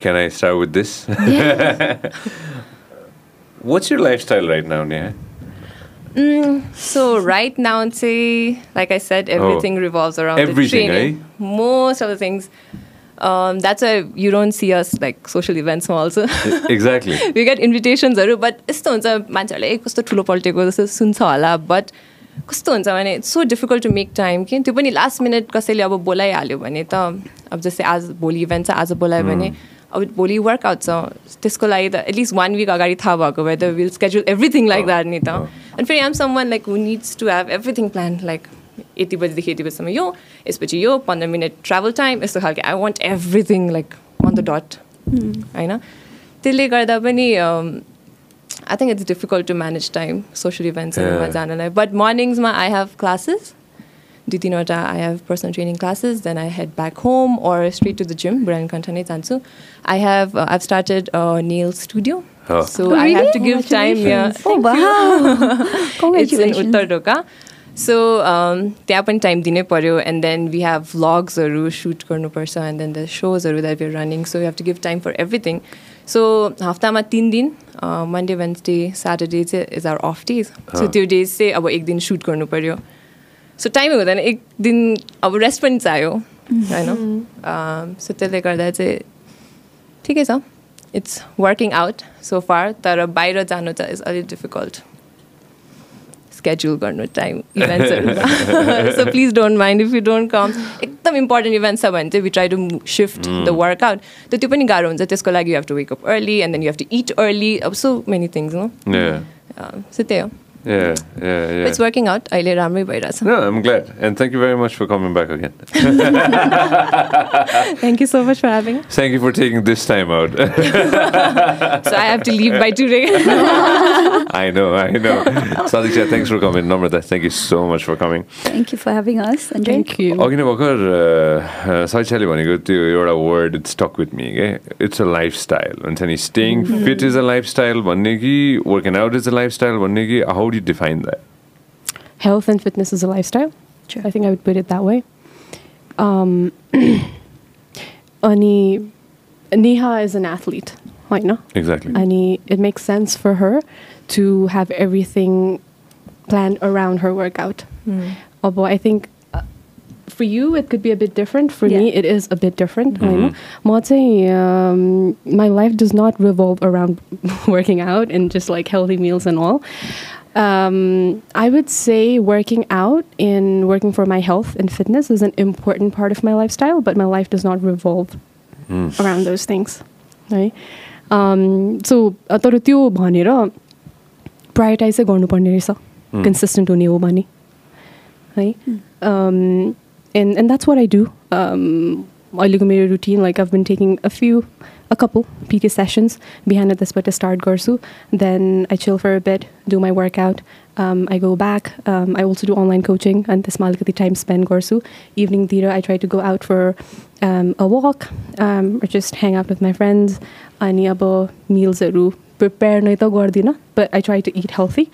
Can I start with this? What's your lifestyle right now, Neha? So right now, say like I said, everything revolves around Everything, the training. Most of the things. Um, that's why you don't see us like social events also. Exactly. we get invitationsहरू but यस्तो हुन्छ मान्छेहरूले कस्तो ठुलो पल्टेको जस्तो सुन्छ होला but कस्तो हुन्छ भने it's so difficult to make time कि त्यो पनि लास्ट मिनट कसैले अब बोलाइहाल्यो भने त अब जस्तै आज भोलि इभेन्ट छ आज बोलायो भने अब भोलि वर्कआउट छ। त्यसको लागि त एटलिस्ट वान विक अगाडि थाहा भएको भए त will schedule everything like that नि त। अनि फेरि आम someone like who needs to have everything plan like यति बजीदेखि यति बजीसम्म यो यसपछि यो पन्ध्र मिनट ट्राभल टाइम यस्तो खालको। I want everything like on the dot होइन? त्यसले गर्दा पनि I think it's difficult to manage time social इभेन्ट्सहरूमा. जानलाई। बट मर्निङ्समा आई हेभ क्लासेस दुई तिनवटा I have personal training classes then I head back home or straight to the gym बुढानी नै जान्छु I have I've started nail studio. So I have to give time Oh. Uttar Dhoka so त्यहाँ पनि time दिनै पऱ्यो and then we have भ्लग्सहरू shoot गर्नुपर्छ and then the सोजहरू that we running so you have to give time for everything so हप्तामा तिन दिन Monday Wednesday Saturday चाहिँ is our off days so त्यो डेज चाहिँ अब एक दिन सुट गर्नु पऱ्यो सो टाइमै हुँदैन एक दिन अब रेस्ट पनि चाहियो होइन सो त्यसले गर्दा चाहिँ ठिकै छ it's working out so far तर बाहिर जानु चाहिँ इज अलिक डिफिकल्ट स्केड्युल गर्नु time इभेन्ट्सहरू so please don't mind if you don't come एकदम इम्पोर्टेन्ट इभेन्ट छ भने चाहिँ we try to shift the workout त त्यो पनि गाह्रो हुन्छ त्यसको लागि you have to wake up early and then you have to eat early अब so many things Yeah. So त्यही हो. इट्स वर्किङ आउट अहिले राम्रै भइरहेछ No, I'm glad. And thank you very much for coming back again. Thank you so much for having Thank you for taking this time out. So I have to leave by today I know, I know. Sadiksha, thanks for coming. Namrata, thank you so much for coming. Thank you for having us. Andre. Thank you अघि नै भर्खर साइचाले भनेको त्यो एउटा word it's talk with me के it's a lifestyle हुन्छ नि staying fit is a lifestyle भन्ने कि working out is a lifestyle भन्ने कि how you define that? Health and fitness is a lifestyle. Sure. I think I would put it that way. Um, Ani, Neha is an athlete, right? No? Exactly. Ani, it makes sense for her to have everything planned around her workout. Mm. Although I think uh, for you it could be a bit different. For yeah. me, it is a bit different. Mm-hmm. Um, my life does not revolve around working out and just like healthy meals and all. Um, I would say working out and working for my health and fitness is an important part of my lifestyle, but my life does not revolve around those things. Right? Um, so, uh, तर त्यो भनेर prioritise चाहिँ गर्नुपर्ने रहेछ consistent हुने हो भने है and and that's what I do अहिलेको मेरो routine like I've been taking a few a couple PT sessions बिहान त्यसबाट स्टार्ट गर्छु then I chill for bed do my workout I go back I also do online coaching अनि त्यसमा अलिकति time spend गर्छु इभिनिङतिर I try to go out for a walk just hang out with my friends अनि अब मिल्सहरू prepare नै त गर्दिनँ but I try to eat healthy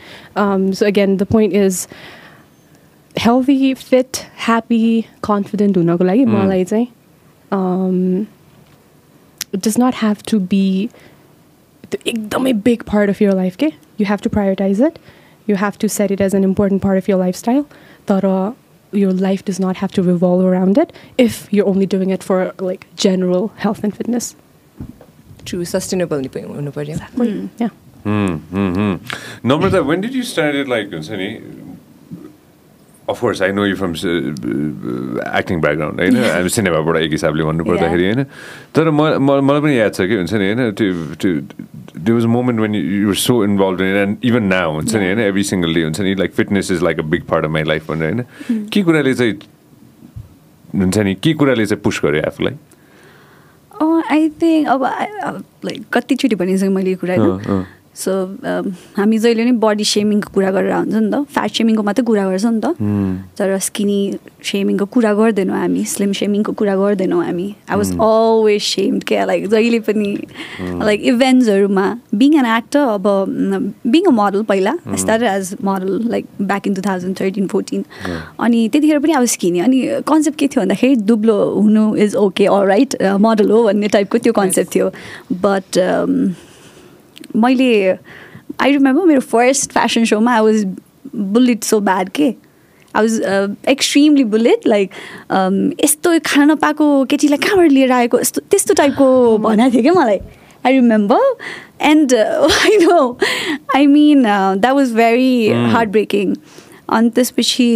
so again the point is healthy fit happy confident हुनको लागि मलाई चाहिँ It does not have to be एकदमै big part of your life के you have to prioritise it you have to set it as an important part of your lifestyle तर your life does not have to revolve around it if you're only doing it for like general health and fitness. True sustainable नि पनि हुनु पऱ्यो Yeah. Namrata, when did you start it like हुन्छ नि of course I know you from uh, acting background होइन हामी सिनेमाबाट एक हिसाबले भन्नुपर्दाखेरि होइन तर म मलाई पनि याद छ कि हुन्छ नि होइन त्यो त्यो there was a moment when you, you were so involved in it and even now हुन्छ नि होइन every single day हुन्छ नि like fitness is like a big part of my life भनेर होइन के कुराले चाहिँ हुन्छ नि के कुराले चाहिँ पुस गर्यो आफूलाई आई थिङ्क अब लाइक कतिचोटि भनिसकेँ मैले यो कुरा होइन सो हामी जहिले नै बडी सेमिङको कुरा गरेर हुन्छ नि त। फ्याट सेमिङको मात्रै कुरा गर्छ नि त। तर स्किनी सेमिङको कुरा गर्दैनौँ हामी। स्लिम सेमिङको कुरा गर्दैनौँ हामी। आई वाज अलवेज सेम्ड क्या? लाइक जहिले पनि लाइक इभेन्ट्सहरूमा बिङ एन एक्टर अब बिङ अ मोडल पहिला start as model like back in two thousand thirteen fourteen अनि त्यतिखेर पनि अब स्किनी अनि कन्सेप्ट के थियो भन्दाखेरि दुब्लो हुनु is okay all right model हो भन्ने टाइपको त्यो कन्सेप्ट थियो। बट मैले आई रिमेम्बर मेरो फर्स्ट फेसन सोमा I was bullied so bad के. I was extremely bullied like यस्तो खान नपाएको केटीलाई कहाँबाट लिएर आएको यस्तो त्यस्तो टाइपको भनेको थियो क्या मलाई। I remember and I know I mean that was very hard breaking अनि त्यसपछि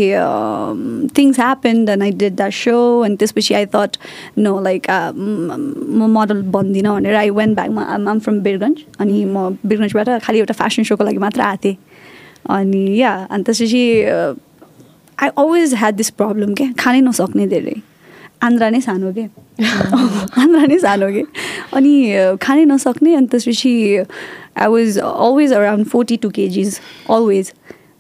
things happened and I did that so अनि त्यसपछि आई थट नो लाइक म मोडल बन्दिनँ भनेर आई वेन्ट ब्याकमा आम फ्रम बिरगन्ज अनि म बिरगन्जबाट खालि एउटा फेसन सोको लागि मात्र आएको थिएँ अनि या अनि त्यसपछि I always had this problem क्या खानै नसक्ने धेरै आन्द्रा नै सानो के आन्द्रा नै सानो के अनि खानै नसक्ने अनि त्यसपछि I was always around forty two kgs always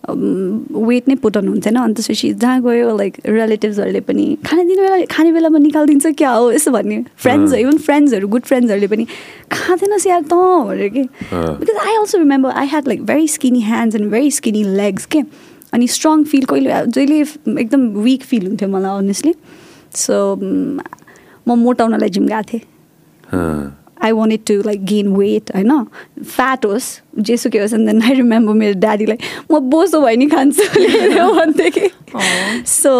weight नै पुटाउनु हुन्थेन। अनि त्यसपछि जहाँ गयो लाइक रिलेटिभ्सहरूले पनि खाना दिने बेला खाने बेलामा निकालिदिन्छ क्या हो यसो भन्ने। फ्रेन्ड्स इभन फ्रेन्ड्सहरू गुड फ्रेन्ड्सहरूले पनि खाँदैन स्याहार त भनेर कि। Because I also remember I had like very skinny hands and very skinny legs के। अनि स्ट्रङ फिल कहिले जहिले एकदम विक फिल हुन्थ्यो मलाई अनेस्टली सो म मोटाउनलाई जिम गएको थिएँ। I wanted to like gain weight होइन फ्याट होस् जेसुकै होस् एन्ड देन आई रिमेम्बर मेरो ड्याडीलाई म बोसो भए नि खान्छु भन्थेँ कि so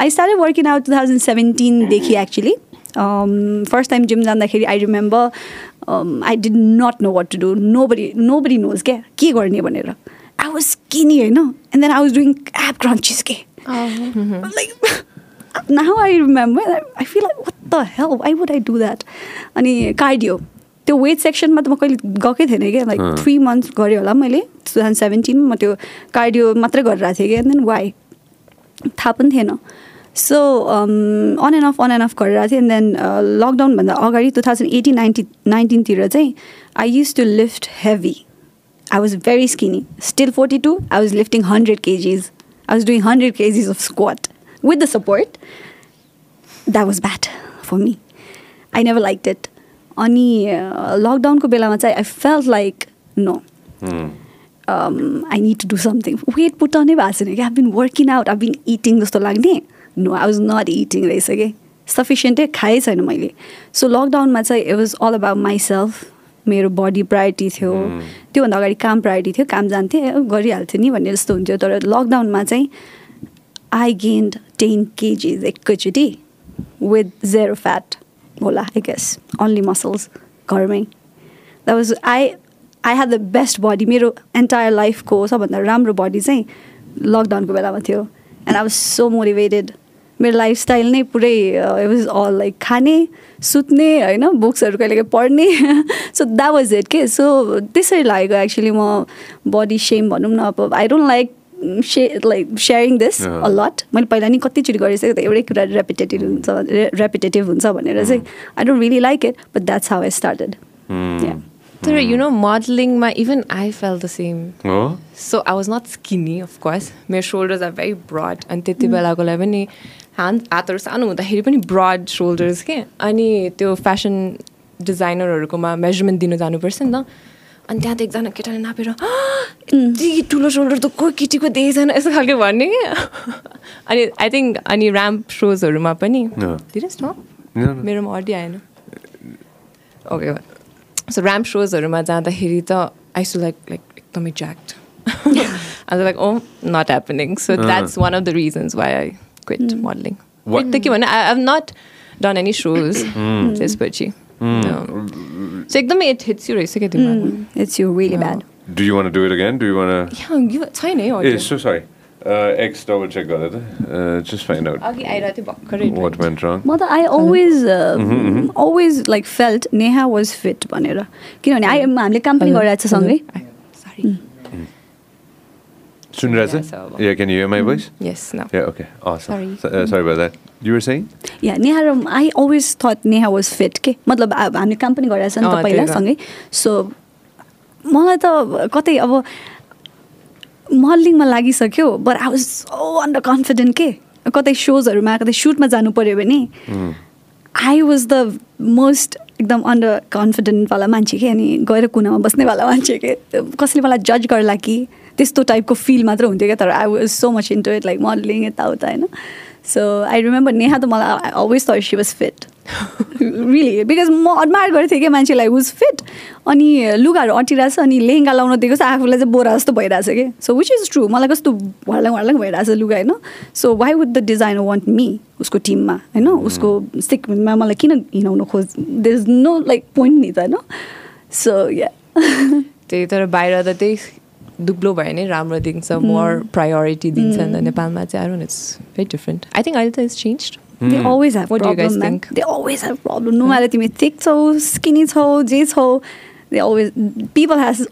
I start working out two thousand सेभेन्टिनदेखि actually first time gym जाँदाखेरि I remember I did not know what to do nobody nobody knows क्या के गर्ने भनेर आई वाज स्किनी होइन and then I was doing ab crunches के like now I remember, I feel like, what the hell? Why would I do that? अनि cardio त्यो weight सेक्सनमा त म कहिले गएकै थिएन क्या। लाइक थ्री मन्थ्स गरेँ होला मैले। टु थाउजन्ड सेभेन्टिनमा म त्यो कार्डियो मात्रै गरिरहेको थिएँ कि एन्ड देन वाइ थाहा पनि थिएन। So on and off on and off गरिरहेको थिएँ। एन्ड देन लकडाउनभन्दा अगाडि टु थाउजन्ड एटिन नाइन्टिन नाइन्टिनतिर चाहिँ I used to lift heavy I was very skinny still forty two I was lifting hundred kgs I was doing hundred kgs of squat with the support, that was bad for me. I never liked it. अनि लकडाउनको बेलामा चाहिँ I felt like no I need to do something weight पुटाउनै भएको छैन कि I been working out I been eating जस्तो लाग्ने no I was not eating रहेछ कि सफिसियन्टै खाएँ छैन मैले सो लकडाउनमा चाहिँ it was all about myself मेरो बडी प्रायोरिटी थियो त्योभन्दा अगाडि काम प्रायोरिटी थियो काम जान्थेँ गरिहाल्थेँ नि भन्ने जस्तो हुन्थ्यो तर लकडाउनमा चाहिँ आई गेन्ड टेन केजिज एकैचोटि विथ जेरो फ्याट होला आई गेस ओन्ली मसल्स घरमै that was I I had the best body मेरो एन्टायर लाइफको सबभन्दा राम्रो बडी चाहिँ लकडाउनको बेलामा थियो. And I was so motivated मेरो लाइफस्टाइल नै पुरै इट वाज अल लाइक खाने सुत्ने होइन बुक्सहरू कहिले कहिले पढ्ने। सो द्याट वाज इट के सो त्यसरी लागेको एक्चुली म बडी सेम भनौँ न अब. I don't like say like sharing this a lot मैले पहिला नि कतिचोटि गरिसकेको थिएँ एउटै कुरा रेपिटेटिभ हुन्छ रेपिटेटिभ हुन्छ भनेर चाहिँ I don't really like it but that's how I started तर you know मोडलिङमा even I felt the same so I was not skinny of course मेरो सोल्डर्स आर भेरी ब्रड अनि त्यति बेलाकोलाई पनि हात हातहरू सानो हुँदाखेरि पनि ब्रड सोल्डर्स के? अनि त्यो फेसन डिजाइनरहरूकोमा मेजरमेन्ट दिनु जानुपर्छ नि त। अनि त्यहाँ त एकजना केटाले नापेर यति ठुलो सोल्डर त कोही केटीको देखेको छैन यस्तो खालको भन्ने। कि अनि आई थिङ्क अनि ऱ्याम्प सोजहरूमा पनि दिनुहोस् न मेरोमा अड्डी आएन। ओके सो ऱ्याम्प सोजहरूमा जाँदाखेरि त आइसु लाइक लाइक एकदमै ज्याक्ट I like oh not happening so that's one of the reasons why I quit modelling त के भन्नु I have not done any shows त्यसपछि। सो एकदमै इट हिट्स यु रहेछ क्या it's you really bad Do you want to do it again? Do you want to? छैन है Eh, so sorry. Uh, X double check got it. Uh, just find out अघि आइरहेको थियो भर्खरै what went wrong. म त I always always like felt Neha was fit भनेर किनभने आई हामीले काम पनि गरिरहेको छ सँगै sorry Sunrasa? Yeah, so- Yeah, can you hear my voice? Yes न Yeah, okay. Awesome. Sorry. So- uh, sorry about that. You were saying? Yeah Neha र I always thought Neha was fit के मतलब हामीले काम पनि गरिरहेको छ नि त पहिला त्यही त। सँगै सो मलाई त कतै अब मडलिङमा लागिसक्यो but I was so underconfident के कतै सोजहरूमा कतै सुटमा जानु पऱ्यो भने आई वाज द मोस्ट एकदम अन्डर कन्फिडेन्टवाला मान्छे के अनि गएर कुनामा बस्नेवाला मान्छे के कसैले मलाई जज गर्ला कि त्यस्तो टाइपको फिल मात्र हुन्थ्यो क्या तर I was so much into it like modelling यताउता होइन। सो आई रिमेम्बर नेहा त मलाई always thought she was fit really because म एडमायर गर्थेँ क्या मान्छेलाई वाज फिट अनि लुगाहरू अटिरहेछ अनि लेहेङ्गा लाउन दिएको छ आफूलाई चाहिँ बोरा जस्तो भइरहेछ कि सो विच इज ट्रु मलाई कस्तो हर्लङ हर्लङ भइरहेछ लुगा होइन। So why would the designer want me उसको टिममा होइन? उसको सिक्किममा मलाई किन हिँडाउनु खोज there is no like point नि त होइन। सो या त्यही तर बाहिर त त्यही दुब्लो भयो भने राम्रो दिन्छ मोर प्रायोरिटी दिन्छ नि त नेपालमा चाहिँ आएर it's very different I think अहिले त is change They always have What do you guys problem, man. think? They always have problem. No matter तिमी thick छौ skinny छौ जे छौ they always people has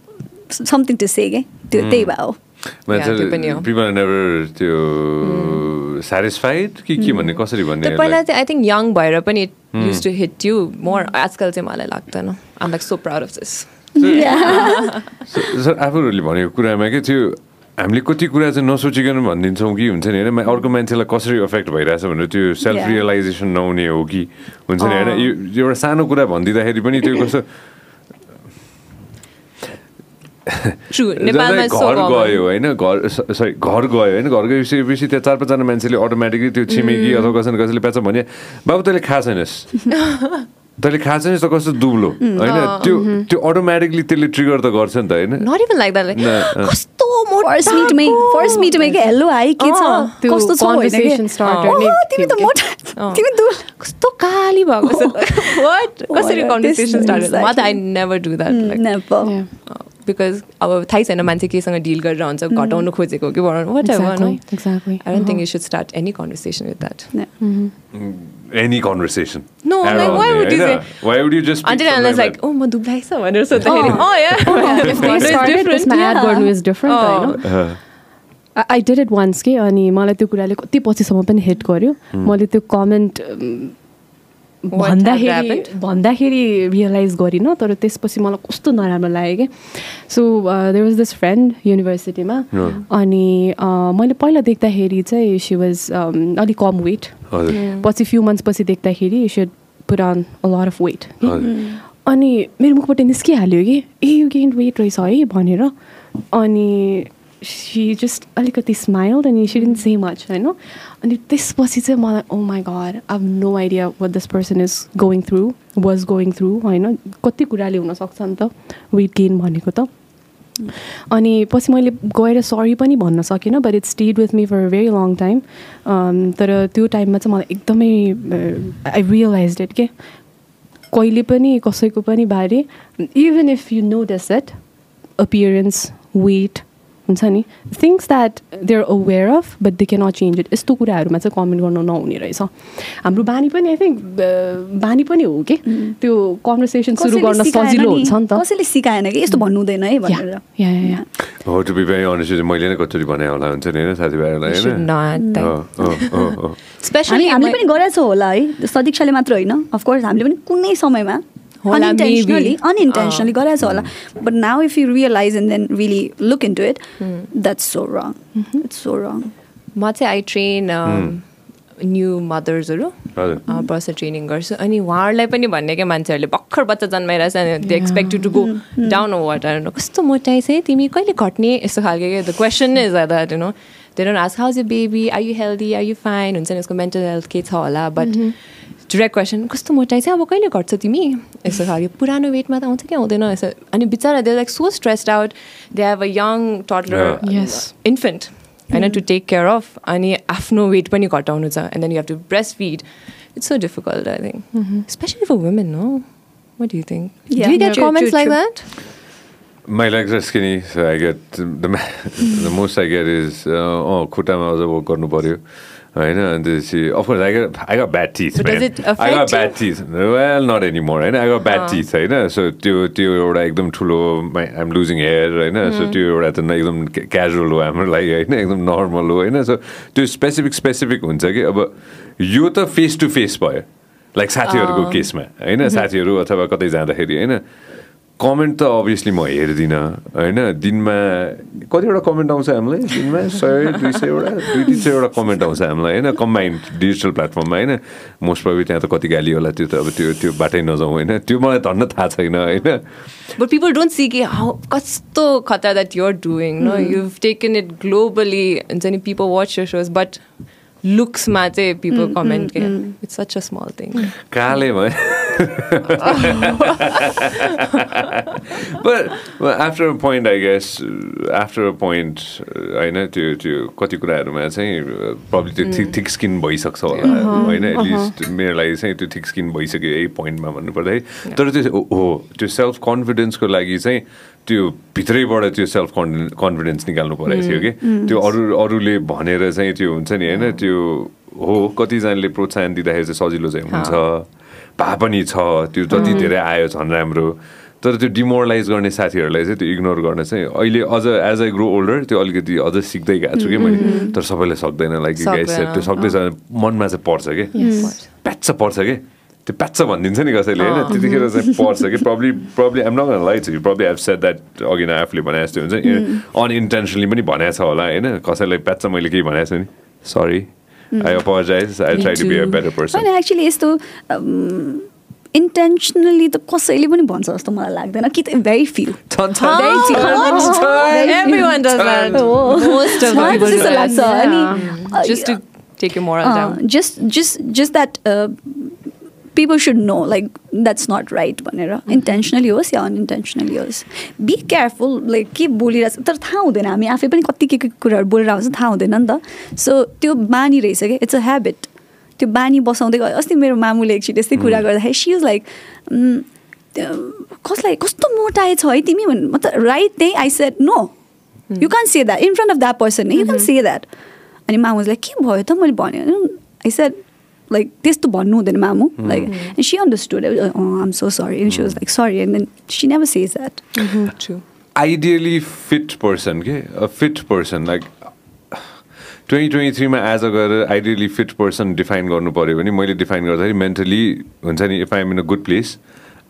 something to say के त्यो त्यही भयो। Yeah, त्यो पनि हो। पिपल नेभर त्यो सेटिस्फाइड कि के भन्ने कसरी भन्ने त्यो पहिला चाहिँ आई थिङ्क यङ भएर पनि it used to hit you more आजकल चाहिँ मलाई लाग्दैन. आम like so proud of this sir आफूहरूले भनेको कुरामा के त्यो हामीले कति कुरा चाहिँ नसोचिकन भनिदिन्छौँ कि? हुन्छ नि होइन? अर्को मान्छेलाई कसरी इफेक्ट भइरहेछ भनेर त्यो सेल्फ. रियलाइजेसन नहुने हो कि? हुन्छ नि होइन? यो एउटा सानो कुरा भनिदिँदाखेरि पनि त्यो कस्तो घर गयो। होइन? घर सरी घर गयो होइन? घर गइसकेपछि त्यहाँ चार पाँचजना मान्छेले अटोमेटिकली त्यो छिमेकी अथवा कसैले कसैले प्याच भने बाबु तैँले खाएको छैनस्। तैँले छैनस् त कस्तो दुब्लो। होइन? त्यो त्यो अटोमेटिकली त्यसले ट्रिगर त गर्छ नि त होइन? नै कस्तो काली भएको छ। Oh. बिकज अब थाहै छैन मान्छे केसँग डिल गरेर हुन्छ घटाउनु खोजेको कि बढाउनु? What. I don't think you should start any conversation with that any conversation No, like, why would you say- Why would you just अन्त अनलाइज लाइक ओ म दुब्लाई छ भनेर सोद्धाखेरि Oh. oh yeah. If they started, गर्नु is different होइन I did it once के अनि मलाई त्यो कुराले कति पछिसम्म पनि हिट गर्यो। मैले त्यो कमेन्ट भन्दाखेरि? भन्दाखेरि रियलाइज गरिनँ तर त्यसपछि मलाई कस्तो नराम्रो लाग्यो कि? So there was this friend युनिभर्सिटीमा. अनि uh, मैले पहिला देख्दाखेरि चाहिँ सी वाज अलिक कम वेट पछि फ्यु मन्थ्स पछि देख्दाखेरि should put on a lot of weight अनि मेरो मुखबाट निस्किहाल्यो कि ए यो गेन वेट रहेछ है भनेर। अनि सी जस्ट अलिकति स्माइल्ड अनि सी डिन्ट से मच होइन अनि त्यसपछि चाहिँ मलाई ओ my god I no idea what this person is going through was going through होइन कति कुराले हुनसक्छ नि त? वेट गेन भनेको त। अनि पछि मैले गएर सरी पनि भन्न सकिनँ but it stayed with me for very long time तर त्यो टाइममा चाहिँ मलाई एकदमै आई रियलाइज इट के? कहिले पनि कसैको पनि बारे even if you notice it appearance weight हुन्छ नि? Things that they are aware of but they cannot change it यस्तो कुराहरूमा चाहिँ कमेन्ट गर्नु नहुने रहेछ। हाम्रो बानी पनि आई थिङ्क बानी पनि हो कि? त्यो कन्भर्सेसन सुरु गर्न सजिलो हुन्छ नि त। कसैले सिकाएन कि? यस्तो भन्नु हुँदैन है भनेर। Yeah, yeah, yeah. हो टु बी भेरी अनेस्ट मैले नै कचोरी बनाएँ होला हुन्छ नि होइन साथीभाइहरूलाई You should होइन? not. अँ, अँ, अँ, अँ। स्पेसली हामी हामीले पनि गरेछौँ होला है। सदीक्षाले मात्र होइन। अफकोर्स हामीले पनि कुनै समयमा maybe. unintentionally गरेछ होला but now if you realise and then really look into it that's so wrong it's so wrong म चाहिँ आई ट्रेन न्यू मदर्सहरू बस्छ ट्रेनिङ गर्छु अनि उहाँहरूलाई पनि भन्ने क्या मान्छेहरूले भर्खर बच्चा जन्माइरहेछ अनि they expect to go down water कस्तो मोटाइ चाहिँ तिमी? कहिले घट्ने यस्तो खालको क्या the question no they don't ask how's you baby are you healthy are you fine हुन्छ नि उसको मेन्टल हेल्थ के छ होला? बट डिरेक्ट क्वेसन कस्तो मोटाइ चाहिँ अब कहिले घट्छ तिमी? यस्तो खालको पुरानो वेटमा त आउँछ कि आउँदैन यसो। अनि बिचरा they like so stressed out they have a young Yes. Infant होइन टु टेक केयर अफ अनि आफ्नो वेट पनि घटाउनु छ। And then you have to breast feed it's so difficult I think specially for women no what you think get comments like. That My legs are skinny, so I get the the most I get is oh खुट्टामा अझ work गर्नु पर्यो। होइन अनि त्यसपछि of course I got I got bad teeth it I got bad teeth well not any more होइन I got bad teeth होइन so त्यो त्यो एउटा एकदम ठुलो आइ एम लुजिङ हेयर होइन सो त्यो एउटा त एकदम क्याजुअल हो हाम्रो लागि होइन एकदम नर्मल हो होइन? सो त्यो स्पेसिफिक स्पेसिफिक हुन्छ कि? अब यो त फेस टु फेस भयो लाइक साथीहरूको केसमा होइन? साथीहरू अथवा कतै जाँदाखेरि होइन? कमेन्ट त अभियसली म हेर्दिनँ होइन दिनमा कतिवटा कमेन्ट आउँछ हामीलाई दिनमा सय दुई सयवटा दुई तिन सयवटा कमेन्ट आउँछ हामीलाई होइन कम्बाइन्ड डिजिटल प्लेटफर्ममा होइन मोस्ट प्रब्ली त्यहाँ त कति गाली होला त्यो त अब त्यो त्यो बाटै नजाउँ होइन त्यो मलाई धन्न थाहा छैन होइन But people don't see कि how कस्तो खतरा that you're doing. No, you've taken it globally, and then people watch your shows. But looks matter, people comment. के. It's such a small thing. काले भयो but well, after a point I guess uh, after a point uh, होइन त्यो त्यो कति कुराहरूमा चाहिँ problem त्यो thick thick skin भइसक्छ होला होइन एटलिस्ट मेरो लागि चाहिँ त्यो थिक स्किन भइसक्यो यही पोइन्टमा भन्नुपर्दाखेरि तर त्यो हो त्यो सेल्फ कन्फिडेन्सको लागि चाहिँ त्यो भित्रैबाट त्यो सेल्फ कन्फिडेन्स निकाल्नु परेको थियो कि। त्यो अरू अरूले भनेर चाहिँ त्यो हुन्छ नि होइन त्यो हो कतिजनाले प्रोत्साहन दिँदाखेरि चाहिँ सजिलो चाहिँ हुन्छ। भए पनि छ त्यो जति धेरै आयो झन् राम्रो। तर त्यो डिमोरलाइज गर्ने साथीहरूलाई चाहिँ त्यो इग्नोर गर्न चाहिँ अहिले अझ एज आई ग्रो ओल्डर त्यो अलिकति अझ सिक्दै गएको छु कि मैले। तर सबैले सक्दैन लाइक त्यो सक्दैछ भने मनमा चाहिँ पर्छ कि? प्याच्च पर्छ कि? त्यो प्याच्च भनिदिन्छ नि कसैले होइन? त्यतिखेर चाहिँ पर्छ कि? Probably probably I'm gonna like छु प्रब्ली हेभ सेट द्याट अघि नै आफूले भने जस्तो हुन्छ अनइन्टेन्सनली पनि भनेको छ होला होइन? कसैलाई प्याच्च मैले केही भनेको छु नि। Sorry I apologise I try to be a. Better person actually यस्तो इन्टेन्सनली त कसैले पनि भन्छ जस्तो मलाई लाग्दैन कि त भेरी फ्यु जस्तो. लाग्छ अनि. Just just just that people should know like that's not right भनेर. इन्टेन्सनली होस् या अनइन्टेन्सनली होस्. बी केयरफुल लाइक के बोलिरहेको छ? तर थाहा हुँदैन हामी आफै पनि कति के के कुराहरू बोलिरहेको हुन्छ थाहा हुँदैन नि त. सो त्यो बानी रहेछ क्या इट्स अ ह्याबिट त्यो बानी बसाउँदै गयो। अस्ति मेरो मामुले एकचोटि यस्तै कुरा गर्दाखेरि सी इज लाइक कसलाई कस्तो मोटाएछ है तिमी भन् मतलब राइट त्यही I said no you can say that in front of that person you can say that अनि मामुलाई के भयो त? मैले भने। आई सेड लाइक त्यस्तो भन्नु हुँदैन मामु। Like she understood um so sorry and she was like sorry and then she never says that. Ideally fit person के a fit person like twenty twenty थ्रीमा age a गरेर ideally fit person define गर्नु पऱ्यो भने मैले define गर्दाखेरि mentally हुन्छ नि if I'm in a good place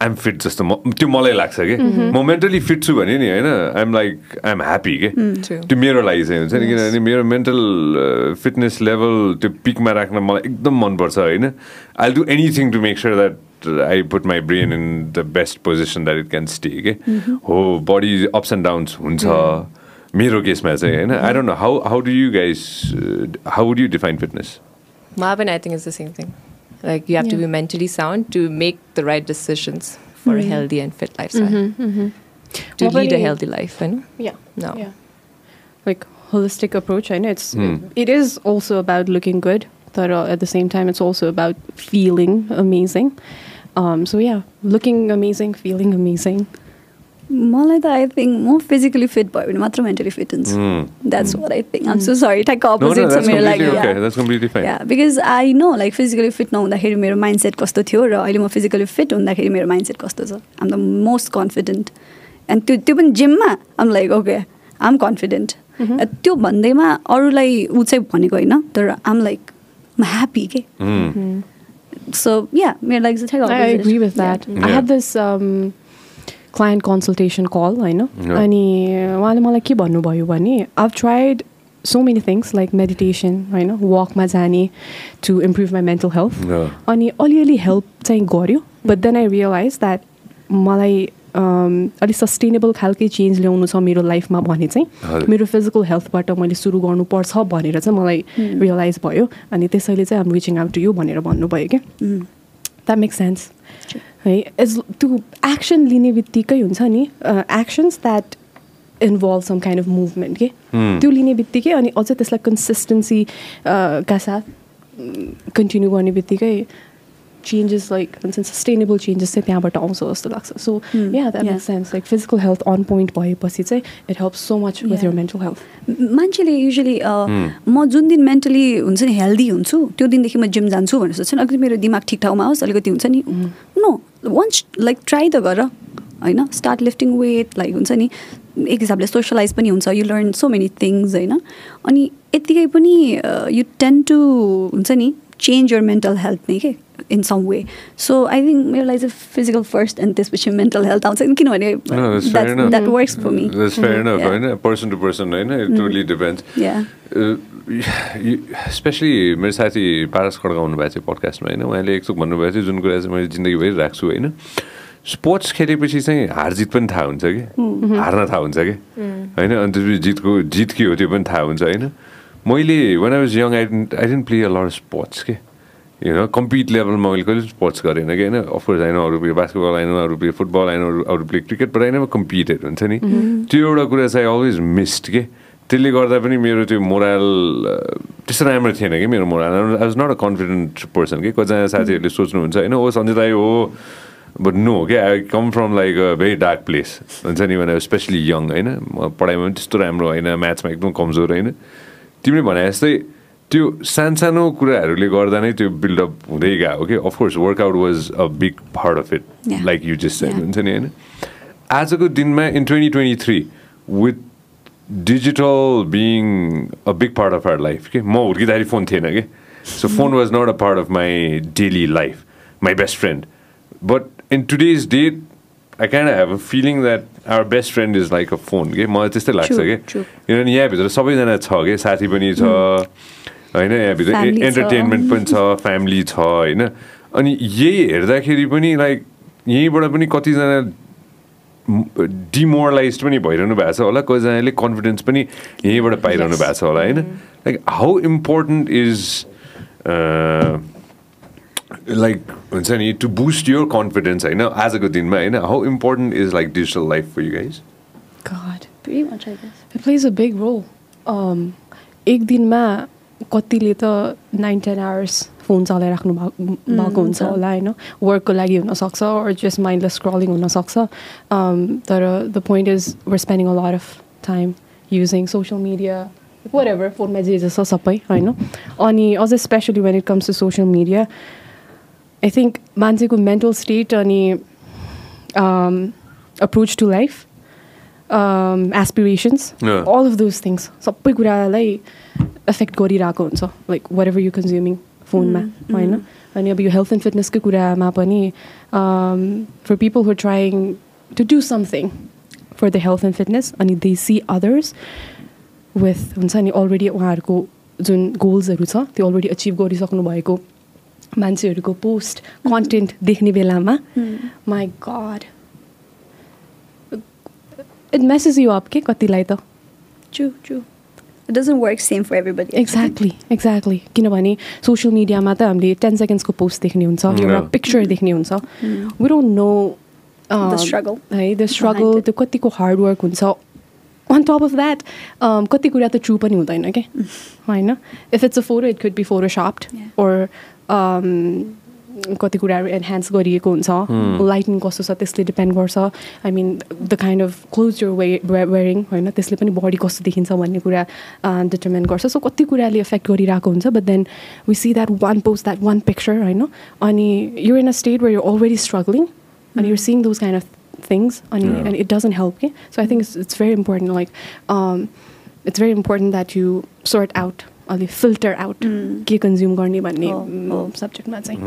I'm fit जस्तो म त्यो मलाई लाग्छ कि? म मेन्टली फिट छु भने नि होइन आइएम लाइक आइएम ह्याप्पी के? True. त्यो मेरो लागि चाहिँ हुन्छ नि किनभने मेरो मेन्टल फिटनेस लेभल त्यो पिकमा राख्न मलाई एकदम मनपर्छ होइन। I do anything to make sure that I put my brain in the best position that it can stay के? हो बडी अप्स एन्ड डाउन्स हुन्छ। मेरो केसमा चाहिँ होइन I don't know how how do you guys how would you define fitness Marvin, I think, is the same thing. Like you have to be mentally sound to make the right decisions for a healthy and fit lifestyle. To Well, lead a very- healthy life, you know? Yeah. No. Yeah. Like holistic approach. I know it's Hmm. it is also about looking good, but uh, at the same time, it's also about feeling amazing. Um, so yeah, looking amazing, feeling amazing. मलाई त I think म physically fit भयो भने मात्र mentally fit हुन्छ that's what I think um so sorry ठ्याक्क opposite छ that's मेरो लागि because I know like physically fit नहुँदाखेरि मेरो माइन्ड सेट कस्तो थियो र अहिले म फिजिकली फिट हुँदाखेरि मेरो माइन्ड सेट कस्तो छ. आम द मोस्ट कन्फिडेन्ट एन्ड त्यो त्यो पनि जिममा आम लाइक ओके आम कन्फिडेन्ट त्यो भन्दैमा अरूलाई ऊ चाहिँ भनेको होइन तर आम लाइक म ह्याप्पी के. सो या मेरो लागि चाहिँ ठ्याक्क Client consultation call, होइन. अनि उहाँले मलाई के भन्नुभयो भने I've tried so many things like meditation होइन वकमा जाने to improve my mental health. Yeah. अनि अलिअलि हेल्प चाहिँ गर्यो but then I realise that मलाई um, अलिक सस्टेनेबल खालकै चेन्ज ल्याउनु छ मेरो लाइफमा भने चाहिँ। मेरो फिजिकल हेल्थबाट मैले सुरु गर्नुपर्छ भनेर चाहिँ मलाई रियलाइज भयो। अनि त्यसैले चाहिँ आम रिचिङ आउट टु यु भनेर भन्नुभयो क्या? द्याट मेक सेन्स है एज त्यो एक्सन लिने बित्तिकै हुन्छ नि actions that involve some kind of movement के? त्यो लिने बित्तिकै अनि अझै त्यसलाई कन्सिस्टेन्सी का साथ कन्टिन्यू गर्ने बित्तिकै चेन्जेस लाइक हुन्छ नि सस्टेनेबल चेन्जेस चाहिँ त्यहाँबाट आउँछ जस्तो लाग्छ. So yeah that yeah. Make sense like physical health on point भएपछि चाहिँ it help so much with. Your mental health मान्छेले युजली म जुन दिन मेन्टली हुन्छ नि हेल्दी हुन्छु त्यो दिनदेखि म जिम जान्छु भनेर सोध्छु नि अलिकति मेरो दिमाग ठिक ठाउँमा होस् अलिकति हुन्छ नि। नो वान्स लाइक ट्राई त गर होइन? स्टार्ट लिफ्टिङ वेट लाइक हुन्छ नि। एक हिसाबले सोसलाइज पनि हुन्छ you learn so many things होइन? अनि यत्तिकै पनि यु टेन टु हुन्छ नि चेन्ज यर मेन्टल हेल्थ नै के? In some way so I think मेरो लागि चाहिँ फिजिकल फर्स्ट अनि त्यसपछि मेन्टल हेल्थ आउँछ किनभने No, that's fair enough. That works for me That's fair enough, Yeah. होइन पर्सन टु पर्सन होइन it totally depends Yeah. Specially मेरो साथी पारस खड्का आउनुभएको थियो पडकास्टमा होइन उहाँले एकचोक भन्नुभएको थियो जुन कुरा चाहिँ मैले जिन्दगीभरि राख्छु होइन स्पोर्ट्स खेलेपछि चाहिँ हार जित पनि थाहा हुन्छ कि? हार्न थाहा हुन्छ कि? होइन अनि त्यसपछि जितको जित के हो त्यो पनि थाहा हुन्छ होइन मैले when I was young I I didn't play a lot sports के? होइन कम्पिट लेभलमा मैले कहिले स्पोर्ट्स गरेन कि होइन अफकोर्स होइन अरू प्ले बास्केटबल आएन अरू प्ले फुटबल आएन अरू अरू प्ले क्रिकेट बट होइन कम्पिटेड हुन्छ नि? त्यो एउटा कुरा चाहिँ अलवेज मिस्ड के? त्यसले गर्दा पनि मेरो त्यो मोरल त्यस्तो राम्रो थिएन कि मेरो morale? I was not a confident person कि? कतिजना साथीहरूले सोच्नुहुन्छ होइन ओ सञ्जय दाई हो बट नो के? I come from like a very dark place हुन्छ नि? भने स्पेसली यङ होइन? पढाइमा पनि त्यस्तो राम्रो होइन म्याथमा एकदम कमजोर होइन? तिमीले भने जस्तै त्यो सानसानो कुराहरूले गर्दा नै त्यो बिल्डअप हुँदै गयो कि of course workout was a big part of it. Like you just. हुन्छ नि होइन? आजको दिनमा in twenty twenty three with digital being a big part of our life कि म हुर्किँदाखेरि फोन थिएन कि so phone was not a part of my daily life my best friend but in today's date I can have a feeling that our best friend is like a phone कि मलाई त्यस्तै लाग्छ कि. किनभने यहाँभित्र सबैजना छ कि साथी पनि छ। होइन यहाँभित्र। एन्टरटेनमेन्ट पनि छ फ्यामिली छ होइन अनि यही हेर्दाखेरि पनि लाइक यहीँबाट पनि कतिजना डिमोरलाइज पनि भइरहनु भएको छ होला कतिजनाले कन्फिडेन्स पनि यहीँबाट पाइरहनु भएको छ होला होइन like how important is like हुन्छ नि टु बुस्ट योर कन्फिडेन्स होइन आजको दिनमा होइन how important is like digital life for you guys God. Pretty much, I guess. It plays a big role. Um, एक दिनमा कतिले त नाइन टेन आवर्स फोन चलाइराख्नु भएको भएको हुन्छ होला होइन वर्कको लागि हुनसक्छ अर जस्ट माइन्डलेस स्क्रलिङ हुनसक्छ तर the point is we're spending a lot of time using social media whatever फोनमा जे जे छ सबै होइन अनि अझ specially when it comes to social media I think मान्छेको मेन्टल स्टेट अनि approach to life aspirations. All of those things सबै कुरालाई एफेक्ट गरिरहेको हुन्छ. Like whatever you consuming फोनमा होइन? अनि अब यो हेल्थ एन्ड फिटनेसकै कुरामा पनि for people who trying to do something for the health and fitness अनि दे सी अदर्स विथ हुन्छ नि अलरेडी उहाँहरूको जुन गोल्सहरू छ त्यो अलरेडी अचिभ गरिसक्नु भएको मान्छेहरूको पोस्ट कन्टेन्ट देख्ने बेलामा my God it messes you up के कतिलाई त True, true. It doesn't work same for everybody. Exactly exactly किनभने सोसियल मिडियामा त हामीले टेन सेकेन्ड्सको पोस्ट देख्ने हुन्छ एउटा. पिक्चर देख्ने हुन्छ we don't know The struggle है द स्ट्रगल. त्यो कतिको हार्डवर्क हुन्छ अन टप अफ द्याट कति कुरा त ट्रु पनि हुँदैन कि होइन if it's a photo it could be photoshopped Yeah. Or कति कुराहरू एन्हान्स गरिएको हुन्छ। लाइटिङ कस्तो छ त्यसले डिपेन्ड गर्छ। I mean the kind of clothes you're way wearing होइन त्यसले पनि बडी कस्तो देखिन्छ भन्ने कुरा डिटर्मिन गर्छ। सो कति कुराले इफेक्ट गरिरहेको हुन्छ but then we see that one post that one picture होइन। अनि you in a state where you already struggling and you're seeing those kind of things and, Yeah. and it doesn't help okay? so i think it's, it's very important like um, it's very important that you sort out अलि filter out के consume गर्ने भन्ने। सब्जेक्टमा चाहिँ।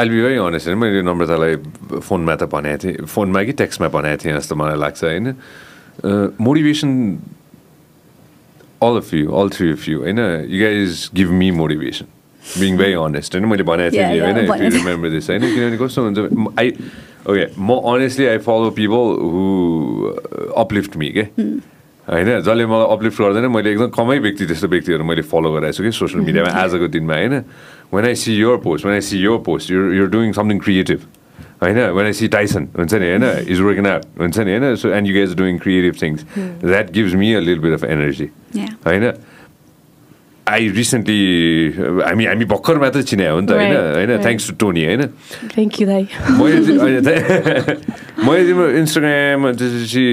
I be very honest होइन? मैले नम्रतालाई फोनमा त भनेको थिएँ फोनमा कि टेक्स्टमा भनेको थिएँ जस्तो मलाई लाग्छ होइन? Motivation all of you all three of you होइन? You guys give me motivation being very honest होइन? मैले भनेको थिएँ होइन। रिमेम्बर दिस होइन? किनभने कस्तो हुन्छ आई ओके म honestly I follow people who uplift me के होइन जसले मलाई अपलिफ्ट गर्दैन मैले एकदम कमै व्यक्ति त्यस्तो व्यक्तिहरू मैले फलो गराएको छु कि सोसियल मिडियामा आजको दिनमा होइन? When I see your post when I see your post you're you're doing something creative होइन? वेन आई सी टाइसन हुन्छ नि होइन? इज वर्किङ आउट हुन्छ नि होइन? So and you guys doing creative things that gives me a लिल bit of energy. होइन? I recently हामी हामी भर्खर मात्रै चिने हो नि त होइन होइन. थ्याङ्क्स टु टोनी होइन थ्याङ्क यू दाई मैले मैले तिम्रो इन्स्टाग्राम त्यसपछि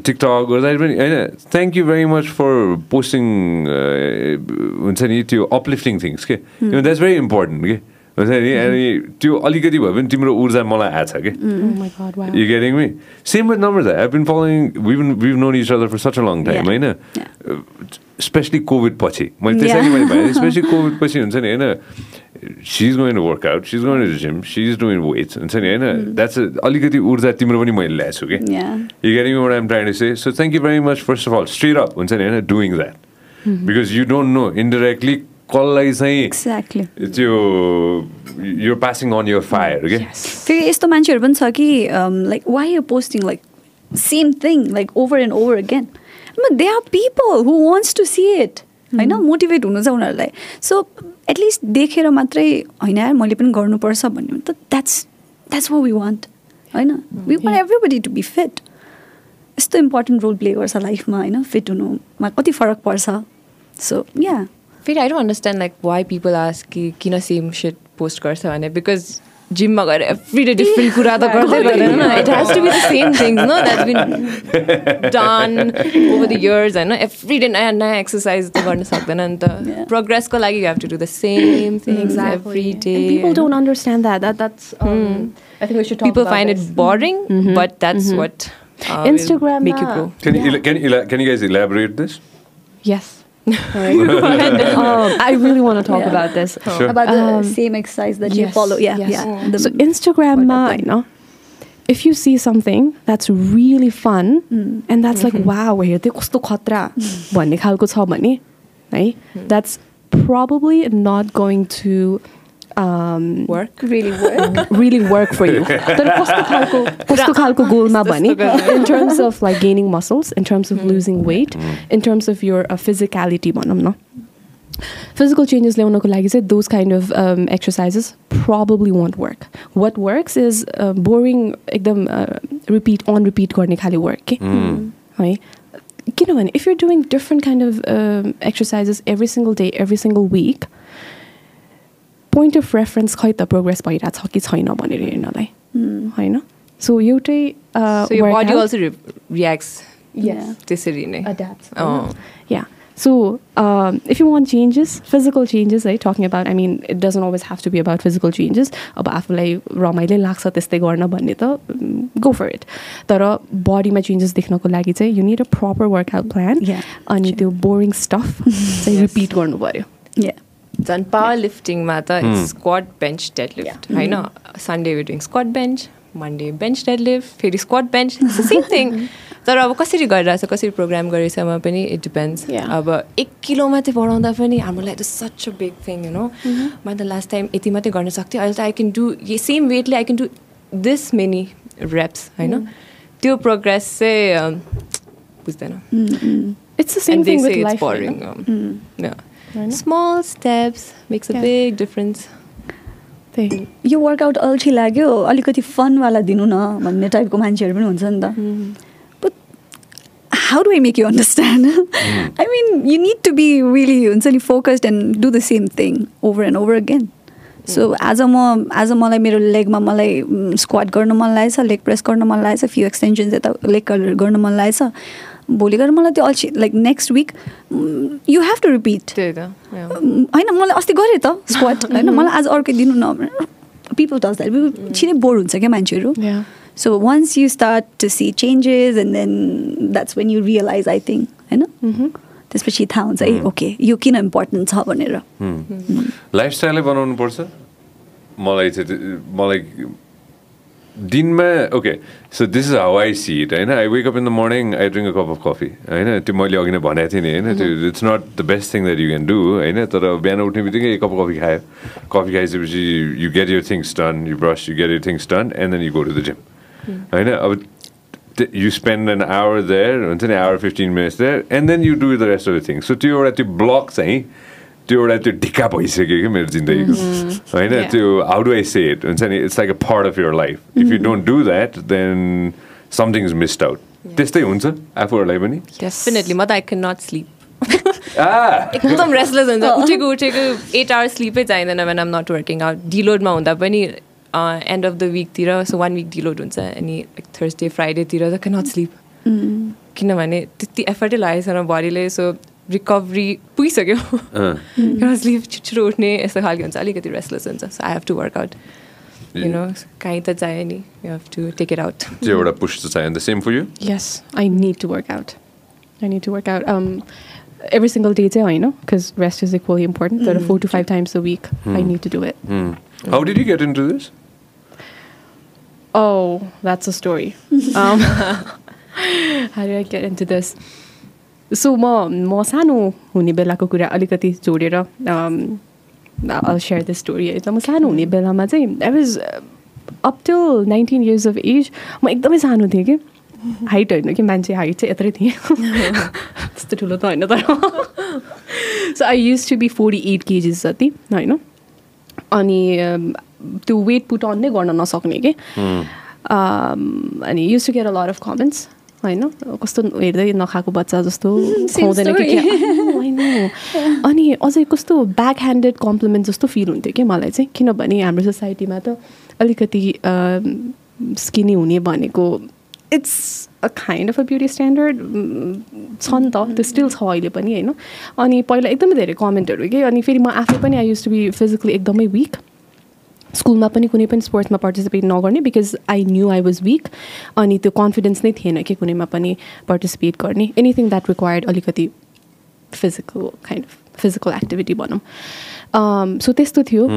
टिकटक गर्दाखेरि पनि होइन thank you very much for posting हुन्छ नि त्यो अपलिफ्टिङ थिङ्स के द्याट्स भेरी इम्पोर्टेन्ट के हुन्छ नि अनि त्यो अलिकति भए पनि तिम्रो ऊर्जा मलाई आएको छ कि me? Same with numbers. I've been following. We've been, we've known each other for such a long time, Yeah. होइन. स्पेसली कोभिड पछि मैले त्यसरी. मैले भने स्पेसली कोभिड पछि हुन्छ नि होइन she's going to workout seize going to gym seize doing weights हुन्छ नि होइन द्याट्स अलिकति ऊर्जा तिम्रो पनि मैले ल्याएको छु कि. You getting what I'm trying to say so thank you very much first of all straight up हुन्छ नि होइन doing that because you don't know indirectly कसलाई चाहिँ एक्ज्याक्टली त्यो यो पासिङ अन यर फायर के फेरि यस्तो मान्छेहरू पनि छ कि like why you posting like same thing like over and over again they are people who wants to see it होइन? मोटिभेट हुनु छ उनीहरूलाई सो एटलिस्ट देखेर मात्रै होइन यार मैले पनि गर्नुपर्छ भन्ने हो भने त द्याट्स द्याट्स वा वी वान्ट होइन? We want everybody to be fit यस्तो इम्पोर्टेन्ट रोल प्ले गर्छ लाइफमा होइन? फिट हुनुमा कति फरक पर्छ? सो या फेरि I don't understand like why people ask कि किन सेम सेट पोस्ट गर्छ भने बिकज जिममा गएर एभ्री डे डिफ्रेन्ट कुरा त गर्दै गर्दैन it has to be the same things no that's been done over the years होइन एभ्री डे नयाँ नयाँ एक्सर्साइज त गर्न सक्दैन नि त Yeah. प्रोग्रेसको लागि you have to do the same things every day And people don't understand that. That that's. Um, I think we should talk people about find this. it boring, but that's what uh, will Instagram make you na- grow. Can you, can, you, can you guys elaborate this? Yes. um, I really want to talk Yeah. about this. Sure. about the Um, same exercise that you yes, follow yeah yes. yeah The- so Instagram, ma, workout thing. you know, if you see something that's really fun and that's like wow, हेर्दै कस्तो खतरा भन्ने खालको छ भने है that's probably not going to um, Work. really work really work for you. तर कस्तो खालको कस्तो खालको गोलमा भने in terms of like gaining muscles, in terms of losing weight, in terms of your uh, physicality भनौँ न physical changes ल्याउनको लागि चाहिँ those kind of um, exercises probably won't work. What works is uh, boring एकदम uh, repeat on repeat गर्ने खाले work के है किनभने if you're doing different kind of um, exercises every single day, every single week, point of reference खै त progress छ कि छैन भनेर हेर्नलाई? होइन? सो एउटै yeah so if you want changes physical changes है talking about I mean it doesn't always have to be about physical changes अब आफूलाई रमाइलो लाग्छ त्यस्तै गर्न भन्ने त गो फर इट तर बडीमा चेन्जेस देख्नको लागि चाहिँ you need a proper workout plan अनि त्यो बोरिङ स्टफ रिपिट गर्नु पऱ्यो या झन् पावर लिफ्टिङमा त स्क्वाड बेन्च डेड लिफ्ट होइन Sunday we doing squat bench Monday bench deadlift फेरि स्क्वाड बेन्च सेम थिङ तर अब कसरी गरिरहेछ कसरी प्रोग्राम गरेछमा पनि इट डिपेन्ड्स. अब एक किलो मात्रै बढाउँदा पनि हाम्रो लागि त such a big thing you know मैले त लास्ट टाइम यति मात्रै गर्न सक्थेँ अहिले त I can do the same Whitley I can do this many reps होइन त्यो प्रोग्रेस चाहिँ अम, बुझ्दैन। It's the same and they thing say with it's life boring. Yeah. होइन? Small steps makes a Yeah. big difference. त्यही यो workout अल्छी लाग्यो अलिकति फनवाला दिनु न भन्ने टाइपको मान्छेहरू पनि हुन्छ नि त but how do I make you understand I mean you need to be really हुन्छ नि focused and do the same thing over and over again so आज म आज मलाई मेरो लेगमा मलाई स्क्वाड गर्न मन लागेछ लेग प्रेस गर्न मन लागेछ फ्यु एक्सटेन्सन्स यता लेग गर्न मन लागेछ भोलि गएर मलाई त्यो अल्छी like next week you have to repeat. होइन मलाई अस्ति गरेँ त स्क्वाड होइन मलाई आज अर्कै दिनु न पिपल टच द्याट छिटै बोर हुन्छ क्या मान्छेहरू. So once you start to see changes and then that's when you realize I think होइन? त्यसपछि थाहा हुन्छ है ओके यो किन इम्पोर्टेन्ट छ? भनेर। लाइफस्टाइलै बनाउनु पर्छ मलाई चाहिँ मलाई दिनमा okay so this is how I see it होइन? I wake up in the morning I drink a cup of coffee होइन? त्यो मैले अघि नै भनेको थिएँ नि होइन? त्यो it's not the best thing that you can do होइन? तर बिहान उठ्ने बित्तिकै एक कप कफी खायो। कफी खाइसकेपछि you get your things done you brush you get your things done and then you go to the gym होइन? अब you spend an hour there हुन्छ नि? Hour fifteen minutes there and then you do the rest of the thing so त्यो एउटा त्यो block चाहिँ त्यो एउटा त्यो ढिक्का भइसक्यो कि मेरो जिन्दगीको। होइन. त्यो how do I say it हुन्छ नि it's like a part of your life if you don't do that then something is missed out त्यस्तै हुन्छ आफूहरूलाई पनि? Definitely. म त आई क्यान नट स्लिप एकदम रेस्टलेस हुन्छ। उठेको उठेको एट आवर्स स्लिपै चाहिँदैन when I'm not working out डिलोडमा हुँदा पनि एन्ड अफ द विकतिर सो वान विक डिलोड हुन्छ अनि थर्सडे फ्राइडेतिर त क्यान नट स्लिप किनभने त्यति एफर्टै लागेको छैन बडीले सो रिकभरी पुगिसक्यो स्लिप छिटो छिटो उठ्ने यस्तो खालको हुन्छ अलिकति रेस्टलेस हुन्छ so I have to workout you know काहीँ त चाहियो नि you have to take it out त्यो एउटा पुस्ट चाहिँ अन्त same for you Yes, I need to work out. I need to work out. Um, every single day चाहिँ होइन because rest is equally important तर four to five times a week I need to do it Hmm. How did you get into this? Oh, that's a story. um, how did I get into this? So म म सानो हुने बेलाको कुरा अलिकति जोडेर share this story. है त म सानो हुने बेलामा चाहिँ I was up till nineteen years of age म एकदमै सानो थिएँ कि। हाइट होइन कि मान्छे हाइट चाहिँ यत्रै थिएँ। त्यस्तो ठुलो त होइन तर। So I used to be forty eight kgs जति होइन। अनि um, त्यो वेट पुट अन नै गर्न नसक्ने कि। Um, अनि used to get a lot of comments होइन? कस्तो हेर्दै नखाएको बच्चा जस्तो खुवाउँदैन कि know. अनि अझै कस्तो ब्याक ह्यान्डेड कम्प्लिमेन्ट जस्तो फिल हुन्थ्यो कि मलाई चाहिँ? किनभने हाम्रो सोसाइटीमा त अलिकति स्किनी हुने भनेको it's a kind of a beauty standard छ नि त त्यो स्टिल छ अहिले पनि होइन? अनि पहिला एकदमै धेरै कमेन्टहरू के? अनि फेरि म आफै पनि I used to be physically एकदमै विक स्कुलमा पनि कुनै पनि स्पोर्ट्समा पार्टिसिपेट नगर्ने because I knew I was weak अनि त्यो कन्फिडेन्स नै थिएन कि कुनैमा पनि पार्टिसिपेट गर्ने। एनिथिङ द्याट रिक्वायर्ड अलिकति physical kind of physical activity भनौँ। सो त्यस्तो थियो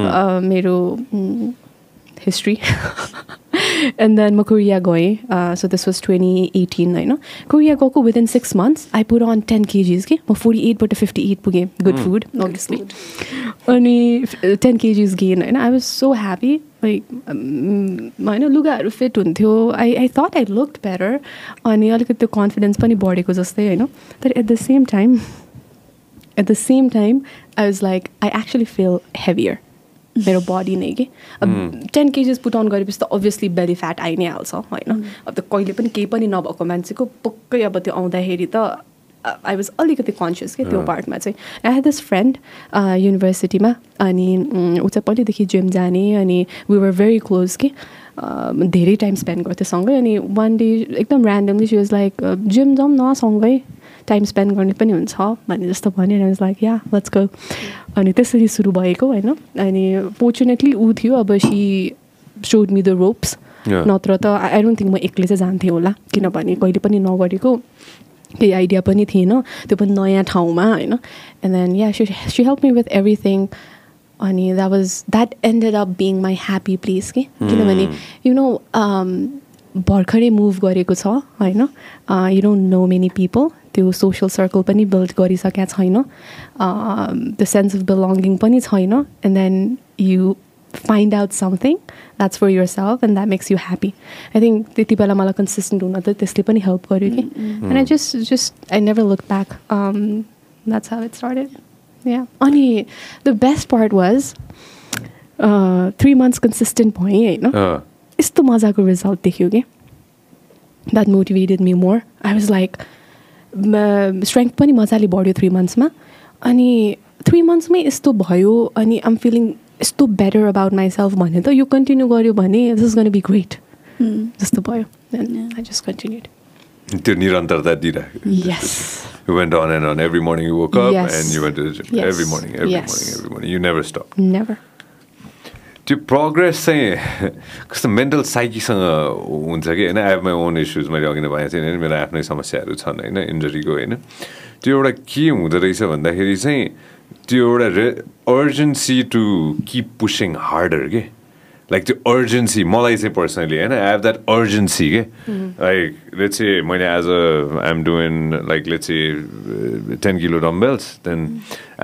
uh, मेरो हिस्ट्री एन्ड देन म कोरिया गएँ so this was twenty eighteen होइन कोरिया गएको within six months I put on ten kgs कि म फोर्टी एटबाट फिफ्टी एट पुगेँ गुड फुड अभियसली अनि टेन केजिज गेन होइन I was so happy like होइन लुगाहरू फिट हुन्थ्यो I I thought I look better अनि अलिकति त्यो कन्फिडेन्स पनि बढेको जस्तै होइन तर at the same time at the same time I was like I actually feel heavier मेरो बडी नै कि? अब टेन केजिस पुट अन गरेपछि त अभियसली बेली फ्याट आइ नै हाल्छ होइन अब त कहिले पनि केही पनि नभएको मान्छेको पक्कै अब त्यो आउँदाखेरि त आई वाज अलिकति कन्सियस के त्यो पार्टमा चाहिँ। आई हेड दिस फ्रेन्ड युनिभर्सिटीमा अनि ऊ चाहिँ पहिल्यैदेखि जिम जाने अनि वी वर भेरी क्लोज कि? धेरै टाइम स्पेन्ड गर्थ्यो सँगै अनि वान डे एकदम randomly she was like gym जाउँ न सँगै। टाइम स्पेन्ड गर्ने पनि हुन्छ भने जस्तो भन्यो was like yeah let's go अनि त्यसरी सुरु भएको होइन? अनि फोर्चुनेटली ऊ थियो अब सी सोड मी द रोप्स. नत्र त आई डोन्ट थिङ्क म एक्लै चाहिँ जान्थेँ होला किनभने कहिले पनि नगरेको केही आइडिया पनि थिएन त्यो पनि नयाँ ठाउँमा होइन? And then yeah she she help me with everything अनि that was that ended up being my happy place कि किनभने यु नो भर्खरै मुभ गरेको छ होइन? You don't know many people त्यो सोसियल सर्कल पनि बिल्ड गरिसकेका छैन। त्यो सेन्स अफ बिलोङ्गिङ पनि छैन। And then you find out something that's for yourself and that makes you happy I think त्यति बेला मलाई कन्सिस्टेन्ट हुन त त्यसले पनि हेल्प गर्यो कि। And I just just I never look back that's how it started yeah अनि the best part was three months consistent भएँ होइन। यस्तो मजाको रिजल्ट देख्यो कि। That motivated me more I was like strength पनि मजाले बढ्यो थ्री मन्थ्समा अनि थ्री मन्थ्समै यस्तो भयो अनि आम फिलिङ यस्तो बेटर अबाउट माइसेल्फ भने त यो कन्टिन्यू गर्यो भने this is gonna be great जस्तो भयो। आई जस्ट कन्टिन्युड त्यो निरन्तरता दिइराख्यो यस You went on and on. Every morning you woke up Yes. and you went to the gym. Yes. Every morning, every Yes. morning, every morning. You never stopped. Never त्यो progress चाहिँ कस्तो mental साइकीसँग हुन्छ कि? होइन I have my own issues मैले अघि नै भनेको थिएँ मेरो आफ्नै समस्याहरू छन् होइन इन्जरीको होइन। त्यो एउटा के हुँदो रहेछ भन्दाखेरि चाहिँ त्यो एउटा रे urgency to keep pushing harder के? लाइक त्यो अर्जेन्सी मलाई चाहिँ पर्सनली होइन आई हेभ द्याट अर्जेन्सी के लाइक लेट्स चाहिँ मैले as a I'm doing like let's चाहिँ ten kilo dumbbells then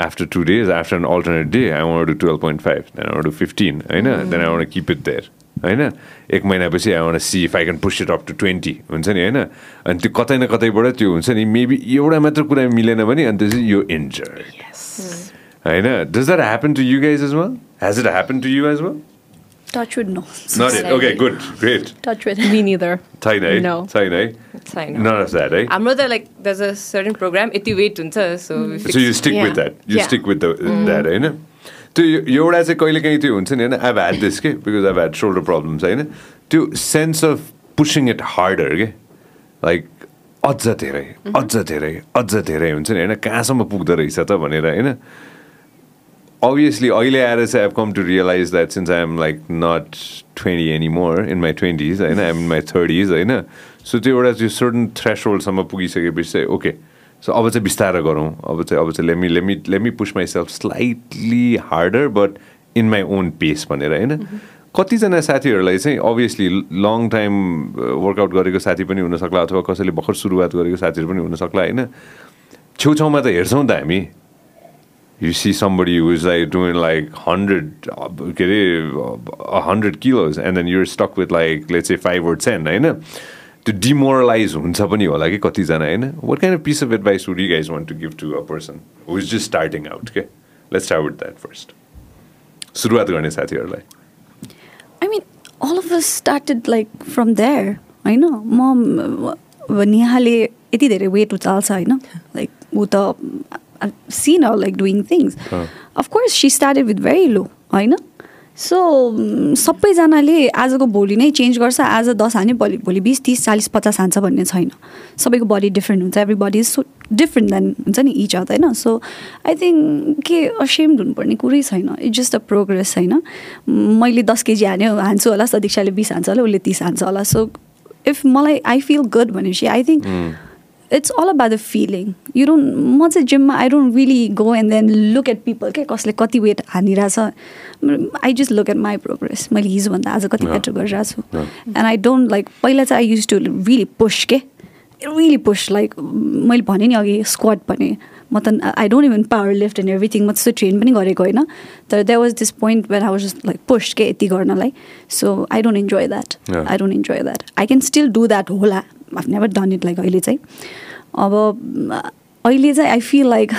after two days after an alternate day I want to twelve point five then I to fifteen होइन? Then I want keep it there होइन? एक महिनापछि I want see if I can push it up to twenty हुन्छ नि होइन? अनि त्यो कतै न कतैबाट त्यो हुन्छ नि मेबी एउटा मात्र कुरा मिलेन भने अनि त्यसपछि यो इन्जर्ड होइन? Does that happen to you guys as well has it happen to you as well touch wood no not it okay good great touch wood me neither छैन No. छैन छैन नट अफ द्याट है हाम्रो त like दस a certain program यति weight हुन्छ so So you stick with that. You Yeah. stick with the, that, होइन त्यो यो- एउटा चाहिँ कहिले काहीँ त्यो हुन्छ नि होइन आई ह्याड दिस के because I had shoulder problems होइन त्यो sense of pushing it harder के लाइक अझ धेरै अझ धेरै अझ धेरै हुन्छ नि होइन कहाँसम्म पुग्दो रहेछ त भनेर होइन obviously अहिले आएर चाहिँ I've come to realize that since I'm like not 20 anymore in my 20s होइन I'm in my 30s होइन सो त्यो एउटा त्यो सर्टन थ्रेस होल्डसम्म पुगिसकेपछि चाहिँ ओके सो अब चाहिँ बिस्तारै गरौँ अब चाहिँ अब चाहिँ lemme lemme lemme push myself slightly harder but in my own pace भनेर होइन कतिजना साथीहरूलाई चाहिँ अभियसली लङ टाइम वर्कआउट गरेको साथी पनि हुनसक्ला अथवा कसैले भर्खर सुरुवात गरेको साथीहरू पनि हुनसक्ला होइन? छेउछाउमा त हेर्छौँ त हामी। You see somebody who's like doing like hundred के अरे hundred kilos and then you're stuck with like let's a five or ten होइन त्यो डिमोरलाइज हुन्छ पनि होला कि कतिजना होइन what kind of piece of advice would you guys want to give to a person who is just starting out के let's start with that first सुरुवात गर्ने साथीहरूलाई। I mean all of started like from there होइन म नेहाले यति धेरै weight उचाल्छ होइन? Like ऊ त seen her like doing things of course she started with very low होइन? सो सबैजनाले आजको भोलि नै चेन्ज गर्छ। आज दस हाने भोलि भोलि बिस तिस चालिस पचास हान्छ भन्ने छैन। सबैको बडी डिफ्रेन्ट हुन्छ। Everybody is so different then हुन्छ नि इच अदर होइन? सो आई थिङ्क के असेम्ड हुनुपर्ने कुरै छैन। इट्स जस्ट अ प्रोग्रेस होइन? मैले दस केजी हान्यो हान्छु होला सदीक्षाले बिस हान्छ होला उसले तिस हान्छ होला। सो इफ मलाई आई फिल गुड भनेपछि I think it's all about the feeling you don't म चाहिँ जिममा I don't really go and then look at people के कसले कति weight हानिरहेछ? I just look at my progress मैले हिजोभन्दा आज कति बेटर गरिरहेको छु एन्ड आई डोन्ट लाइक पहिला चाहिँ I used to really push के रियली पुस लाइक मैले भनेँ नि अघि स्क्वाड भने। म त I don't even power lift and everything म त्यस्तो ट्रेन पनि गरेको होइन। तर that was this point when I was just like pushed के यति गर्नलाई so I don't enjoy that I don't enjoy that I can still do that होला। आफ नेभर डन इट लाइक अहिले चाहिँ। अब अहिले चाहिँ आई फिल लाइक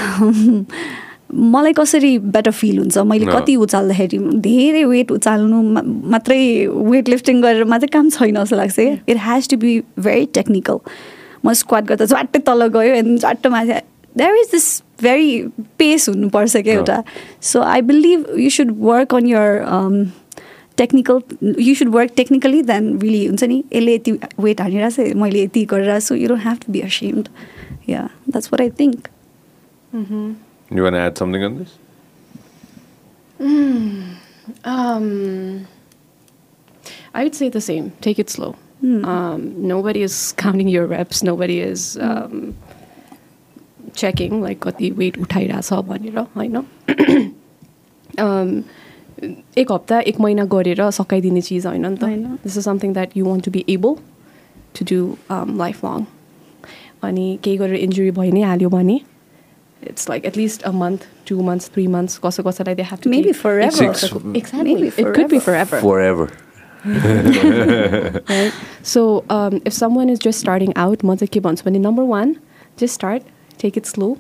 मलाई कसरी बेटर फिल हुन्छ? मैले कति उचाल्दाखेरि धेरै वेट उचाल्नु मात्रै वेट लिफ्टिङ गरेर मात्रै काम छैन जस्तो लाग्छ। क्या it has to be very technical म स्क्वाड गर्दा झट्टै तल गयो एन्ड झट्ट माथि there is this very pace हुनुपर्छ क्या एउटा। So I believe you should work on your Technical you should work technically then really हुन्छ नि यसले यति वेट हानिरहेको छ मैले यति गरिरहेको छु you don't have to be ashamed yeah that's what I think You want to add something on this? Um, I would say the same. Take it slow. Um, nobody is counting your reps. Nobody is um, checking like कति weight उठाइरहेछ भनेर होइन एक हप्ता एक महिना गरेर सकाइदिने चिज होइन नि त। This is something that you want to be able to do lifelong अनि केही गरेर इन्जुरी भइ नै हाल्यो भने it's like at least a month two months three months कसो कसैलाई देखिर है so if someone's starting out म चाहिँ के भन्छु भने number one just start take it slow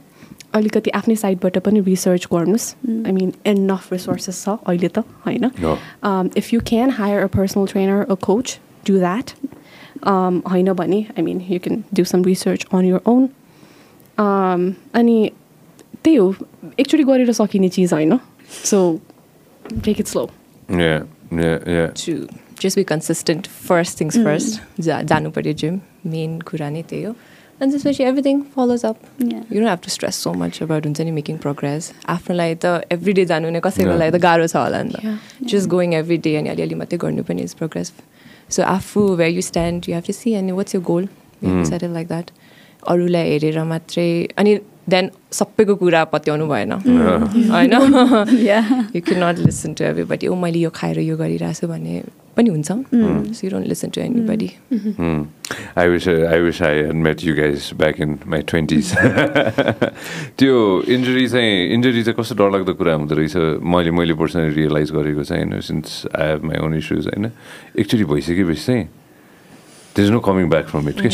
अलिकति आफ्नै साइडबाट पनि रिसर्च गर्नुहोस्। आई मिन एनफ रिसोर्सेस छ अहिले त होइन. If you can hire a personal trainer a coach do that होइन भने I mean you can do some research on your own अनि त्यही हो। एकचोटि गरेर सकिने चिज होइन? So take it slow just be consistent first things first जा जानु पऱ्यो जिम मेन कुरा नै त्यही हो। अनि त्यसपछि everything follows up Yeah. You don't have to stress so much about हुन्छ नि मेकिङ प्रोग्रेस आफ्नो लागि त एभ्री डे जानु नै कसैको. लागि त गाह्रो छ होला नि. त जस्ट गोइङ एभ्री डे अनि अलिअलि मात्रै गर्नु पनि इज प्रोग्रेस सो आफू where you stand you have to see अनि what's you goal settle like that अरूलाई हेरेर मात्रै अनि देन सबैको कुरा पत्याउनु भएन होइन. You can not listen to everybody ओ मैले यो खाएर यो गरिरहेको छु भने पनि हुन्छ so you don't listen to anybody. I wish I, I wish I had met you guys back in my twenties. त्यो इन्जुरी चाहिँ इन्जुरी चाहिँ कस्तो डरलाग्दो कुरा हुँदो रहेछ मैले मैले पर्सनली रियलाइज गरेको चाहिँ होइन since I have my own issues होइन। एकचोटि भइसकेपछि चाहिँ there is no coming back from it के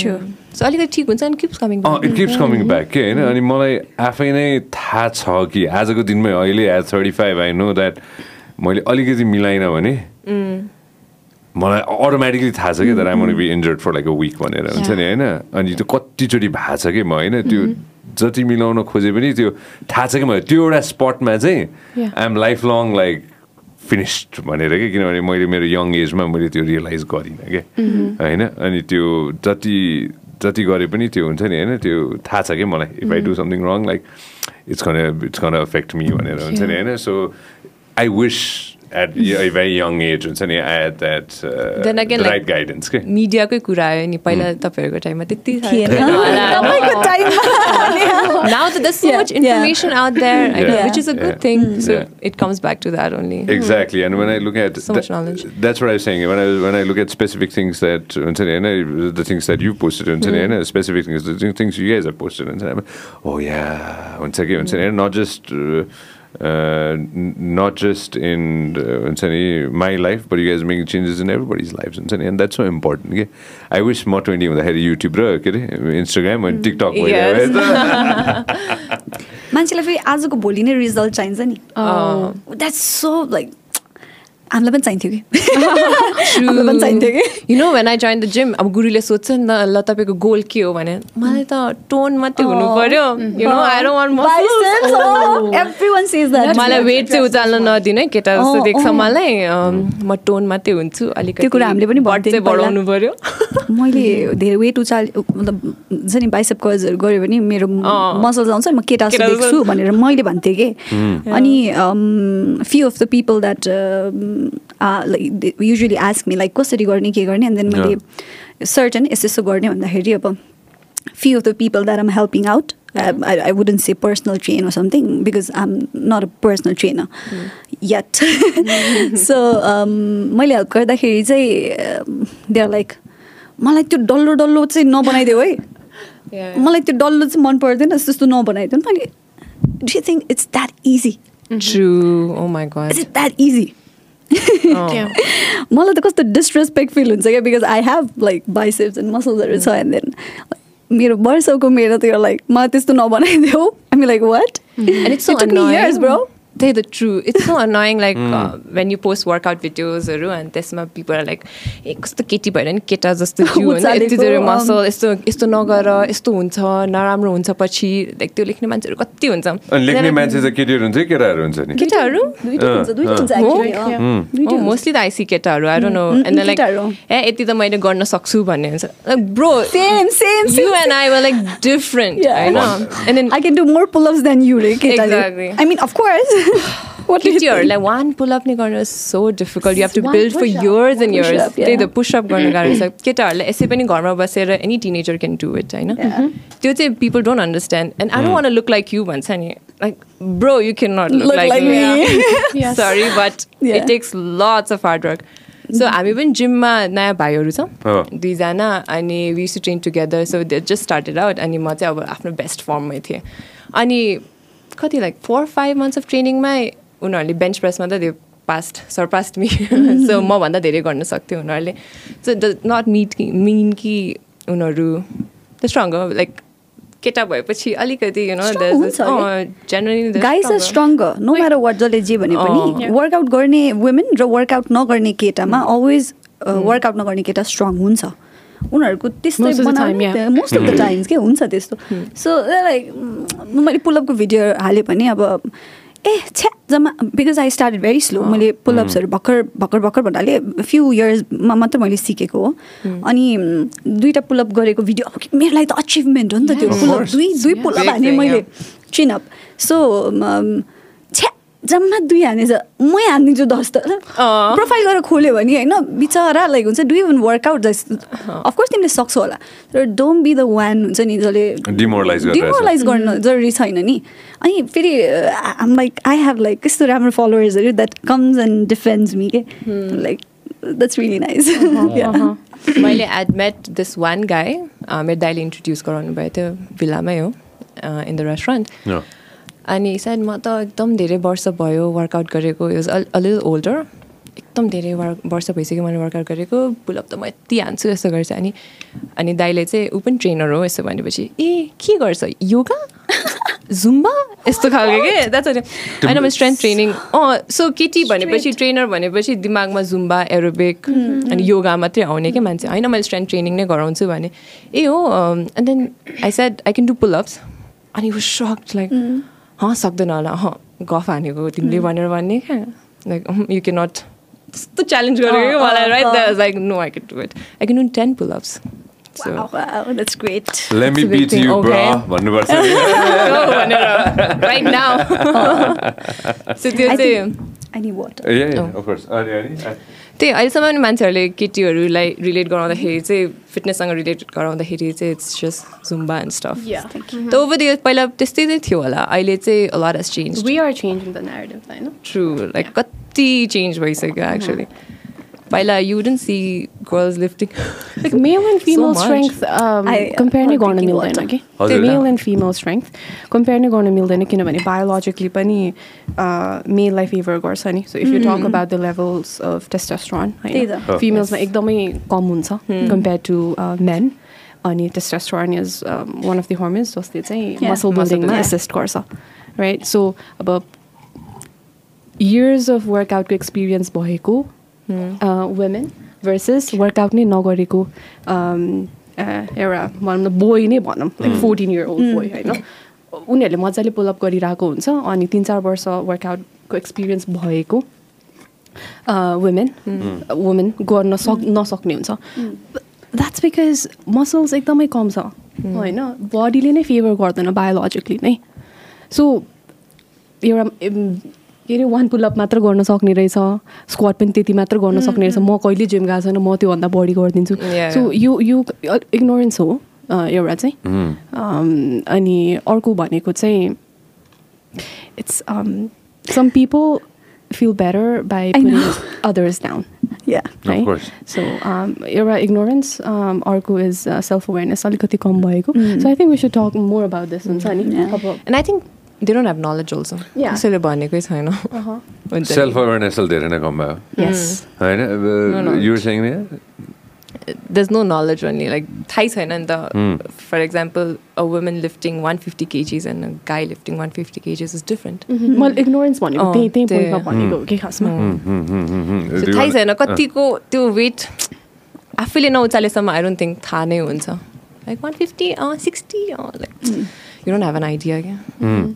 अलिकति ठिक हुन्छ अनि keeps coming it keeps coming back के होइन? अनि मलाई आफै नै थाहा छ कि आजको दिनमै अहिले age thirty five I know that मैले अलिकति मिलाइनँ भने मलाई अटोमेटिकली थाहा छ कि तर I'm be injured for like a week भनेर हुन्छ नि होइन? अनि त्यो कतिचोटि भएको छ कि म होइन? त्यो जति मिलाउन खोजे पनि त्यो थाहा छ कि मलाई त्यो एउटा स्पटमा चाहिँ. I'm life long like finished भनेर कि? किनभने मैले मेरो यङ एजमा मैले त्यो रियलाइज गरिनँ क्या होइन? अनि त्यो जति जति गरे पनि त्यो हुन्छ नि होइन? त्यो थाहा छ कि मलाई? If I do something wrong like it's gonna it's gonna affect me भनेर हुन्छ नि होइन? So I wish at a very young age हुन्छ नि I had that uh, Then again, right like- guidance के मिडियाकै कुरा आयो नि पहिला तपाईँहरूको टाइममा त्यति थिएन तपाईँको टाइममा Now that there's so Yeah, much yeah. information out there, I Yeah. know, which is a good Yeah. thing. So Yeah. it comes back to that only. Exactly, and when I look at So much knowledge. that's what I was saying. When I when I look at specific things that हुन्छ नि होइन, the things that you posted, हुन्छ नि होइन, specific things, the things you guys have posted, हुन्छ नि, I'm like, oh yeah, हुन्छ कि हुन्छ नि होइन, not just. Uh, uh, just in uh, हुन्छ नि, my life, but you guys are making changes in everybody's lives, हुन्छ नि, and that's so important. के I wish म 20 हुँदाखेरि युट्युब र के अरे इन्स्टाग्राम अनि टिकटक Yes. मान्छेलाई फेरि आजको भोलि नै रिजल्ट चाहिन्छ नि द्याट्स सो लाइक हामीलाई पनि चाहिन्थ्यो कि हामीलाई पनि चाहिन्थ्यो कि You know, when I joined the gym, अब गुरुले सोध्छ नि त ल तपाईँको गोल के हो? भने मलाई त टोन मात्रै हुनु पर्यो। You know I don't oh, that. मलाई वेट चाहिँ उचाल्न नदिनु है केटा जस्तो Oh, देख्छ oh. मलाई। अम, म टोन मात्रै हुन्छु अलिकति त्यो कुरा हामीले पनि चाहिँ बढाउनु पर्यो। मैले धेरै वेट उचाल मतलब हुन्छ नि बाइसेप कर्जहरू गऱ्यो भने मेरो मसल्स आउँछ नि म केटा जस्तो केटा जस्तो। देख्छु भनेर मैले भन्थेँ कि। अनि few of the people that like usually ask me like कसरी गर्ने के गर्ने एन्ड देन मैले सर्टन यस्तो यस्तो गर्ने भन्दाखेरि अब few of the people that I'm helping out, um, I, I wouldn't say personal train or something because I'm not a personal trainer yet. so um, मैले हेल्प गर्दाखेरि चाहिँ दे आर लाइक मलाई त्यो डल्लो डल्लो चाहिँ नबनाइदेऊ है Yeah. मलाई त्यो डल्लो चाहिँ मन पर्दैन त्यस्तो नबनाइदेऊ मैले do you think it's that easy True. Oh my god. Is it that easy Oh. मलाई त कस्तो डिसरेस्पेक्ट फिल हुन्छ क्या because I have like biceps and मसल्सहरू छ एन्ड देन मेरो वर्षको मेरो त्यो लाइक मलाई त्यस्तो नबनाइदेऊ। हामी like what And it's the true. It's so annoying, like uh, when you post workout videos, and त्यसमा people are like, ए कस्तो केटी भएर नि केटा जस्तो धेरै। मसल यस्तो यस्तो नगर यस्तो हुन्छ नराम्रो हुन्छ पछि लाइक त्यो लेख्ने मान्छेहरू कति हुन्छ अनि लेख्ने मान्छे चाहिँ केटीहरू हुन्छ हुन्छ नि। मोस्टली त आइसी केटाहरू I don't know and like. ए यति त मैले गर्न सक्छु भन्ने हुन्छ bro Same, same, you and I like different. होइन and then I can do more pull-ups than you, right? Exactly. I केटीहरूलाई वान पुलअप नै गर्नु so difficult you have to One build for years and years त्यही त yeah. Push-up गर्नु गाह्रो छ केटाहरूलाई यसै पनि घरमा बसेर any teenager can do it होइन त्यो चाहिँ people don't understand and I don't want look like you भन्छ नि like bro you can not look Look like like me. Yes. Sorry but Yeah. It takes lots of hard work so हामी पनि जिममा नयाँ भाइहरू छ। दुईजना अनि we two train together so they just started out अनि म चाहिँ अब आफ्नो बेस्ट फर्ममै थिएँ अनि कति like four five months of ट्रेनिङमै उनीहरूले बेन्च प्रेसमा त त्यो पास्ट सरपास्ट मी सो मभन्दा धेरै गर्न सक्थ्यो उनीहरूले. सो ड नट मिट कि मिन कि उनीहरू द स्ट्रङ लाइक केटा भएपछि अलिकति you know. Generally guys are stronger no matter what जसले जे भने पनि वर्कआउट गर्ने वुमेन र वर्कआउट नगर्ने केटामा अलवेज वर्कआउट नगर्ने केटा स्ट्रङ हुन्छ। उनीहरूको त्यस्तै Most of the time, yeah. Most of the times के हुन्छ त्यस्तो। सो लाइक मैले पुलअपको भिडियो हालेँ भने अब ए छ्या जम्मा because I started very slow मैले पुलअप्सहरू भर्खर भर्खर भर्खर भन्नाले फ्यु इयर्समा मात्र मैले सिकेको हो। अनि दुईवटा पुलअप गरेको भिडियो अब कि मेरो लागि त अचिभमेन्ट हो नि त त्यो पुलअप. दुई दुई पुलअप हाने मैले yeah. चिन अप सो जम्मा दुई हानेछ। मै हानिदिन्छु दस त। प्रोफाइल गरेर खोल्यो भने होइन बिचरा लाइक हुन्छ डु इभन वर्कआउट जस्तो अफकोर्स तिमीले सक्छौ होला। तर डोन्ट बी द वान हुन्छ नि जसले गरिरहेछ। डिमोरलाइज गर्न जरुरी छैन नि। अनि फेरि um like I have like कस्तो राम्रो फलोवर्सहरू that comes and defends me के? लाइक द्याट्स रियली नाइस मैले had met this one guy मेरो दाइले इन्ट्रोड्युस गराउनु भएको थियो भिल्लामै हो इन द रेस्टुरेन्ट. अनि सायद म त एकदम धेरै वर्ष भयो वर्कआउट गरेको इज अलिल ओल्डर एकदम धेरै वर वर्ष भइसक्यो मैले वर्कआउट गरेको। पुलअप त म यति हान्छु यस्तो गर्छ। अनि अनि दाइले चाहिँ ऊ पनि ट्रेनर हो यसो भनेपछि ए के गर्छ? योगा? जुम्बा यस्तो खालको के? द्याट्स होइन म स्ट्रेन्थ ट्रेनिङ अँ सो केटी भनेपछि ट्रेनर भनेपछि दिमागमा जुम्बा एरोबिक अनि योगा मात्रै आउने क्या मान्छे? होइन मैले स्ट्रेन्थ ट्रेनिङ नै गराउँछु भने। ए हो and then I said I can do pullups अनि वाज सक्ड लाइक सक्दैन होला अँ गफ हानेको तिमीले भनेर भन्ने क्या लाइक यु क्यान नट त्यस्तो च्यालेन्ज गरेको क्या मलाई right that like no I can do it I can do ten pullups so that's great Let me It's a big beat thing, you, bro. okay. भन्नुपर्छ नि। भनेर right now so त्यो I चाहिँ any water Yeah, yeah, Oh. of course. अनि अनि त्यही अहिलेसम्म पनि मान्छेहरूले केटीहरूलाई रिलेट गराउँदाखेरि चाहिँ फिटनेससँग रिलेटेड गराउँदाखेरि चाहिँ it's just Zumba and stuff. त ओभर द पहिला त्यस्तै नै थियो होला अहिले चाहिँ चेन्ज. ट्रु लाइक कति चेन्ज भइसक्यो एक्चुली पहिला you wouldn't see girls lifting Like male and female much. strength um, I- compare नै गर्न मिल्दैन. कि। Male and female strength compare नै गर्न मिल्दैन किनभने बायोलोजिकली पनि मेललाई फेभर गर्छ नि so if you talk about the levels of testosterone होइन। फिमेल्समा एकदमै कम हुन्छ कम्पेयर टु मेन अनि testosterone is one of the hormones जसले चाहिँ. मसल Muscle बिल्डिङमा building. एसिस्ट गर्छ राइट सो अब इयर्स अफ वर्कआउटको एक्सपिरियन्स भएको वुमेन भर्सेस वर्कआउट नै नगरेको एउटा भनौँ न बोय नै भनौँ like fourteen year old boy होइन? उनीहरूले मजाले पुलअप गरिरहेको हुन्छ अनि तिन चार वर्ष वर्कआउटको एक्सपिरियन्स भएको वुमेन वुमेन गर्न सक नसक्ने हुन्छ। द्याट्स बिकज मसल्स एकदमै कम छ होइन? बडीले नै फेभर गर्दैन बायोलोजिकली नै। सो एउटा के अरे वान पुलअप मात्र गर्न सक्ने रहेछ। स्क्वाड पनि त्यति मात्र गर्न सक्ने रहेछ। म कहिले जिम गएको छैन म त्योभन्दा बढी गरिदिन्छु सो. यो यो इग्नोरेन्स हो एउटा चाहिँ। Um, अनि अर्को भनेको चाहिँ it's some people feel better by. Others down course. So एउटा इग्नोरेन्स अर्को इज सेल्फ अवेरनेस अलिकति कम भएको। So I think we should talk more about this हुन्छ नि. अब and I think they don't have knowledge also Yeah. कसैले भनेकै छैन। सेल्फ अवेरनेस धेरै नै कम भयो। Yes. No, होइन? no. You're saying there's no knowledge only like थाहै छैन नि Hmm. त for example a women lifting one fifty kgs and a guy lifting one fifty kgs is different मैले इग्नोरेन्स भनेको अँ, त्यही त्यही। पोइन्टमा भनेको कि खासमा थाहै छैन कतिको त्यो वेट आफैले नउचालेसम्म आई डोन्ट थिङ्क थाहा नै हुन्छ। Like one fifty sixty like You don't have an idea क्या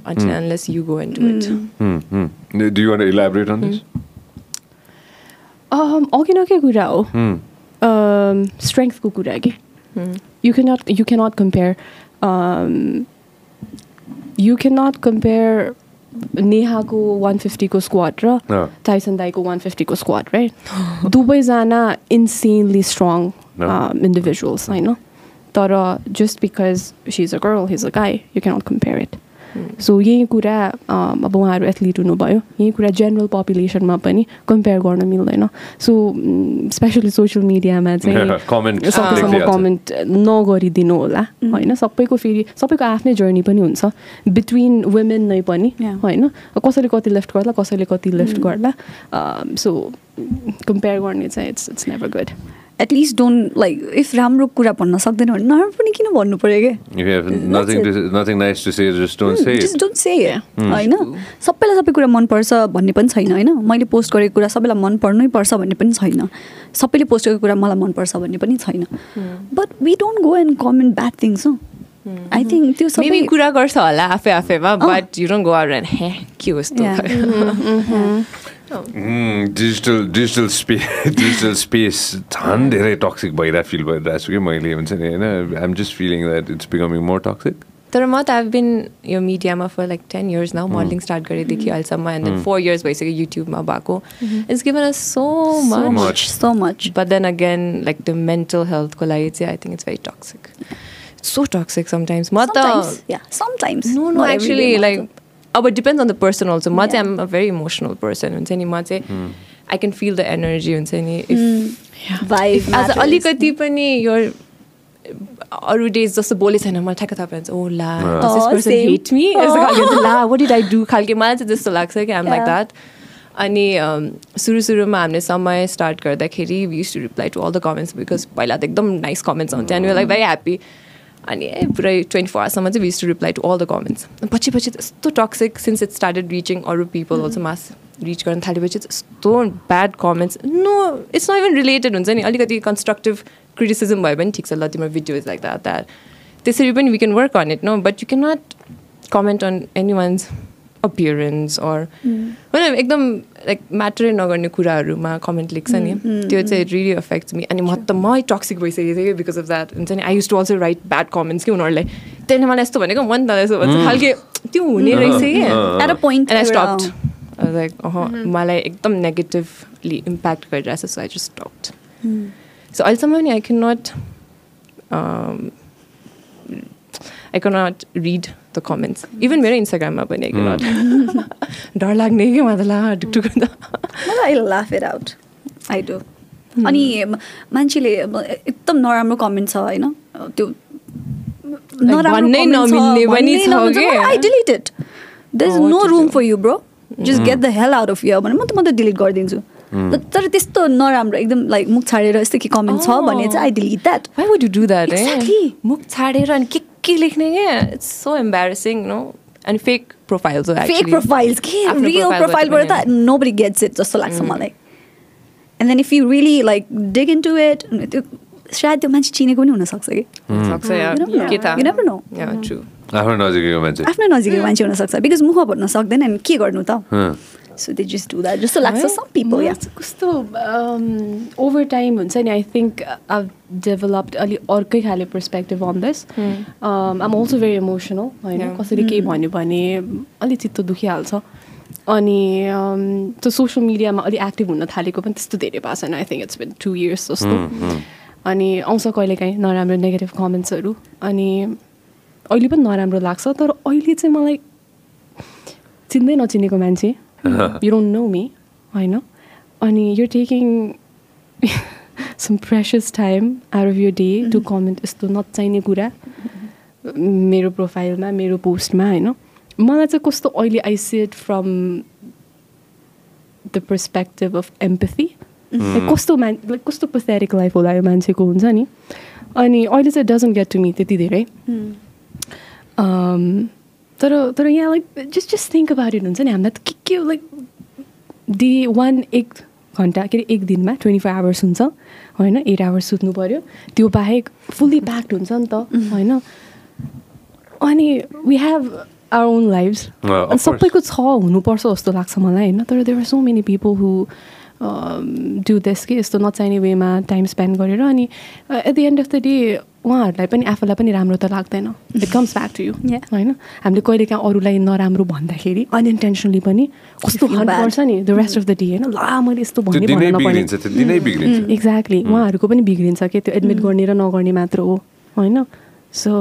until unless you go and do it do you want elaborate on this Um, अघि न के कुरा हो स्ट्रेङ्थको कुरा कि you cannot you cannot compare you cannot compare नेहाको one फिफ्टीको squad र अँ। टाइसन दाईको वान फिफ्टीको स्क्वाड राइट दुवैजना इन्सेनली स्ट्रङ No. इन्डिभिजुअल्स होइन तर just because she is a girl he's a guy you cannot compare it so यही कुरा अब उहाँहरू एथलिट हुनुभयो यही कुरा जेनरल पपुलेसनमा पनि कम्पेयर गर्न मिल्दैन सो स्पेसली सोसियल मिडियामा चाहिँ सकेसम्म लेखिहाल्छ। कमेन्ट नगरिदिनु होला होइन सबैको फेरि सबैको आफ्नै जर्नी पनि हुन्छ बिट्विन वुमेन नै पनि. होइन कसैले कति लिफ्ट गर्ला कसैले कति लिफ्ट गर्ला सो कम्पेयर गर्ने चाहिँ it's it's never good at least don't like if राम्रो कुरा भन्न सक्दैन भने नराम्रो पनि किन भन्नु पऱ्यो क्या If you have nothing, to, nothing nice to say, just don't say just it. Don't say होइन सबैलाई सबै कुरा मनपर्छ भन्ने पनि छैन होइन? मैले पोस्ट गरेको कुरा सबैलाई मन पर्नै पर्छ भन्ने पनि छैन। सबैले पोस्ट गरेको कुरा मलाई मनपर्छ भन्ने पनि छैन। But we don't go and comment bad things हो आई थिङ्क त्यो सबै कुरा गर्छ होला आफै आफैमा। But you don't go out and hey के digital digital space digital space. झन् धेरै टक्सिक भइरहेको फिल भइरहेको छु कि मैले हुन्छ नि होइन? I'm just feeling that it's becoming more toxic तर म त आई बिन यो मिडियामा for like ten years now modelling start गरेदेखि अहिलेसम्म एन्ड देन फोर इयर्स भइसक्यो युट्युबमा भएको। It's given us so so much much. so much. But then again, like the mental health को लागि चाहिँ I think it's very toxic. So toxic sometimes. म त sometimes yeah sometimes. No no अब it depends on the person also. म चाहिँ. I'm a very emotional person. हुन्छ नि म चाहिँ I can feel the energy. हुन्छ नि if vibe as matters. अलिकति पनि यो अरू डेज जस्तो बोले छैन मलाई ठ्याक्क थाहा पाइन्छ ओ ला Oh, पर्सन. हेट मी ला वाट डिड आई डु खालके मलाई चाहिँ त्यस्तो लाग्छ कि आम लाइक. द्याट अनि सुरु सुरुमा हामीले समय स्टार्ट गर्दाखेरि we use to reply to all the comments because पहिला त एकदम नाइस कमेन्ट्स हुन्थ्यो अनि लाइक भेरी ह्याप्पी अनि ए पुरै ट्वेन्टी फोर आवर्ससम्म चाहिँ we use to reply to all the comments पछि पछि त्यस्तो toxic since it started reaching अरू पिपल अल्सो मास रिच गर्न थालेपछि त्यस्तो bad comments no it's not even related हुन्छ नि। अलिकति कन्स्ट्रक्टिभ क्रिटिसिजम भयो भने ठिक छ। ल तिम्रो video is like that that त्यसरी पनि we can work on it no but you can not comment on any one's appearance or होइन एकदम लाइक म्याटरै नगर्ने कुराहरूमा कमेन्ट लेख्छ नि। त्यो चाहिँ रियली एफेक्ट्स मी अनि म त मै टक्सिक भइसकेको थिएँ कि बिकज अफ द्याट हुन्छ नि I use to also write bad comments कि उनीहरूलाई त्यसले मलाई यस्तो भनेको मन त यसो भन्छ। खालके त्यो हुने रहेछ कि। At a point And I एउटा- stopped. लाइक अह मलाई एकदम नेगेटिभली इम्प्याक्ट गरिरहेछ so I just stopped so अहिलेसम्म पनि I can not I can not read the comments even मेरो इन्स्टाग्राममा पनि आई क्यान नट डर लाग्ने कि मलाई ला ढुकढुक त मलाई laugh it out I do अनि म- मान्छेले अब एकदम नराम्रो कमेन्ट छ होइन? त्यो भन्नै नमिल्ने पनि छ के? I delete it there is Oh, no room? For you bro just get the hell out of your भने म त म त डिलिट गरिदिन्छु। तर- तर त्यस्तो नराम्रो एकदम लाइक मुख छाडेर यस्तो के कमेन्ट छ भने चाहिँ I delete that Why would you do that? Exactly. Eh? मुख छाडेर अनि के के लेख्ने क्या इट्स सो एम्बारेसिङ नो अनि फेक प्रोफाइल्स फेक प्रोफाइल्स के रियल profile प्रोफाइलबाट बाट त नो बडी गेट्स इट जस्तो लाग्छ मलाई and then if you really like dig into it त्यो सायद त्यो मान्छे चिनेको पनि हुनसक्छ कि सक्छ यार You never know. के थाहा You never know. Yeah, true. आफ्नो नजिकैको मान्छे आफ्नै नजिकै मान्छे हुनसक्छ बिकज मुख भन्न सक्दैन अनि के गर्नु त. So they just do that जस्तो लाग्छ सम पिपल या कस्तो ओभर टाइम हुन्छ नि आई थिङ्क आई डेभलप्ड अलिक अर्कै खाले perspective on this um also very emotional होइन Yeah. कसैले केही भन्यो भने अलिक चित्त दुखिहाल्छ. अनि um, त्यो सोसियल मिडियामा अलिक एक्टिभ हुन थालेको पनि त्यस्तो धेरै भएको छैन I think it's been two years जस्तो. अनि आउँछ कहिलेकाहीँ नराम्रो नेगेटिभ कमेन्ट्सहरू अनि अहिले पनि नराम्रो लाग्छ तर अहिले चाहिँ मलाई चिन्दै नचिनेको मान्छे। यु डोन्ट नो मी होइन अनि you taking some precious time out of your day to comment यस्तो नचाहिने कुरा मेरो प्रोफाइलमा मेरो पोस्टमा होइन मलाई चाहिँ कस्तो अहिले I said from the perspective of empathy कस्तो मान लाइक कस्तो पस्थेरिक लाइफ होला यो मान्छेको हुन्छ नि अनि अहिले चाहिँ डजन्ट गेट टु मी त्यति धेरै तर तर यहाँ like just just think about it हुन्छ नि हामीलाई त के के लाइक डे वान एक घन्टा के अरे एक दिनमा ट्वेन्टी फोर आवर्स हुन्छ होइन एट आवर्स सुत्नु पऱ्यो त्यो बाहेक फुल्ली प्याक्ड हुन्छ नि त होइन अनि we have our own lives of अनि सबैको छ हुनुपर्छ जस्तो लाग्छ मलाई होइन तर there are so many people who do this कि यस्तो नचाहिने वेमा टाइम स्पेन्ड गरेर अनि at the end of the day उहाँहरूलाई पनि आफूलाई पनि राम्रो त लाग्दैन. It comes back to you. होइन? हामीले कहिलेकाहीँ अरूलाई नराम्रो भन्दाखेरि अनइन्टेन्सनली पनि कस्तो feel bad. पर्छ नि the rest of the day होइन? ला मैले यस्तो भन्ने दिनै भन्न नपर्ने। बिग्रिन्छ त्यो दिनै बिग्रिन्छ। एक्ज्याक्टली उहाँहरूको पनि बिग्रिन्छ कि? त्यो एडमिट गर्ने र नगर्ने मात्र हो होइन? So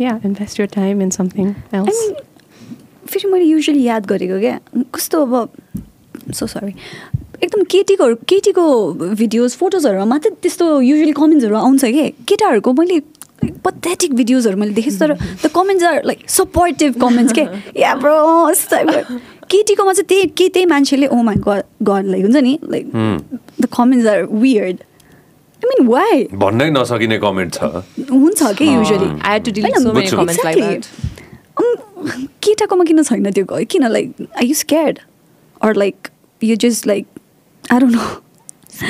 yeah invest your time in something else फेरि मैले युजली याद गरेको क्या? कस्तो अब सो सरी एकदम केटीको केटीको भिडियोज फोटोजहरूमा मात्रै त्यस्तो युजली कमेन्ट्सहरू आउँछ कि? केटाहरूको मैले पथेटिक भिडियोजहरू मैले देखेँ तर the comments are like supportive comments के? या ब्रो केटीकोमा चाहिँ त्यही के त्यही मान्छेले oh my god god like हुन्छ नि? Like the comments are weird I mean why भन्नै नसकिने कमेन्ट छ। हुन्छ कि युजली delete so many बुझ्छु। comments like that. केटाकोमा किन छैन त्यो? किन like I you scared or like you just like I don't know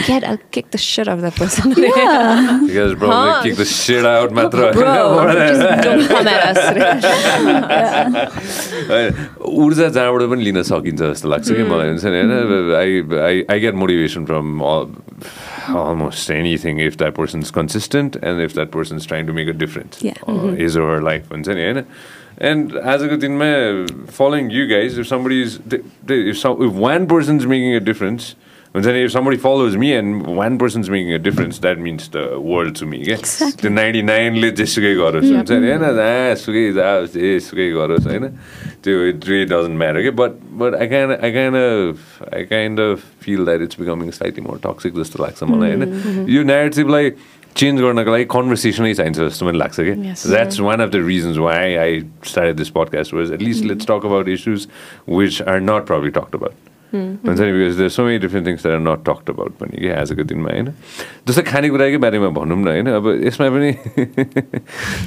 Get, I'll kick the shit out of that person. Because probably Huh? kick the shit out मात्र Bro, just don't come at us. होइन, ऊर्जा जहाँबाट पनि लिन सकिन्छ जस्तो लाग्छ कि मलाई हुन्छ नि होइन I I I get motivation from almost anything if that person's consistent and if that person's trying to make a difference Yeah. uh, his or her life हुन्छ नि होइन and आजको दिनमा following you guys if somebody is if, some, if one person's making a difference हुन्छ नि if somebody follows me and one person's making a difference that means the world to me क्या. त्यो ninety नाइनले जेसुकै गरोस् हुन्छ नि होइन जहाँ सुकै जाओस् जेसुकै गरोस् होइन त्यो रियली डजन्ट म्याटर कि but but I can I can I kind of feel that it's becoming slightly more toxic जस्तो लाग्छ मलाई होइन यो नेरेटिभलाई चेन्ज गर्नको लागि कन्भर्सेसनै चाहिन्छ जस्तो पनि लाग्छ कि. That's one of the reasons why I start this podcast was at least let's talk about issues which are not probably talked about हुन्छ नि because there so many different things are not talked about पनि कि आजको दिनमा होइन जस्तै खानेकुराकै बारेमा भनौँ न होइन अब यसमा पनि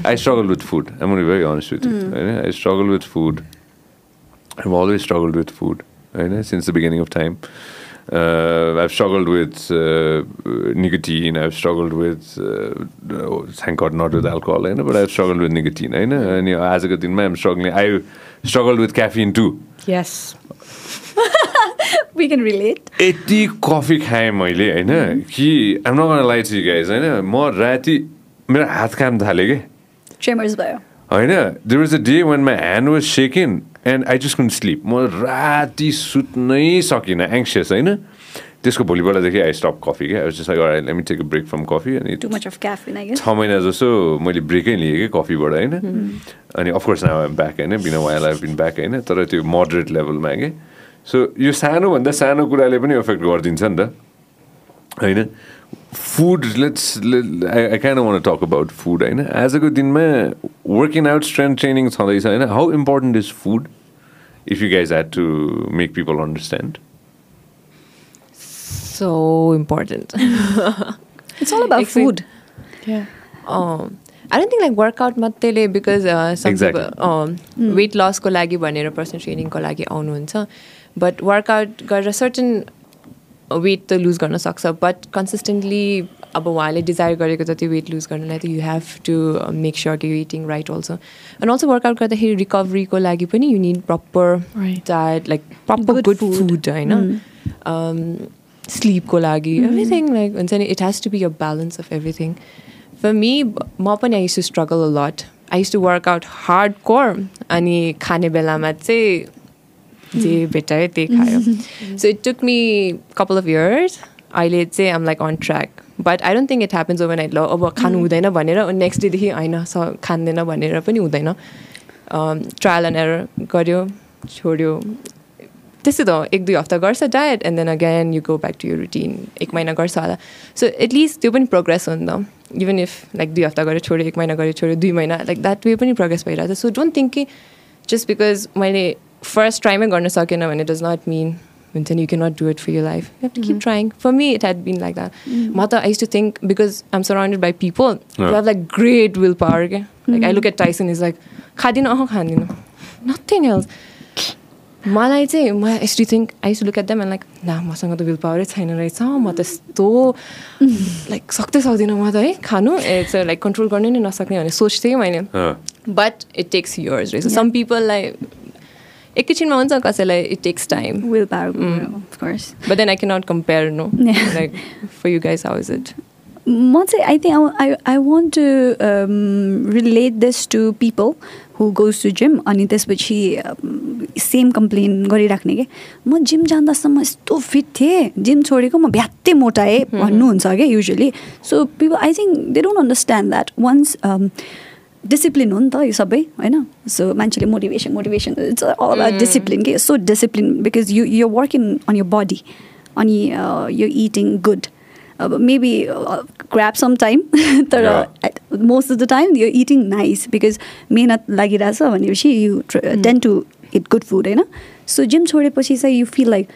I struggle with food I mean very honest with होइन I struggle with food I've always struggled with food, right? Since the beginning of time. Uh, I've struggled with uh, nicotine. I've struggled with, uh, oh, thank God, not with alcohol, right? but I've struggled with nicotine. Right? And you know, as a good I'm struggling. I struggled with caffeine too. Relate यति coffee खाएँ मैले होइन? कि आम नगर्न light guys होइन? म राति मेरो हात काम थालेँ कि? होइन? There was a day one my hand was shaking and I just कुन स्लिप म राति सुत्नै सकिनँ एङ्सियस होइन? त्यसको भोलिपल्टदेखि आई स्टप कफी क्या? Just like let me take break from coffee अनि छ महिना जस्तो मैले ब्रेकै लिएँ कि कफीबाट होइन? अनि अफकोर्स ब्याक होइन? बिना वाइल आई बिन ब्याक होइन? तर त्यो मोडरेट लेभलमा कि? सो यो सानोभन्दा सानो कुराले पनि एफेक्ट गरिदिन्छ नि त। होइन? Food let's I I can one talk about food होइन? आजको दिनमा वर्किङ आउट स्ट्रेन्थ ट्रेनिङ छँदैछ होइन? How important is food if you guys had to make people understand So important. It's all about food Yeah. um, I don't think like workout मात्रै because uh, some Exactly. people um, weight loss को लागि भनेर personal ट्रेनिङको लागि आउनुहुन्छ। But workout गरेर certain weight त lose गर्न सक्छ बट कन्सिस्टेन्टली अब उहाँले डिजायर गरेको जति वेट लुज गर्नलाई त you have to make sure कि you eating right also and also workout गर्दाखेरि रिकभरीको लागि पनि you need proper. Diet like proper good. Food होइन? स्लिपको लागि एभ्रिथिङ लाइक हुन्छ नि it has to be a balance of everything for me म पनि I used to struggle a lot I used to workout hardcore अनि खाने बेलामा चाहिँ जे भेटायो त्यही खायो so it took me couple of years अहिले चाहिँ I'm like on track but I don't think it happens overnight ल अब खानु हुँदैन भनेर नेक्स्ट डेदेखि होइन स खाँदैन भनेर पनि हुँदैन। ट्रायल एन्ड एरर गऱ्यो छोड्यो। त्यस्तै त एक दुई हप्ता गर्छ diet and then again you go back to your routine एक महिना गर्छ होला। सो एटलिस्ट त्यो पनि प्रोग्रेस हो नि त। इभन इफ लाइक दुई हप्ता गरेर छोड्यो एक महिना गरेर छोड्यो दुई महिना लाइक द्याट वे पनि प्रोग्रेस भइरहेको छ सो डोन्ट थिङ्क कि जस्ट बिकज मैले फर्स्ट ट्राईमै गर्न सकेन भने डज नट मिन हुन्छ नि you can not do it for your life you have to keep trying for me it had been like that म त I to think because I am surrounded by people Yeah. Have like great will power क्या like I look at Tyson is like खाँदिनँ अह खाँदिनँ nothing else मलाई चाहिँ म यस्तो think I to look at them and like ला मसँग त विल पावरै छैन रहेछ म त यस्तो लाइक सक्दै सक्दिनँ म त है खानु इट्स लाइक कन्ट्रोल गर्नै नै नसक्ने भने सोच्थेँ मैले। बट इट टेक्स यर्स रहेछ। सम पिपललाई एकैछिनमा हुन्छ कसैलाई it takes time will power of course but then I can not compare no. Like for you guys how is it म चाहिँ I think I I want to relate this to people who goes to gym अनि त्यसपछि same complain गरिराख्ने कि म gym जाँदासम्म यस्तो fit थिएँ gym छोडेको म भ्यात्तै मोटाएँ भन्नुहुन्छ क्या usually so people I think they don't understand that once discipline हो नि त यो सबै होइन? सो मान्छेले motivation motivation it's all discipline के so discipline because you you working on your body अनि यो इटिङ गुड अब मेबी ग्राप सम टाइम तर मोस्ट अफ द टाइम यो इटिङ नाइस बिकज मेहनत लागिरहेछ भनेपछि you tend to eat good food होइन? सो जिम छोडेपछि चाहिँ यु फिल लाइक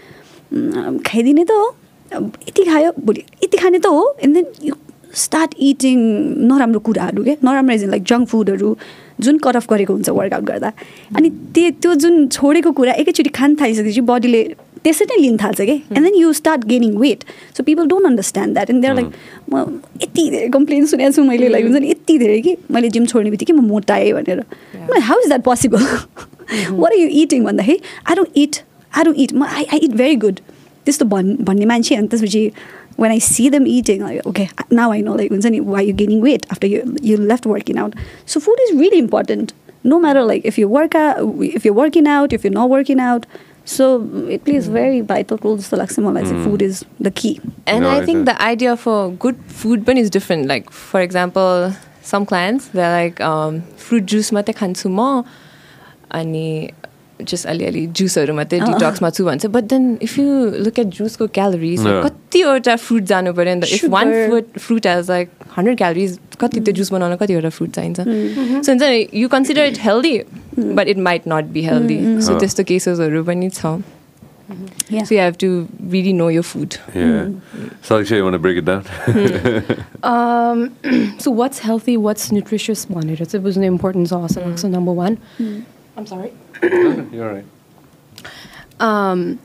खाइदिने त हो यति खायो भोलि यति खाने त हो and then you start eating नराम्रो कुराहरू क्या नराम्रो इज लाइक जङ्क फुडहरू जुन कट अफ गरेको हुन्छ वर्कआउट गर्दा। अनि त्यो त्यो जुन छोडेको कुरा एकैचोटि खान थालिसकेपछि बडीले त्यसै नै लिन थाल्छ कि? And then you start gaining weight so people don't understand that and there like म यति धेरै कम्प्लेन सुनेको छु मैले लाइक हुन्छ नि यति धेरै कि मैले जिम छोड्ने बित्तिकै म मोटाएँ भनेर। How is that possible what are you eating भन्दाखेरि I don't eat I don't eat म I I eat very good त्यस्तो भन् भन्ने मान्छे अनि त्यसपछि when I see them eating, like okay, now I know like why you're gaining weight after you you left working out. So food is really important, no matter like if you work out, if you're working out, if you're not working out. So it plays mm. very vital role. So like mm. food is the key. And no, I think the idea for good food burn is different. Like for example, some clients they're like um, fruit juice mate khansu mo, ani just अलिअलि जुसहरू मात्रै डिटक्समा छु भन्छ। But then if you look at जुसको calories. कतिवटा fruit जानु पऱ्यो नि त। If one. Fruit fruit has like hundred calories कति त्यो जुस बनाउन कतिवटा फ्रुट चाहिन्छ। सो हुन्छ नि you consider it healthy but it might not be healthy so. त्यस्तो केसेसहरू पनि छ। Yeah. So you have to really know यो food Yeah. So, Akshay, you want to break it down? Um, so what's healthy, what's nutritious? भनेर चाहिँ बुझ्नु important छ जस्तो लाग्छ number one I'm sorry. You're right. um,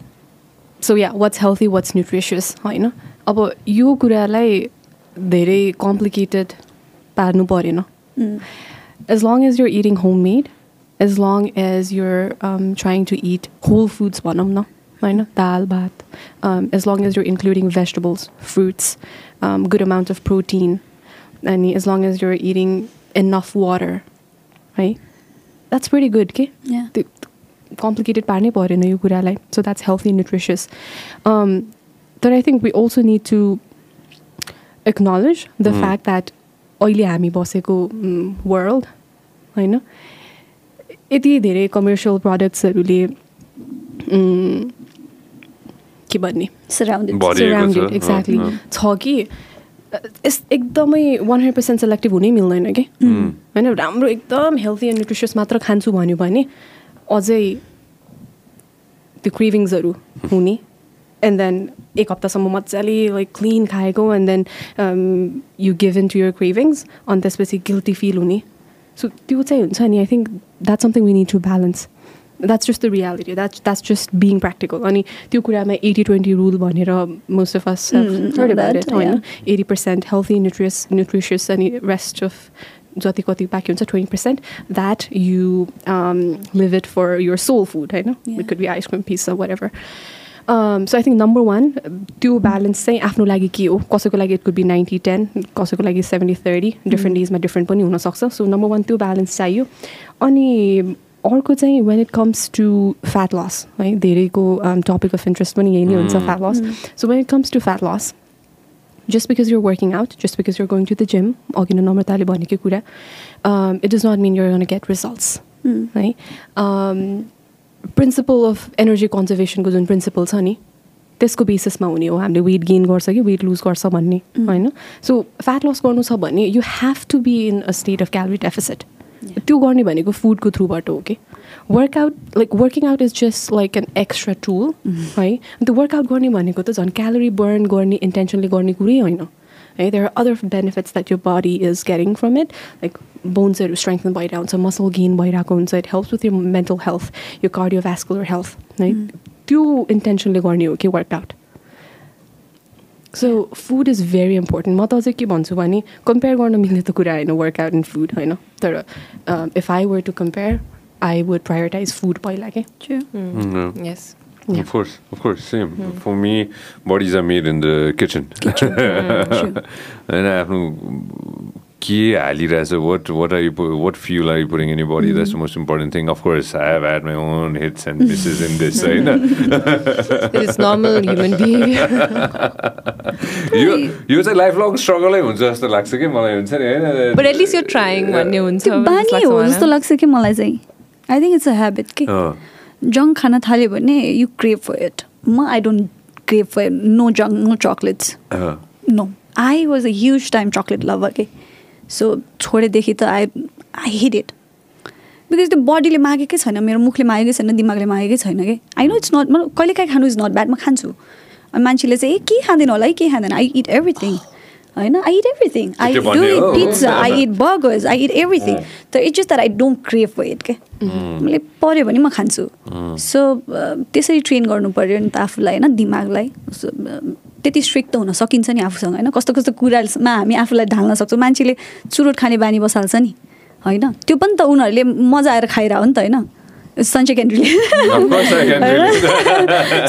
so yeah what's healthy what's nutritious होइन अब यो कुरालाई धेरै कम्प्लिकेटेड पार्नु परेन as long as you're eating homemade as long as you're um, trying to eat whole foods भनौँ न होइन दाल भात um, as long as you're including vegetables fruits um, good amount of protein अनि as long as you're eating enough water है that's pretty good के Yeah. त्यो complicated पार्नै परेन यो कुरालाई सो द्याट्स हेल्थी न्युट्रिसियस तर I think we also need to acknowledge the fact that अहिले हामी बसेको वर्ल्ड होइन यति धेरै कमर्सियल प्रडक्ट्सहरूले के भन्ने सराउन्डेड सराउन्डेड एक्ज्याक्टली छ कि यस एकदमै वान हन्ड्रेड पर्सेन्ट सेलेक्टिभ हुनै मिल्दैन कि होइन राम्रो एकदम हेल्थी एन्ड न्युट्रिसियस मात्र खान्छु भन्यो भने अझै त्यो क्रेभिङ्सहरू हुने। एन्ड देन एक हप्तासम्म मजाले लाइक क्लिन खाएको and then you give in to your cravings अनि त्यसपछि गिल्टी फिल हुने। सो त्यो चाहिँ हुन्छ नि I think that something we need to balance that's just the reality that's that's just being practical अनि त्यो कुरामा एटी ट्वेन्टी रुल भनेर मोस्ट अफ अस होइन. Eighty percent healthy nutritious nutritious अनि रेस्ट अफ जति कति बाँकी हुन्छ twenty percent that you leave it for your soul food होइन. It could be ice cream pizza whatever so I think number one त्यो balance चाहिँ आफ्नो लागि के हो? कसैको लागि it could be ninety ten कसैको लागि सेभेन्टी थर्टी डिफ्रेन्ट डेजमा डिफ्रेन्ट पनि हुनसक्छ. सो नम्बर वान त्यो ब्यालेन्स चाहियो। अनि अर्को चाहिँ when it comes to fat loss है धेरैको टपिक अफ इन्ट्रेस्ट पनि यही नै हुन्छ fat loss so when it comes to fat loss just because you're working out, just because you're going to the gym, अघि नै नम्रताले भनेको कुरा it does not mean you're going to get results. है? प्रिन्सिपल अफ एनर्जी कन्जर्भेसनको जुन principle छ नि त्यसको बेसिसमा हुने हो। हामीले वेट गेन गर्छ कि वेट लुज गर्छ भन्ने होइन? सो फ्याट लस गर्नु छ भने you have to be in a state of calorie deficit त्यो गर्ने भनेको फुडको थ्रुबाट हो कि workout like working out is just like an extra tool है त्यो वर्कआउट गर्ने भनेको त झन् क्यालोरी बर्न गर्ने इन्टेन्सनले गर्ने कुरै होइन है? There are other benefits that your body is getting from it like बोन्सहरू strengthen भइरहेको हुन्छ मसल गेन भइरहेको हुन्छ it helps with your mental health यो कार्डियोभ्यास्कुलर हेल्थ है त्यो इन्टेन्सनले गर्ने हो कि workout so food is very important म त अझै के भन्छु भने कम्पेयर गर्न मिल्ने त कुरा होइन वर्कआउट एन्ड फुड होइन तर if I were to compare I would prioritize food पहिला के True. Mm, Yes. yeah. Of course, of course, same. For me, bodies are made in the kitchen. होइन आफ्नो के हालिरहेछ what what are you what fuel are you putting in body that's the most important thing of course I have had my own hits and misses in this होइन. यो यो चाहिँ life long स्ट्रगलै हुन्छ जस्तो लाग्छ कि मलाई हुन्छ नि होइन? But at least you're trying भन्ने हुन्छ बानी हो जस्तो लाग्छ कि मलाई चाहिँ। I think it's a habit कि जङ्क खान थाल्यो भने यु क्रेभ फर इट म I don't crave for no junk no chocolates no I was a huge time chocolate lover के सो छोडेदेखि त I I hit it because त्यो बडीले मागेकै छैन मेरो मुखले मागेकै छैन दिमागले मागेकै छैन कि? आई नो इट्स नट मतलब कहिलेकाहीँ खानु इज नट ब्याड म खान्छु। अनि मान्छेले चाहिँ ए के खाँदैन होला? है के खाँदैन? आई इट एभ्रिथिङ होइन I eat everything I do it. Pizza I eat burgers I eat everything तर it's just that I don't crave for it के मैले पऱ्यो भने म खान्छु। सो त्यसरी ट्रेन गर्नु पऱ्यो नि त आफूलाई होइन दिमागलाई। त्यति स्ट्रिक्ट त हुन सकिन्छ नि आफूसँग होइन? कस्तो कस्तो कुरामा हामी आफूलाई ढाल्न सक्छौँ। मान्छेले चुरोट खाने बानी बसाल्छ नि होइन? त्यो पनि त उनीहरूले मजा आएर खाइरह हो नि त होइन? सन्चै it.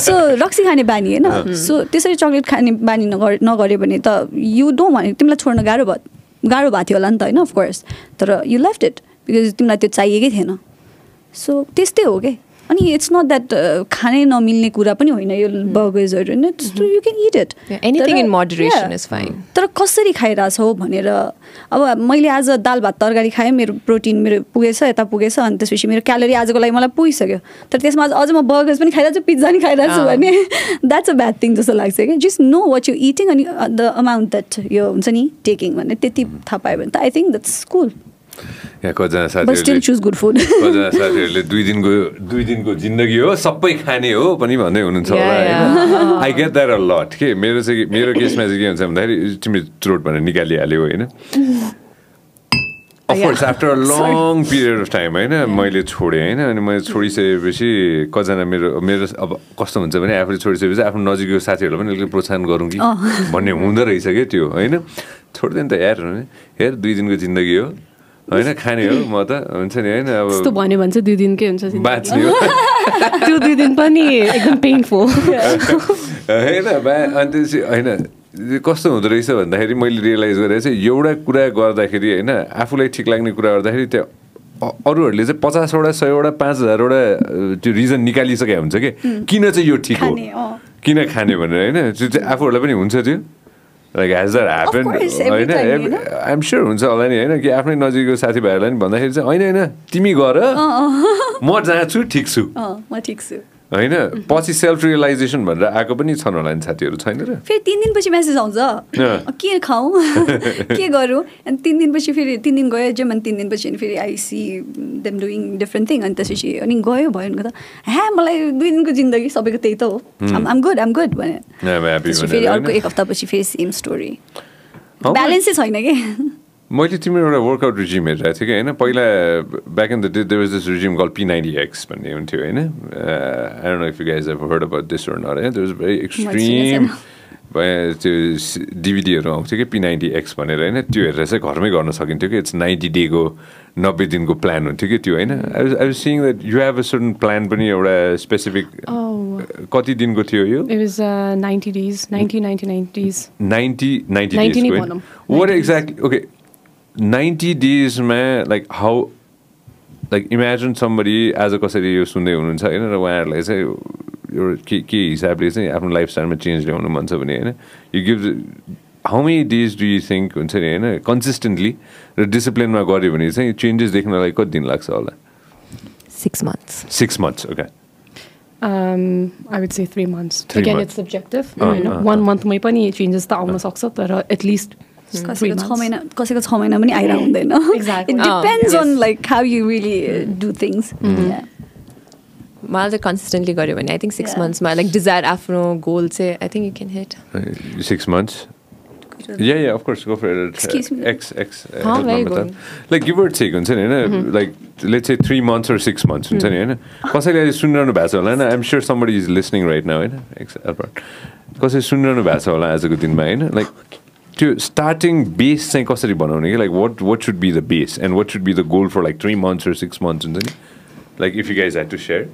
सो रक्सी खाने बानी होइन सो त्यसरी चक्लेट खाने बानी नगर नगऱ्यो भने त यु डोन्ट भने तिमीलाई छोड्न गाह्रो भयो गाह्रो भएको थियो होला नि त होइन? अफकोर्स तर यु लेफ्ट इट बिकज तिमीलाई त्यो चाहिएकै थिएन। सो त्यस्तै हो कि? अनि इट्स नट द्याट खानै नमिल्ने कुरा पनि होइन यो बर्गर्सहरू होइन you can eat eat anything in moderation is fine. तर कसरी खाइरहेछौ भनेर अब मैले आज दाल भात तरकारी खाएँ मेरो प्रोटिन मेरो पुगेछ यता पुगेछ अनि त्यसपछि मेरो क्यालोरी आजको लागि मलाई पुगिसक्यो। तर त्यसमा अझ अझ म बर्गर्स पनि खाइरहेको छु पिज्जा पनि खाइरहेको छु अँ। भने द्याट्स अ ब्याड थिङ जस्तो लाग्छ कि just know what you eating अनि द अमाउन्ट द्याट यो हुन्छ नि टेकिङ भन्ने त्यति थाहा पायो भने त आई थिङ्क द्याट्स कुल यहाँ कतिजना साथीहरूले कतिजना साथीहरूले दुई दिनको दुई दिनको जिन्दगी हो सबै खाने हो पनि भन्दै हुनुहुन्छ होला होइन I get that a lot के मेरो चाहिँ मेरो केसमा चाहिँ के हुन्छ भन्दाखेरि तिमीले चुरोट भनेर निकालिहाल्यो होइन? Of course after a long period of time होइन मैले छोडेँ होइन अनि मैले छोडिसकेपछि कतिजना मेरो मेरो अब कस्तो हुन्छ भने आफूले छोडिसकेपछि आफ्नो नजिकको साथीहरूलाई पनि अलिकति प्रोत्साहन गरौँ कि भन्ने हुँदो रहेछ क्या त्यो होइन? छोड्दैन त यार भने हेर दुई दिनको जिन्दगी हो। होइन खाने हो म त हुन्छ नि होइन त्यस्तो अब भन्यो भने चाहिँ दुई दिनकै हुन्छ। बाँच्ने हो। त्यो दुई दिन पनि एकदम पेनफुल होइन बा अनि त्यसपछि होइन कस्तो हुँदो रहेछ भन्दाखेरि मैले रियलाइज गरेर चाहिँ एउटा कुरा गर्दाखेरि होइन आफूलाई ठिक लाग्ने कुरा गर्दाखेरि त्यो अरूहरूले चाहिँ पचासवटा सयवटा पाँच हजारवटा त्यो रिजन निकालिसके हुन्छ कि? किन चाहिँ यो ठिक हो। किन खाने भनेर होइन? त्यो चाहिँ आफूहरूलाई पनि हुन्छ त्यो। लाइक हेज दर ह्यापन होइन? आइएम स्योर हुन्छ होला नि होइन कि आफ्नै नजिकको साथीभाइहरूलाई पनि भन्दाखेरि चाहिँ होइन होइन तिमी गर म जहाँ छु ठिक छु। म ठिक छु। होइन? पछि सेल्फ रियलाइजेसन भनेर आएको पनि छन् होला नि साथीहरू छैन र? फेरि तिन दिनपछि मेसेज आउँछ। के खाउँ के गरौँ? अनि तिन दिनपछि फेरि तिन दिन गयो जिम अनि तिन दिनपछि अनि फेरि I see them doing different thing अनि त्यसपछि अनि गयो भयो भने त ह्या मलाई दुई दिनको जिन्दगी सबैको त्यही त हो। आम गुड आम गुड भने। फेरि? अर्को एक हप्तापछि फेरि सेम स्टोरी ब्यालेन्सै छैन कि? मैले तिम्रो एउटा वर्कआउट रिजिम हेरिरहेको थिएँ कि होइन? पहिला back in the day there was this regime call P ninety X भन्ने हुन्थ्यो होइन? I don't know if you guys have heard about this or not होइन देयर वाज भेरी एक्सट्रिम त्यो डिभिडीहरू आउँथ्यो कि पी नाइन्टी एक्स भनेर होइन? त्यो हेरेर चाहिँ घरमै गर्न सकिन्थ्यो कि इट्स नाइन्टी डेको नब्बे दिनको प्लान हुन्थ्यो कि त्यो होइन? I I sync that you have a certain plan पनि एउटा स्पेसिफिक Oh. कति दिनको थियो यो? It was uh, 90 days, 90, 90, 90s. 90 90 90 days नै को भनौँ। what 90 days. exactly okay 90 days मा like how like imagine somebody as a कसरी यो सुन्दै हुनुहुन्छ होइन र उहाँहरूलाई चाहिँ एउटा के के हिसाबले चाहिँ आफ्नो लाइफस्टाइलमा चेन्ज ल्याउनु मन छ भने होइन you give how many days do you think हुन्छ नि होइन कन्सिस्टेन्टली र डिसिप्लिनमा गऱ्यो भने चाहिँ चेन्जेस देख्नलाई कति दिन लाग्छ होला Six months. Six months okay Um, I would say three months. Three Again, months. it's subjective. Uh, you know, uh, one month मै पनि changes त आउन सक्छ तर at least कसैको छ months. महिना कसैको छ महिना पनि आइरह हुँदैन. It Oh, depends. On like how you really do things मलाई चाहिँ कन्सिस्टेन्टली गऱ्यो भने आई थिङ्क सिक्स. मन्थ्समा लाइक डिजायर आफ्नो गोल चाहिँ I think you can hit six months Yeah, yeah, of course, go for it. Excuse me. X, X. uh, Huh, help very good. Like give or take हुन्छ नि होइन like let's say three months or six months हुन्छ नि होइन कसैले अहिले सुनिरहनु भएको छ होला होइन I'm sure somebody is listening right now होइन एक्स एल्बर्ट कसैले सुनिरहनु भएको छ होला आजको दिनमा होइन लाइक त्यो स्टार्टिङ बेस चाहिँ कसरी बनाउने कि like what what should be the base and what should be the goal for like three months or six months हुन्छ नि like if you guys had to share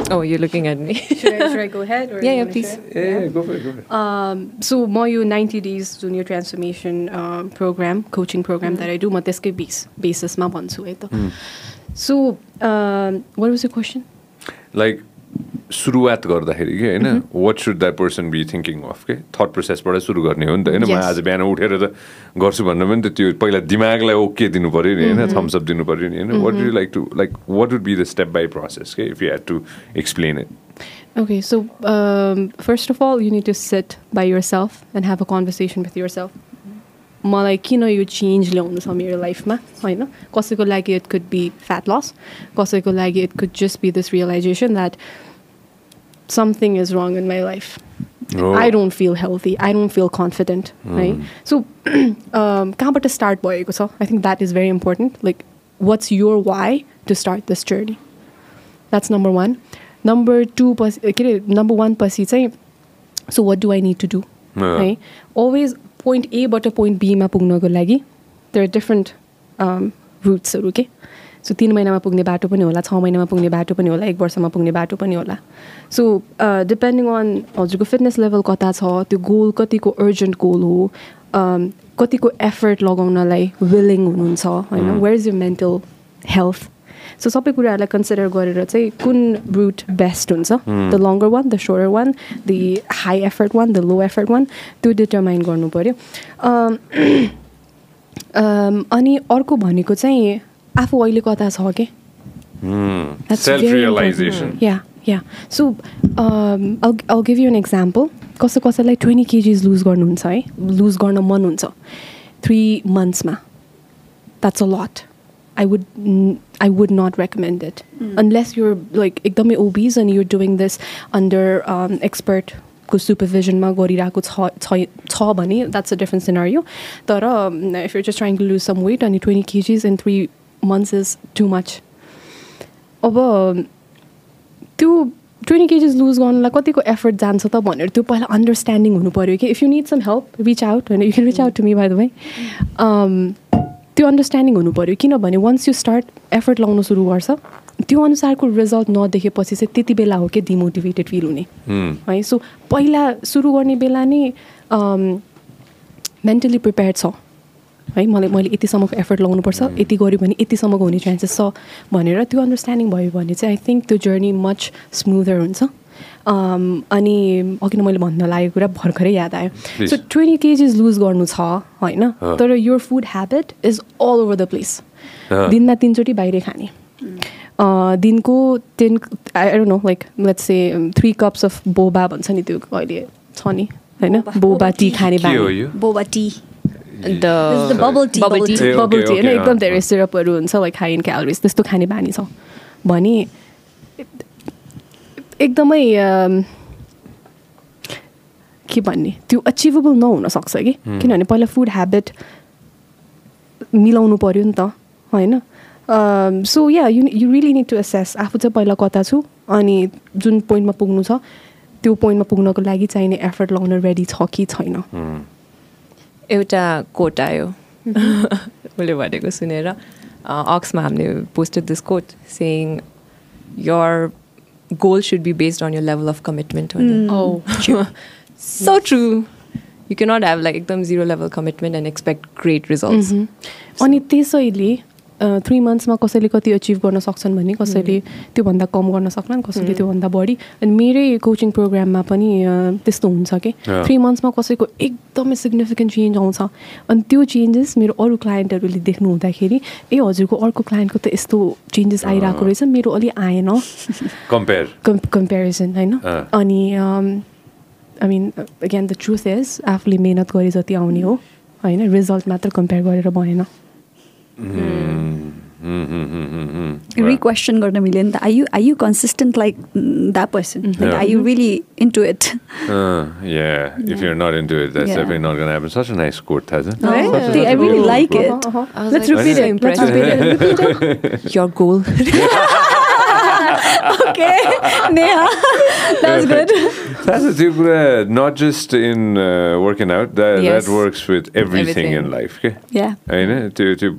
Oh, you're looking at me. Should I, should I go ahead? Or Yeah, you yeah, wanna please. share? A go for go for Um, so म यो 90 days junior transformation uh, program coaching program that I do म त्यसकै base बेसिसमा भन्छु है त so what was your question like सुरुवात गर्दाखेरि कि होइन what should that person be thinking of के? थट प्रोसेसबाट सुरु गर्ने हो नि त होइन? म. आज बिहान उठेर त गर्छु भन्नु पनि त त्यो पहिला दिमागलाई ओके दिनु पऱ्यो नि होइन? थम्सअप दिनु पऱ्यो नि होइन? What you like to like what would be the step by process के if you had to explain it Okay, so um, first of all, you need to sit by yourself and have a conversation with yourself. मलाई किन यो change ल्याउनु छ मेरो लाइफमा होइन? कसैको लागि it could be fat loss कसैको लागि it could just be this realization that something is wrong in my life Oh. I don't feel healthy I don't feel confident है सो कहाँबाट स्टार्ट भएको छ I think that is very important like what's your why to start this journey that's number one number two पछि के अरे number one पछि चाहिँ so what do I need to do है अलवेज पोइन्ट एबाट point बीमा पुग्नको लागि देयर डिफ्रेन्ट रुट्सहरू के सो तिन महिनामा पुग्ने बाटो पनि होला छ महिनामा पुग्ने बाटो पनि होला एक वर्षमा पुग्ने बाटो पनि होला। सो डिपेन्डिङ अन हजुरको फिटनेस लेभल कता छ त्यो गोल कतिको अर्जेन्ट गोल हो um, कतिको एफर्ट लगाउनलाई विलिङ हुनुहुन्छ होइन? Where is you mental health so सबै कुराहरूलाई कन्सिडर गरेर चाहिँ कुन रुट बेस्ट हुन्छ? The longer one the shorter one the high effort one the low effort one त्यो डिटर्माइन गर्नु पऱ्यो Um, um, अनि अर्को भनेको चाहिँ आफू अहिले कता छ कि That's self very realization important. Yeah, yeah. So, um, I'll, I'll give you an example. कसै कसैलाई ट्वेन्टी केजिज लुज गर्नुहुन्छ है लुज गर्न मन हुन्छ three मन्थ्समा that's a lot I would I would not recommend it unless you're like एकदमै obese and you're doing this under एक्सपर्टको सुपरभिजनमा गरिरहेको छ छ- छ भने द्याट्स अ डिफ्रेन्ट सिनारियो तर if you just trying to lose some weight अनि twenty KGs in three months is too much अब त्यो ट्वेन्टी केजिस लुज गर्नलाई कतिको एफर्ट जान्छ त भनेर त्यो पहिला अन्डरस्ट्यान्डिङ हुनु पऱ्यो कि if you need some help reach out होइन you can reach out to me by the way त्यो अन्डरस्ट्यान्डिङ हुनु पऱ्यो किनभने वन्स यु स्टार्ट एफर्ट लाउनु सुरु गर्छ त्यो अनुसारको रिजल्ट नदेखेपछि चाहिँ त्यति बेला हो कि डिमोटिभेटेड फिल हुने। है सो पहिला सुरु गर्ने बेला नै मेन्टली प्रिपेयर छ। है मलाई मैले यतिसम्मको एफर्ट लाउनुपर्छ। यति गऱ्यो भने यतिसम्मको हुने चान्सेस छ भनेर त्यो अन्डरस्ट्यान्डिङ भयो भने चाहिँ आई थिङ्क त्यो जर्नी मच स्मुदर हुन्छ। Um, अनि अघि नै मैले भन्न लागेको कुरा भर्खरै याद आयो. सो ट्वेन्टी केजिस लुज गर्नु छ होइन। तर यो food habit is all over the place. दिनमा तिनचोटि बाहिरै खाने। अँ, दिनको ten I don't know like let's say three cups of boba भन्छ नि त्यो अहिले छ नि होइन? Boba- tea. खाने boba tea The This is the bubble tea, Bubble bubble tea. tea. ए, बबल टी होइन एकदम धेरै। सिरपहरू हुन्छ लाइक हाई इन क्यालोरिज त्यस्तो खाने बानी छ भने एकदमै के भन्ने त्यो अचिभेबल नहुन सक्छ कि किनभने पहिला फुड ह्याबिट मिलाउनु पऱ्यो नि त होइन so yeah you you really need to assess आफू चाहिँ पहिला कता छु अनि जुन पोइन्टमा पुग्नु छ त्यो पोइन्टमा पुग्नको लागि चाहिने एफर्ट लाउन रेडी छ कि छैन एउटा कोट आयो। उसले भनेको सुनेर अक्समा हामीले posted this quote saying your goal should be based on your level of commitment Oh, so true you cannot have like एकदम zero level commitment and expect great results मह्म। अनि त्यसैले थ्री मन्थ्समा कसैले कति अचिभ गर्न सक्छन् भने कसैले त्योभन्दा कम गर्न सक्लान् कसैले त्योभन्दा बढी। अनि मेरै कोचिङ प्रोग्राममा पनि त्यस्तो हुन्छ कि। थ्री मन्थ्समा कसैको एकदमै सिग्निफिकेन्ट चेन्ज आउँछ। अनि त्यो चेन्जेस मेरो अरू क्लाइन्टहरूले देख्नु हुँदाखेरि ए हजुरको अर्को क्लाइन्टको त यस्तो चेन्जेस आइरहेको रहेछ मेरो अलि आएन। कम्पेयर कम्पेरिजन होइन। अनि I mean again the truth is आफूले मेहनत गरे जति आउने हो होइन? रिजल्ट मात्र कम्पेयर गरेर भएन। रिक्वेसन गर्न मिल्यो नि त I you I you consistent like that person like. I you really into it Uh, yeah, if you're not into it, that's Yeah. definitely not going to happen. Such a nice quote, Taza. Right? Such a- I such a really cool like quote. Neha that was good That's the thing, uh, not just in uh, working out, that, Yes. that works with everything, Everything. in life. Okay? Yeah I know, to, to,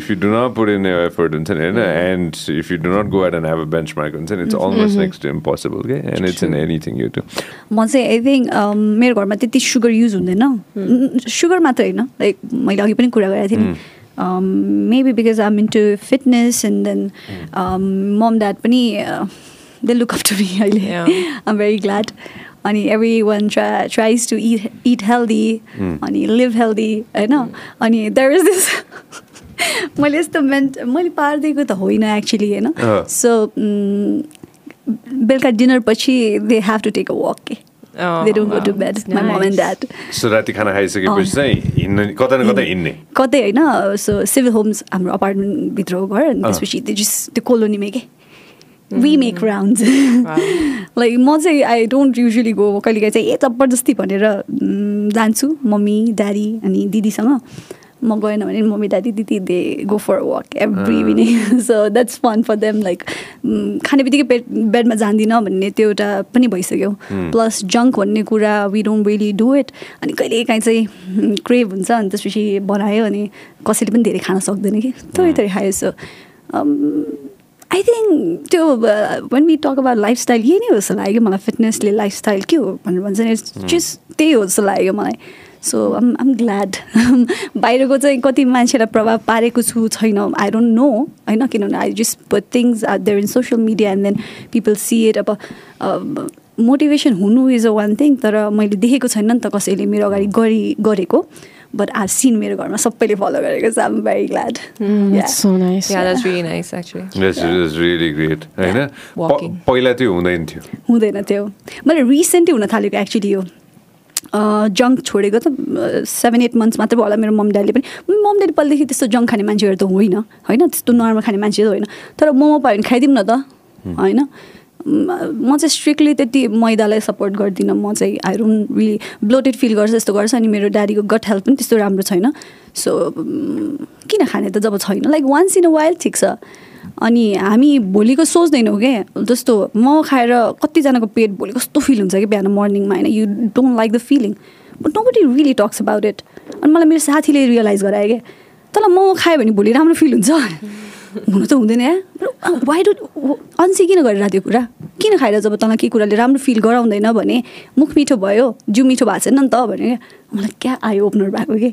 if you do not put in the effort into it, and if you do not go ahead and have a benchmark, then it's almost next to impossible. Okay? And it's in anything you do. म चाहिँ I think मेरो घरमा त्यति sugar use हुँदैन sugar मात्र होइन like मैले अघि पनि कुरा गरेको थिएँ नि maybe because I'm into fitness and then mom dad पनि they look up to me अहिले Yeah. आम भेरी ग्ल्याड अनि everyone ट्रा tries to eat eat healthy अनि लिभ हेल्दी होइन अनि देयर इज दिस मैले यस्तो मेन्ट मैले पारिदिएको त होइन एक्चुली होइन। सो बेलुका डिनर पछि they have to take a walk के they don't go to. Bed my mom and. Dad So राति खाना खाइसकेपछि चाहिँ हिँड्ने कतै न कतै हिँड्ने कतै होइन सो सिभिल होम्स हाम्रो अपार्टमेन्टभित्रको घर अनि। त्यसपछि त्यो जस्ट त्यो कोलोनीमै के वी मेक राउन्ड. लाइक म चाहिँ आई डोन्ट युजली गो कहिलेकाहीँ चाहिँ ए जबरजस्ती भनेर जान्छु मम्मी ड्याडी अनि दिदीसँग म गएन भने मम्मी ड्याडी दिदी they go for walk every evening so that's fun for them like खाने बित्तिकै बेड बेडमा जान्दिनँ भन्ने त्यो एउटा पनि भइसक्यो प्लस जङ्क भन्ने कुरा we don't really do it अनि कहिलेकाहीँ चाहिँ क्रेभ हुन्छ अनि त्यसपछि बनायो अनि कसैले पनि धेरै खान सक्दैन कि थोरै थोरै खायो सो आई थिङ्क त्यो one we talk about lifestyle यही नै हो जस्तो लाग्यो मलाई फिटनेसले लाइफस्टाइल के हो भनेर भन्छ नि जस्ट त्यही हो जस्तो लाग्यो मलाई सो आम आम ग्ल्याड बाहिरको चाहिँ कति मान्छेलाई प्रभाव पारेको छु छैन। आई डोन्ट नो होइन? किनभने I just but things are there in social media and then people see it अब मोटिभेसन हुनु इज अ वान थिङ तर मैले देखेको छैन नि त कसैले मेरो अगाडि गरी गरेको। बट आर सिन मेरो घरमा सबैले फलो गरेको छ। I'm very glad That's so nice. Yeah, that's really nice actually. That's that's really great. होइन? Walking. प- पहिला त्यो हुँदैन थियो। हुँदैन त्यो। मैले रिसेन्टली हुन थालेको एक्चुली यो जङ्क छोडेको त सेभेन एट मन्थ्स मात्रै भयो होला मेरो मम ड्याडीले पनि। मम ड्याडी पहिलेदेखि त्यस्तो जङ्क खाने मान्छेहरू त होइन होइन? त्यस्तो नर्मल खाने मान्छे त होइन। तर मोमो पायो भने खाइदिउँ न त होइन? म चाहिँ स्ट्रिक्टली त्यति मैदालाई सपोर्ट गर्दिनँ। म चाहिँ I don't really bloated feel गर्छ यस्तो गर्छ। अनि मेरो ड्याडीको गट हेल्थ पनि त्यस्तो राम्रो छैन। सो किन खाने त जब छैन? Like once in a while ठिक छ। अनि हामी भोलिको सोच्दैनौँ क्या जस्तो म खाएर कतिजनाको पेट भोलि कस्तो फिल हुन्छ कि बिहान मर्निङमा होइन? You don't like the feeling but nobody really talks about it अनि मलाई मेरो साथीले रियलाइज गरायो क्या तर म खायो भने भोलि राम्रो फिल हुन्छ। हुनु त हुँदैन या। वाइ डोन्ट अन्सी किन गरेर त्यो कुरा? किन खाएर जब तँलाई के कुराले राम्रो फिल गराउँदैन भने मुख मिठो भयो जिउ मिठो भएको छैन नि त भने मलाई क्या आयो ओपनर भएको कि?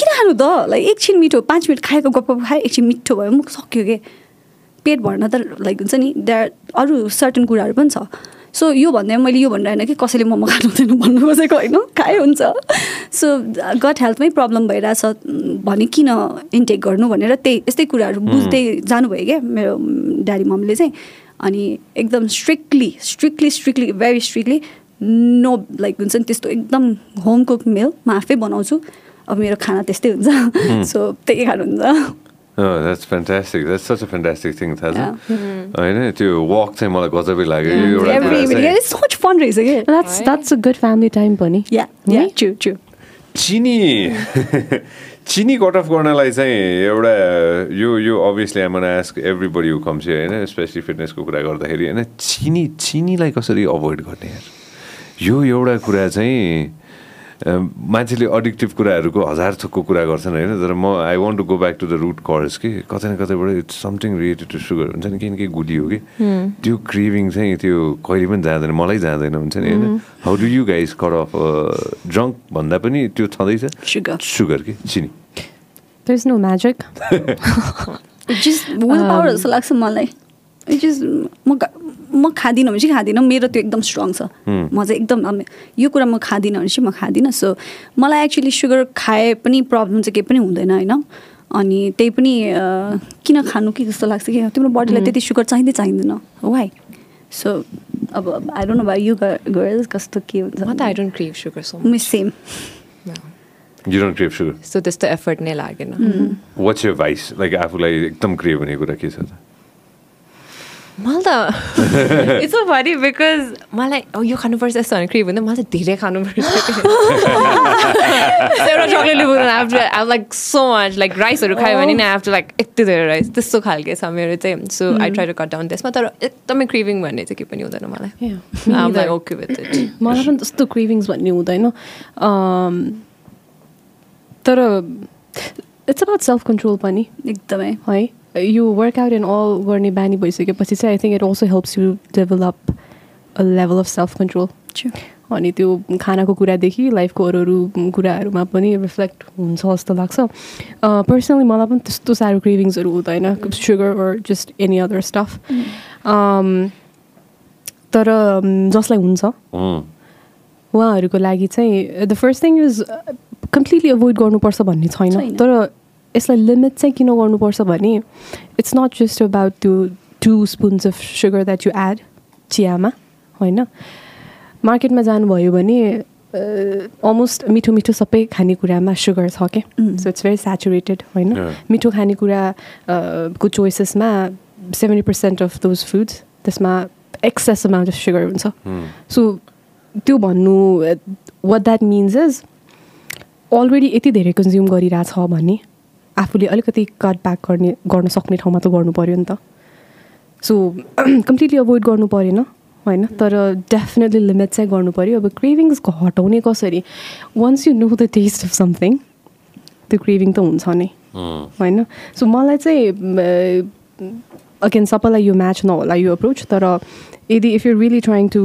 किन खानु त? लाइक एकछिन मिठो पाँच मिनट खाएको गप्प खायो एकछिन मिठो भयो मुख सक्यो कि? पेट भर्न त लाइक हुन्छ नि द्याट अरू सर्टन कुराहरू पनि छ। सो यो भन्दा मैले यो भनेर होइन कि कसैले मोमो खानु हुँदैन भन्नु खोजेको होइन खायो हुन्छ। सो गट हेल्थमै प्रब्लम भइरहेछ भने किन इन्टेक गर्नु भनेर त्यही यस्तै कुराहरू बुझ्दै जानुभयो क्या मेरो ड्याडी मम्मीले चाहिँ। अनि एकदम strictly strictly strictly very strictly no like हुन्छ नि त्यस्तो एकदम होम कुक मेल म आफै बनाउँछु। अब मेरो खाना त्यस्तै हुन्छ। सो त्यही खानुहुन्छ Oh, that's fantastic. That's such a fantastic thing, थाहा Yeah. छ होइन त्यो वक चाहिँ मलाई गजबै लाग्यो एउटा चिनी चिनी कट अफ गर्नलाई चाहिँ एउटा यो यो obviously I'm ask everybody who comes होइन स्पेसली फिटनेसको कुरा गर्दाखेरि होइन चिनी चिनीलाई कसरी अभोइड गर्ने यार? यो एउटा कुरा चाहिँ अ, मान्छेले अडिक्टिभ कुराहरूको हजार थुकको कुरा गर्छन् होइन तर म I want to go back to the root cause कि? कतै न कतैबाट it's something related to sugar हुन्छ नि केही न केही गुडी हो। कि त्यो क्रिभिङ चाहिँ त्यो कहिले पनि जाँदैन मलाई जाँदैन हुन्छ नि होइन? How do you guys cut off drunk भन्दा पनि त्यो छँदैछ. सुगर कि? चिनी। विल पावर जस्तो लाग्छ मलाई। जस्ट म गा- म खाँदिनँ भने चाहिँ खाँदिनँ। मेरो त्यो एकदम स्ट्रङ छ। म चाहिँ एकदम यो कुरा म खाँदिनँ भने चाहिँ म खाँदिनँ। सो मलाई एक्चुली सुगर खाए पनि प्रब्लम चाहिँ केही पनि हुँदैन होइन? अनि त्यही पनि किन खानु? कि जस्तो लाग्छ? कि तिम्रो बडीलाई त्यति सुगर चाहिँदै चाहिँदैन। वाइ सो अब आई डोन्ट नो भाइ यु गर्ल्स कस्तो के हुन्छ? म त I don't crave sugar so miss same you don't crave sugar so त्यस्तो एफर्ट नै लागेन। वाट्स यो भाइस लाइक आफूलाई एकदम क्रेभ हुने कुरा के छ त? मलाई त इट्स सो फनी बिकज मलाई "औ, यो खानुपर्छ यस्तो भने क्रिभ हुँदैन मलाई चाहिँ धेरै खानुपर्छ एउटा चक्लेट लिनु I I like so much like राइसहरू खायो भने नि टु लाइक यति धेरै राइस त्यस्तो खालके छ मेरो चाहिँ so I try to cut down त्यसमा तर एकदमै क्रिभिङ भन्ने चाहिँ के पनि हुँदैन मलाई. लाइक ओके विथ इट मलाई पनि त्यस्तो क्रेभिङ्स भन्ने हुँदैन. अम, तर इट्स अबाउट सेल्फ कन्ट्रोल पनि. एकदमै। है? यो वर्कआउट एन्ड अल गर्ने बानी भइसकेपछि चाहिँ I think it also helps you develop a level of self control अनि त्यो खानाको कुरादेखि लाइफको अरू अरू कुराहरूमा पनि रिफ्लेक्ट हुन्छ जस्तो लाग्छ। पर्सनली मलाई पनि त्यस्तो साह्रो क्रेभिङ्सहरू हुँदैन sugar or just any other stuff तर um, जसलाई हुन्छ. उहाँहरूको लागि चाहिँ the first thing is completely avoid गर्नुपर्छ भन्ने छैन। तर यसलाई लिमिट चाहिँ किन गर्नुपर्छ भने इट्स नट जस्ट अबाउट त्यो two spoons of sugar that you add चियामा होइन मार्केटमा जानुभयो भने अलमोस्ट मिठो मिठो सबै खानेकुरामा सुगर छ क्या सो इट्स भेरी सेचुरेटेड होइन. मिठो खानेकुरा अ, को चोइसेसमा seventy percent of those foods त्यसमा एक्सेस अमाउन्ट अफ सुगर हुन्छ. सो त्यो भन्नु what that means is already यति धेरै कन्ज्युम गरिरहेछ भने आफूले अलिकति कट ब्याक गर्ने गर्न सक्ने ठाउँमा त गर्नु पऱ्यो नि त। सो कम्प्लिटली अभोइड गर्नु परेन होइन? तर डेफिनेटली लिमिट चाहिँ गर्नु पऱ्यो अब क्रेभिङ्स हटाउने कसरी? Once you know the taste of something त्यो क्रेभिङ त हुन्छ नै Mm. होइन? सो मलाई चाहिँ अगेन सबैलाई यो म्याच नहोला यो अप्रोच तर यदि if you really trying to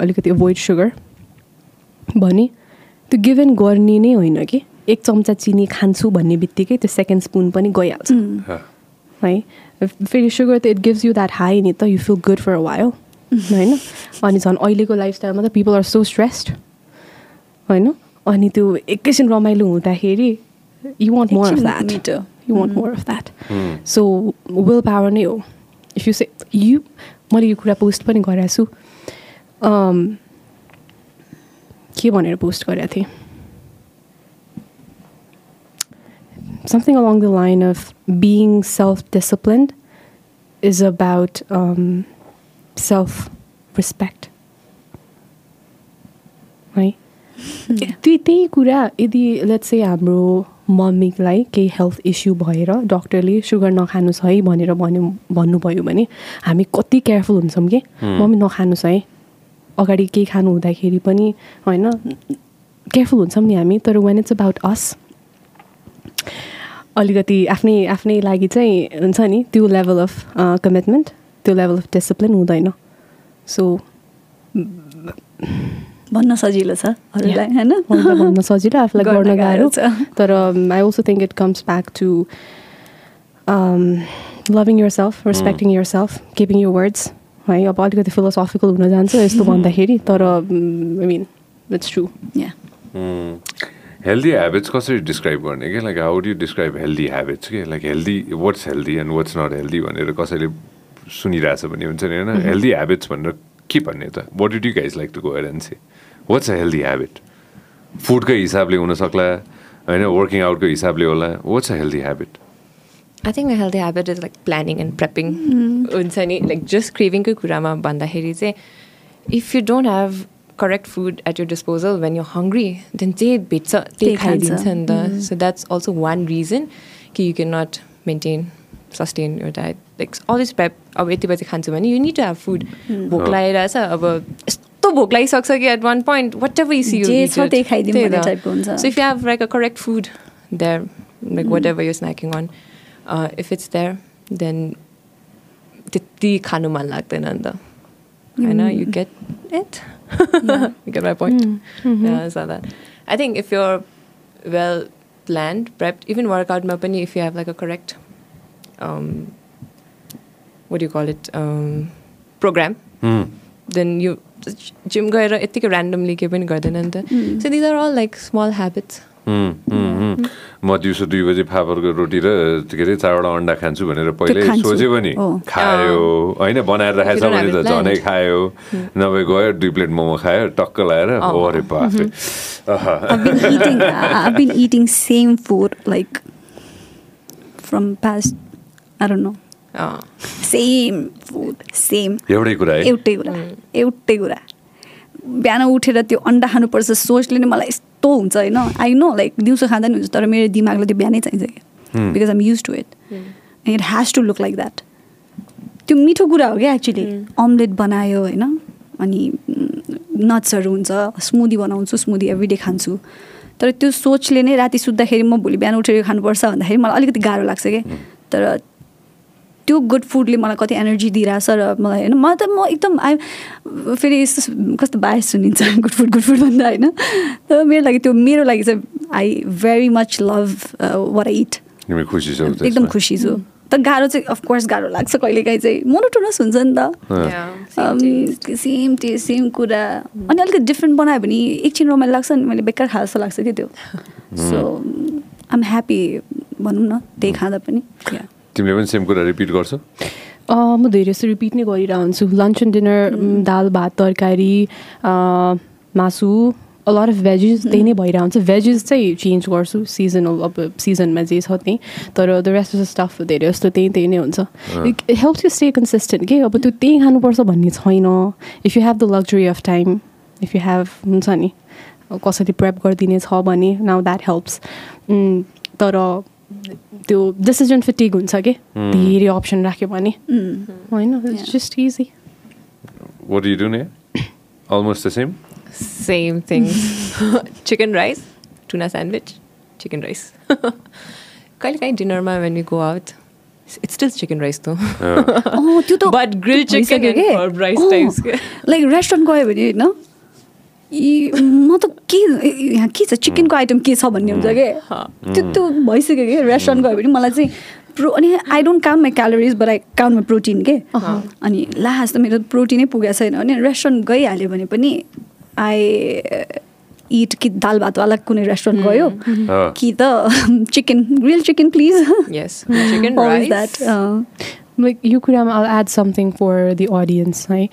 अलिकति अभोइड सुगर भने त्यो गिभन गर्ने नै होइन कि? एक चम्चा चिनी खान्छु भन्ने बित्तिकै त्यो सेकेन्ड स्पुन पनि गइहाल्छ. है। फेरि सुगर त it gives you that high नि त you feel good for a while होइन? अनि झन् अहिलेको लाइफस्टाइलमा त पिपल आर सो स्ट्रेस्ड होइन? अनि त्यो एकैछिन रमाइलो हुँदाखेरि you want more of that you want more of that so will power नै हो। इफ यु से यु मैले यो कुरा पोस्ट पनि गरेको छु। Um, के भनेर पोस्ट गरेको थिएँ? Something along the line of being self-disciplined is about um, self-respect. है त्यही त्यही कुरा यदि लेट्स से हाम्रो मम्मीलाई केही हेल्थ इस्यु भएर डक्टरले सुगर नखानुहोस् है भनेर भन्यो भन्नुभयो भने हामी कति केयरफुल हुन्छौँ कि? मम्मी नखानुहोस् है। अगाडि केही खानु हुँदाखेरि पनि होइन केयरफुल हुन्छौँ नि हामी तर वेन इट्स अबाउट अस अलिकति आफ्नै आफ्नै लागि चाहिँ हुन्छ नि त्यो लेभल अफ कमिटमेन्ट त्यो लेभल अफ डिसिप्लिन हुँदैन। सो भन्न सजिलो छ अरूलाई होइन भन्न सजिलो आफूलाई गर्न गाह्रो छ। तर I also think it comes back to loving your self respecting your self keeping your words है अब अलिकति फिलोसफिकल हुन जान्छ यस्तो भन्दाखेरि तर I mean it's true yeah healthy habits कसरी डिस्क्राइब गर्ने कि like how do describe healthy habits के? Like healthy what's healthy and what's not healthy भनेर कसैले सुनिरहेछ भने हुन्छ नि होइन? हेल्दी हेबिट्स भनेर के भन्ने त? What did you guys like to go and say what's a healthy habit फुडकै हिसाबले हुनसक्ला होइन? वर्किङ आउटको हिसाबले होला। What's a healthy habit think a healthy habit is like planning and prepping. हुन्छ नि? Like just cravingकै कुरामा भन्दाखेरि चाहिँ if you don't have correct food at your disposal when you're hungry, then जे भेट्छ त्यही खाइदिन्छ। नि त So that's also one reason कि you cannot maintain sustain your diet. Like always prep अब यति बजी खान्छु भने you need to have food. भोक लागिरहेछ अब यस्तो भोक लागिसक्छ कि at one point whatever you see you जे eat छ it. त्यही खाइदिउँ त्यही भन्ने त। type को हुन्छ। So if you have like a correct food there, like whatever you're snacking on, uh, if it's there, then त्यति खानु मन लाग्दैन नि त होइन you get it you get my point yeah so that I think if you're well planned prepped even workout मा पनि if you have like a correct um, what do you call it um, program then you gym गएर यत्तिकै randomly केही पनि गर्दैन नि त so these are all like small habits म दिउँसो दुई बजी फापरको रोटी र के अरे चारवटा अन्डा खान्छु भनेर पहिले। सोच्यो पनि। हो। खायो। होइन बनाएर राखेको छ भने त झनै. खायो। नभए गयो दुई प्लेट मोमो खायो टक्क लगाएर। अरे. अँ। Same food, same. एउटै कुरा है। एउटै कुरा। एउटै कुरा। बिहान उठेर त्यो अन्डा खानुपर्छ सोचले नै मलाई यस्तो हुन्छ होइन आई नो लाइक दिउँसो खाँदा नि हुन्छ तर मेरो दिमागलाई त्यो बिहानै चाहिन्छ क्या because um used to it it has to look like that त्यो मिठो कुरा हो क्या एक्चुली अम्लेट बनायो होइन? अनि नट्सहरू हुन्छ स्मुदी बनाउँछु स्मुदी एभ्री डे खान्छु। तर त्यो सोचले नै राति सुत्दाखेरि म भोलि बिहान उठेर खानुपर्छ भन्दाखेरि मलाई अलिकति गाह्रो लाग्छ कि? तर त्यो गुड फुडले मलाई कति एनर्जी दिइरहेछ र मलाई होइन मलाई त म एकदम आई फेरि यस्तो कस्तो बायस सुनिन्छ गुड फुड गुड फुड भन्दा होइन। तर मेरो लागि त्यो मेरो लागि चाहिँ I very much love what I it तिमी खुसी छौ एकदम? खुसी छु। तर गाह्रो चाहिँ अफकोर्स गाह्रो लाग्छ कहिलेकाहीँ चाहिँ। मोनोटोनस हुन्छ नि त। सेम टेस्ट सेम कुरा। अनि अलिकति डिफ्रेन्ट बनायो भने एकछिन रमाइलो लाग्छ अनि मैले बेकार खाएको जस्तो लाग्छ कि त्यो। सो आम ह्याप्पी भनौँ न त्यही खाँदा पनि. तिमीले पनि सेम कुरा रिपिट गर्छौ? अँ, म धेरै जस्तो रिपिट नै गरिरहेको हुन्छु लन्च एन्ड डिनर दाल भात तरकारी अँ, मासु अलट अफ भेजिस त्यही नै भइरहेको हुन्छ भेजिस चाहिँ चेन्ज गर्छु सिजनल अब सिजनमा जे छ त्यही। तर द रेस्ट अफ स्टफ धेरै जस्तो त्यही त्यही नै हुन्छ। It helps you stay consistent के? अब त्यो त्यही खानुपर्छ भन्ने छैन। If you have the luxury of time if you have हुन्छ नि कसैले प्रेप गरिदिने छ भने नाउ द्याट हेल्प्स तर त्यो डिसिजन फिटिक हुन्छ कि धेरै अप्सन राख्यो भने होइन it's just easy what you do ने almost the same same things. chicken rice, tuna sandwich, chicken rice. कहिले काहीँ डिनरमा when we go out, it's still chicken rice though. अँ, त्यो त But grilled chicken and के? herb rice types। Like restaurant गयो भने होइन यी म त यहाँ के छ? चिकनको आइटम के छ भन्ने हुन्छ कि? त्यो त्यो भइसक्यो कि? रेस्टुरेन्ट गयो भने मलाई चाहिँ प्रो अनि I don't count my calories but I count my protein के? अनि लास्ट त मेरो प्रोटिनै पुगेको छैन। अनि रेस्टुरेन्ट गइहाल्यो भने पनि आई इट कि दाल भातवाला कुनै रेस्टुरेन्ट गयो। अँ। कि त chicken grill chicken please. That like यो कुरामा I'll add something for the audience है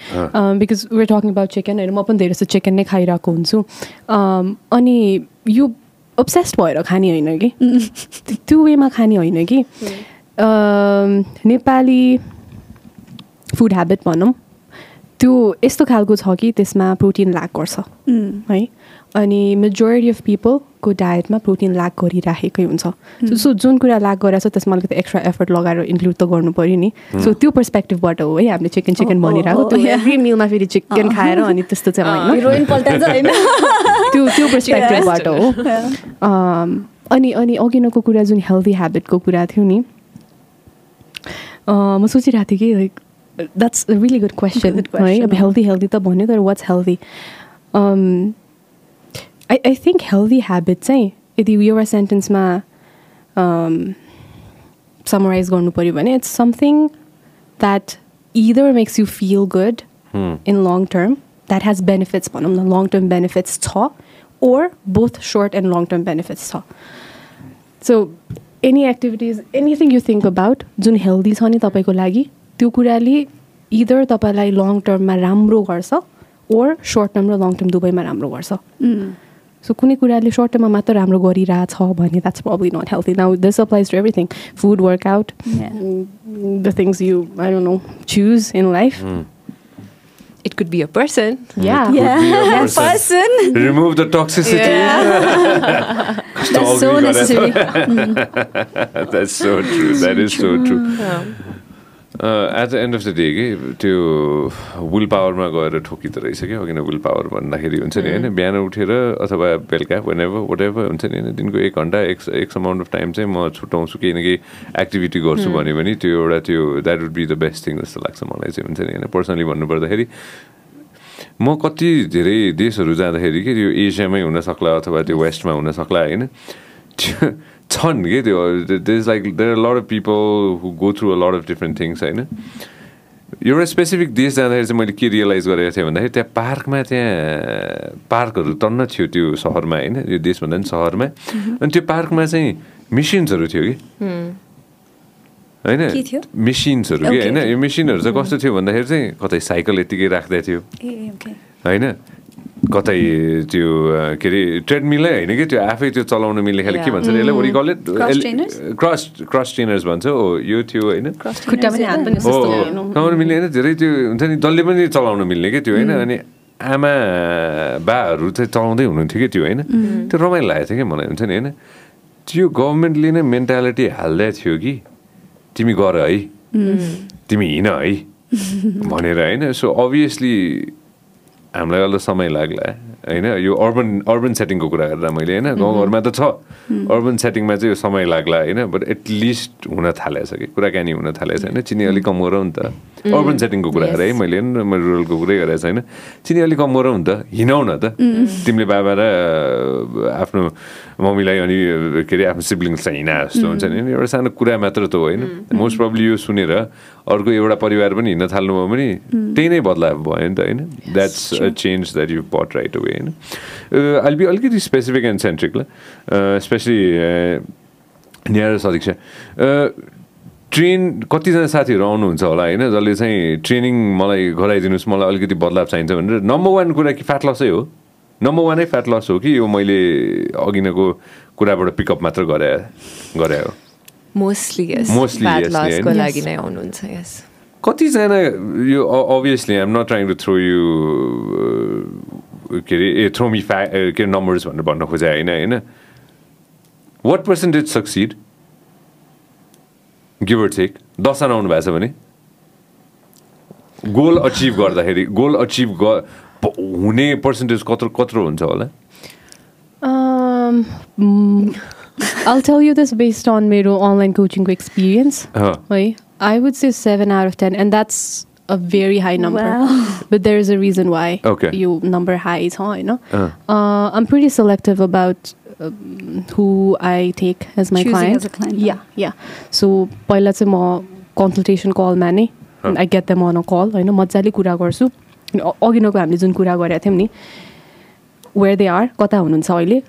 बिकज we're talking about chicken होइन म पनि धेरै जस्तो चिकन नै खाइरहेको हुन्छु Um, अनि यो अब्सेस्ड भएर खाने होइन कि त्यो वेमा खाने होइन कि Um, नेपाली फुड ह्याबिट भनौँ त्यो यस्तो खालको छ कि त्यसमा प्रोटिन ल्याक गर्छ। है? अनि मेजोरिटी अफ पिपलको डायटमा प्रोटिन ल्याक गरिराखेकै हुन्छ। सो सो जुन कुरा ल्याक गरेर छ त्यसमा अलिकति एक्स्ट्रा एफर्ट लगाएर इन्क्लुड त गर्नु पऱ्यो नि। सो त्यो पर्सपेक्टिभबाट हो है? हामीले चिकन चिकन भनिरहेको त्यो. एभ्री मिलमा फेरि चिकन खाएर अनि त्यस्तो चाहिँ त्यो त्यो पर्सपेक्टिभबाट हो। अनि अनि अघिनको कुरा जुन हेल्दी ह्याबिटको कुरा थियो नि अँ, म सोचिरहेको थिएँ कि like that's a really good question Good है अब question. हेल्दी हेल्दी त भन्यो तर what's healthy um, I, I think healthy habits चाहिँ यदि एउटा सेन्टेन्समा समराइज गर्नु पऱ्यो भने it's something that either makes you feel good in long term that has benefits भनौँ न लङ टर्म बेनिफिट्स छ or both short and long term benefits छ so any activities anything you think about जुन हेल्दी छ नि तपाईँको लागि त्यो कुराले इदर तपाईँलाई लङ टर्ममा राम्रो गर्छ ओर सर्ट टर्म र लङ टर्म दुवैमा राम्रो गर्छ सो कुनै कुराले सर्ट टर्ममा मात्र राम्रो गरिरहेछ भने that's probably not healthy now this applies to everything food workout Yeah. The things you I don't know choose in life It could be a person. Yeah Could be a Yeah, person. person. Remove the toxicity. कस्तो That's so ugly गरेछ। necessary. That's so true. That is so true. At the end of the day कि त्यो will पावरमा गएर ठोकिँदो रहेछ क्या किन will power भन्दाखेरि हुन्छ नि होइन बिहान उठेर अथवा बेलुका वेन एभर वाट एभर हुन्छ नि होइन दिनको एक घन्टा एक एक्स अमाउन्ट अफ टाइम चाहिँ म छुट्याउँछु केही न केही एक्टिभिटी गर्छु भने पनि त्यो एउटा त्यो that would be the best thing जस्तो लाग्छ मलाई चाहिँ हुन्छ नि होइन। पर्सनली भन्नुपर्दाखेरि म कति धेरै देशहरू जाँदाखेरि कि त्यो एसियामै हुनसक्ला अथवा त्यो वेस्टमा हुनसक्ला होइन? त्यो छन् कि त्यो is like there lot of people who go through a lot of different things होइन एउटा स्पेसिफिक देश जाँदाखेरि चाहिँ मैले के रियलाइज गरेको थिएँ भन्दाखेरि त्यहाँ पार्कमा त्यहाँ पार्कहरू टन्न थियो त्यो सहरमा होइन यो देशभन्दा पनि सहरमा अनि त्यो पार्कमा चाहिँ मिसिन्सहरू थियो कि होइन? मिसिन्सहरू कि होइन. यो मिसिनहरू चाहिँ कस्तो थियो भन्दाखेरि चाहिँ कतै साइकल यतिकै राख्दै थियो होइन कतै त्यो के अरे ट्रेडमिलै होइन कि त्यो आफै त्यो चलाउन मिल्ने खाले के. भन्छ यसलाई वरि call Cross trainers? Cross cross trainers भन्छ। हो यो थियो होइन। चलाउन मिल्ने होइन धेरै त्यो हुन्छ नि जसले पनि चलाउन मिल्ने कि त्यो होइन। अनि आमा बाहरू चाहिँ चलाउँदै हुनुहुन्थ्यो कि त्यो होइन। त्यो रमाइलो लागेको थियो कि मलाई हुन्छ नि होइन। त्यो गभर्मेन्टले नै मेन्टालिटी हाल्दै थियो कि तिमी गर है। तिमी हिँड है। भनेर होइन। सो अभियसली हामीलाई अलि समय लाग्ला। होइन यो अर्बन अर्बन सेटिङको कुरा गरेर मैले होइन गाउँघरमा त छ। अर्बन सेटिङमा चाहिँ यो समय लाग्ला होइन बट एटलिस्ट हुन थालेछ कि कुराकानी हुन थालेछ होइन। चिनी अलिक कम गरौँ नि त। अर्बन सेटिङको कुरा गरेँ है मैले होइन मैले रुरलको कुरै गरेको छैन। चिनी अलिक कम गरौँ नि त हिँडौ न त। तिमीले बाबा र आफ्नो मम्मीलाई अनि के अरे आफ्नो सिब्लिङ्सलाई हिँडा जस्तो हुन्छ नि। एउटा सानो कुरा मात्र त हो होइन। मोस्ट प्रब्ली यो सुनेर अर्को एउटा परिवार पनि हिँड्न थाल्नुभयो भने त्यही नै बदलाव भयो नि त होइन। That's change that you put right away होइन अहिले बी अलिकति स्पेसिफिक एन्ड सेन्ट्रिक ल स्पेसली न्यार सदीक्षा ट्रेन कतिजना साथीहरू आउनुहुन्छ होला होइन जसले चाहिँ ट्रेनिङ मलाई गराइदिनुहोस् मलाई अलिकति बदलाव चाहिन्छ भनेर नम्बर वान कुरा कि फ्याट लसै हो नम्बर वानै फ्याट लस हो कि यो मैले अघिनको कुराबाट पिकअप मात्र गरे गरे हो Mostly yes. कतिजना यो obviously I'm not trying to throw you के अरे ए थ्रो मी फ्या के अरे नम्बर्स भनेर भन्न खोजेँ होइन होइन what percentage succeed giver take दसजना आउनु भएको छ भने गोल अचिभ गर्दाखेरि गोल अचिभ हुने पर्सेन्टेज कत्रो कत्रो हुन्छ होला I'll tell you this based on मेरो online coaching experience. अँ, Right? I would say seven out of ten, and that's a very high number. Wow. But there is a reason why Okay. you number high is high, you know. अँ, Uh, I'm pretty selective about um, who I take as my Choosing client. as a client, Yeah, yeah. So पहिला चाहिँ म consultation कलमा नै Huh. I get them on a call होइन मजाले कुरा गर्छु अनि अ- अघिनको हामीले जुन कुरा गरेका थियौँ नि वेयर दे आर कता हुनुहुन्छ अहिले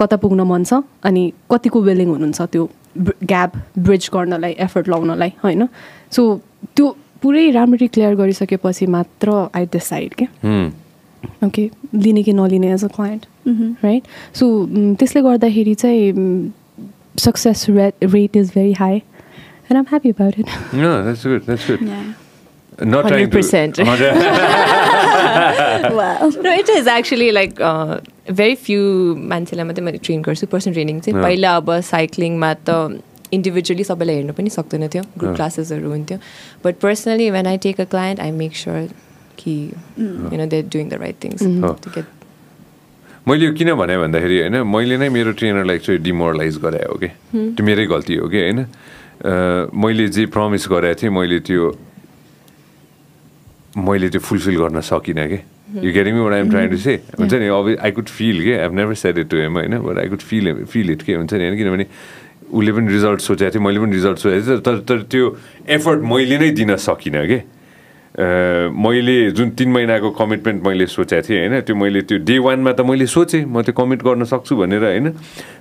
कता पुग्न मन छ अनि कतिको विलिङ हुनुहुन्छ त्यो ग्याप ब्रिज गर्नलाई एफर्ट लाउनलाई होइन सो त्यो पुरै राम्ररी क्लियर गरिसकेपछि मात्र आई डिसाइड क्या ओके लिने कि नलिने as a client. Right so त्यसले गर्दाखेरि चाहिँ success rate is very high and um happy about it No, that's good. That's good. Yeah. Not trying to- 100%. Wow. No, it is actually like uh, very few मान्छेलाई मात्रै मैले train गर्छु personal training चाहिँ अँ। पहिला अब साइक्लिङमा त individually सबैलाई हेर्नु पनि सक्दैन थियो ग्रुप अँ। क्लासेसहरू हुन्थ्यो but personally when I take a client I make sure कि you know they doing the right things अँ। टु गेट मैले यो किन भने भन्दाखेरि होइन मैले नै मेरो ट्रेनरलाई एक्चुली डिमोरलाइज गराएँ हो कि त्यो मेरै गल्ती हो कि होइन? मैले जे प्रमिस गरेको थिएँ मैले त्यो मैले त्यो फुलफिल गर्न सकिनँ कि? You getting me what I'm trying to say हुन्छ नि अब आई कुड फिल के I never set it to him होइन? But I could feel feel it के हुन्छ नि होइन? किनभने उसले पनि रिजल्ट सोचेको थियो मैले पनि रिजल्ट सोचेको थिएँ तर तर त्यो एफर्ट मैले नै दिन सकिनँ कि? मैले जुन तिन महिनाको कमिटमेन्ट मैले सोचेको थिएँ होइन? त्यो मैले त्यो डे वानमा त मैले सोचेँ म त्यो कमिट गर्न सक्छु भनेर होइन?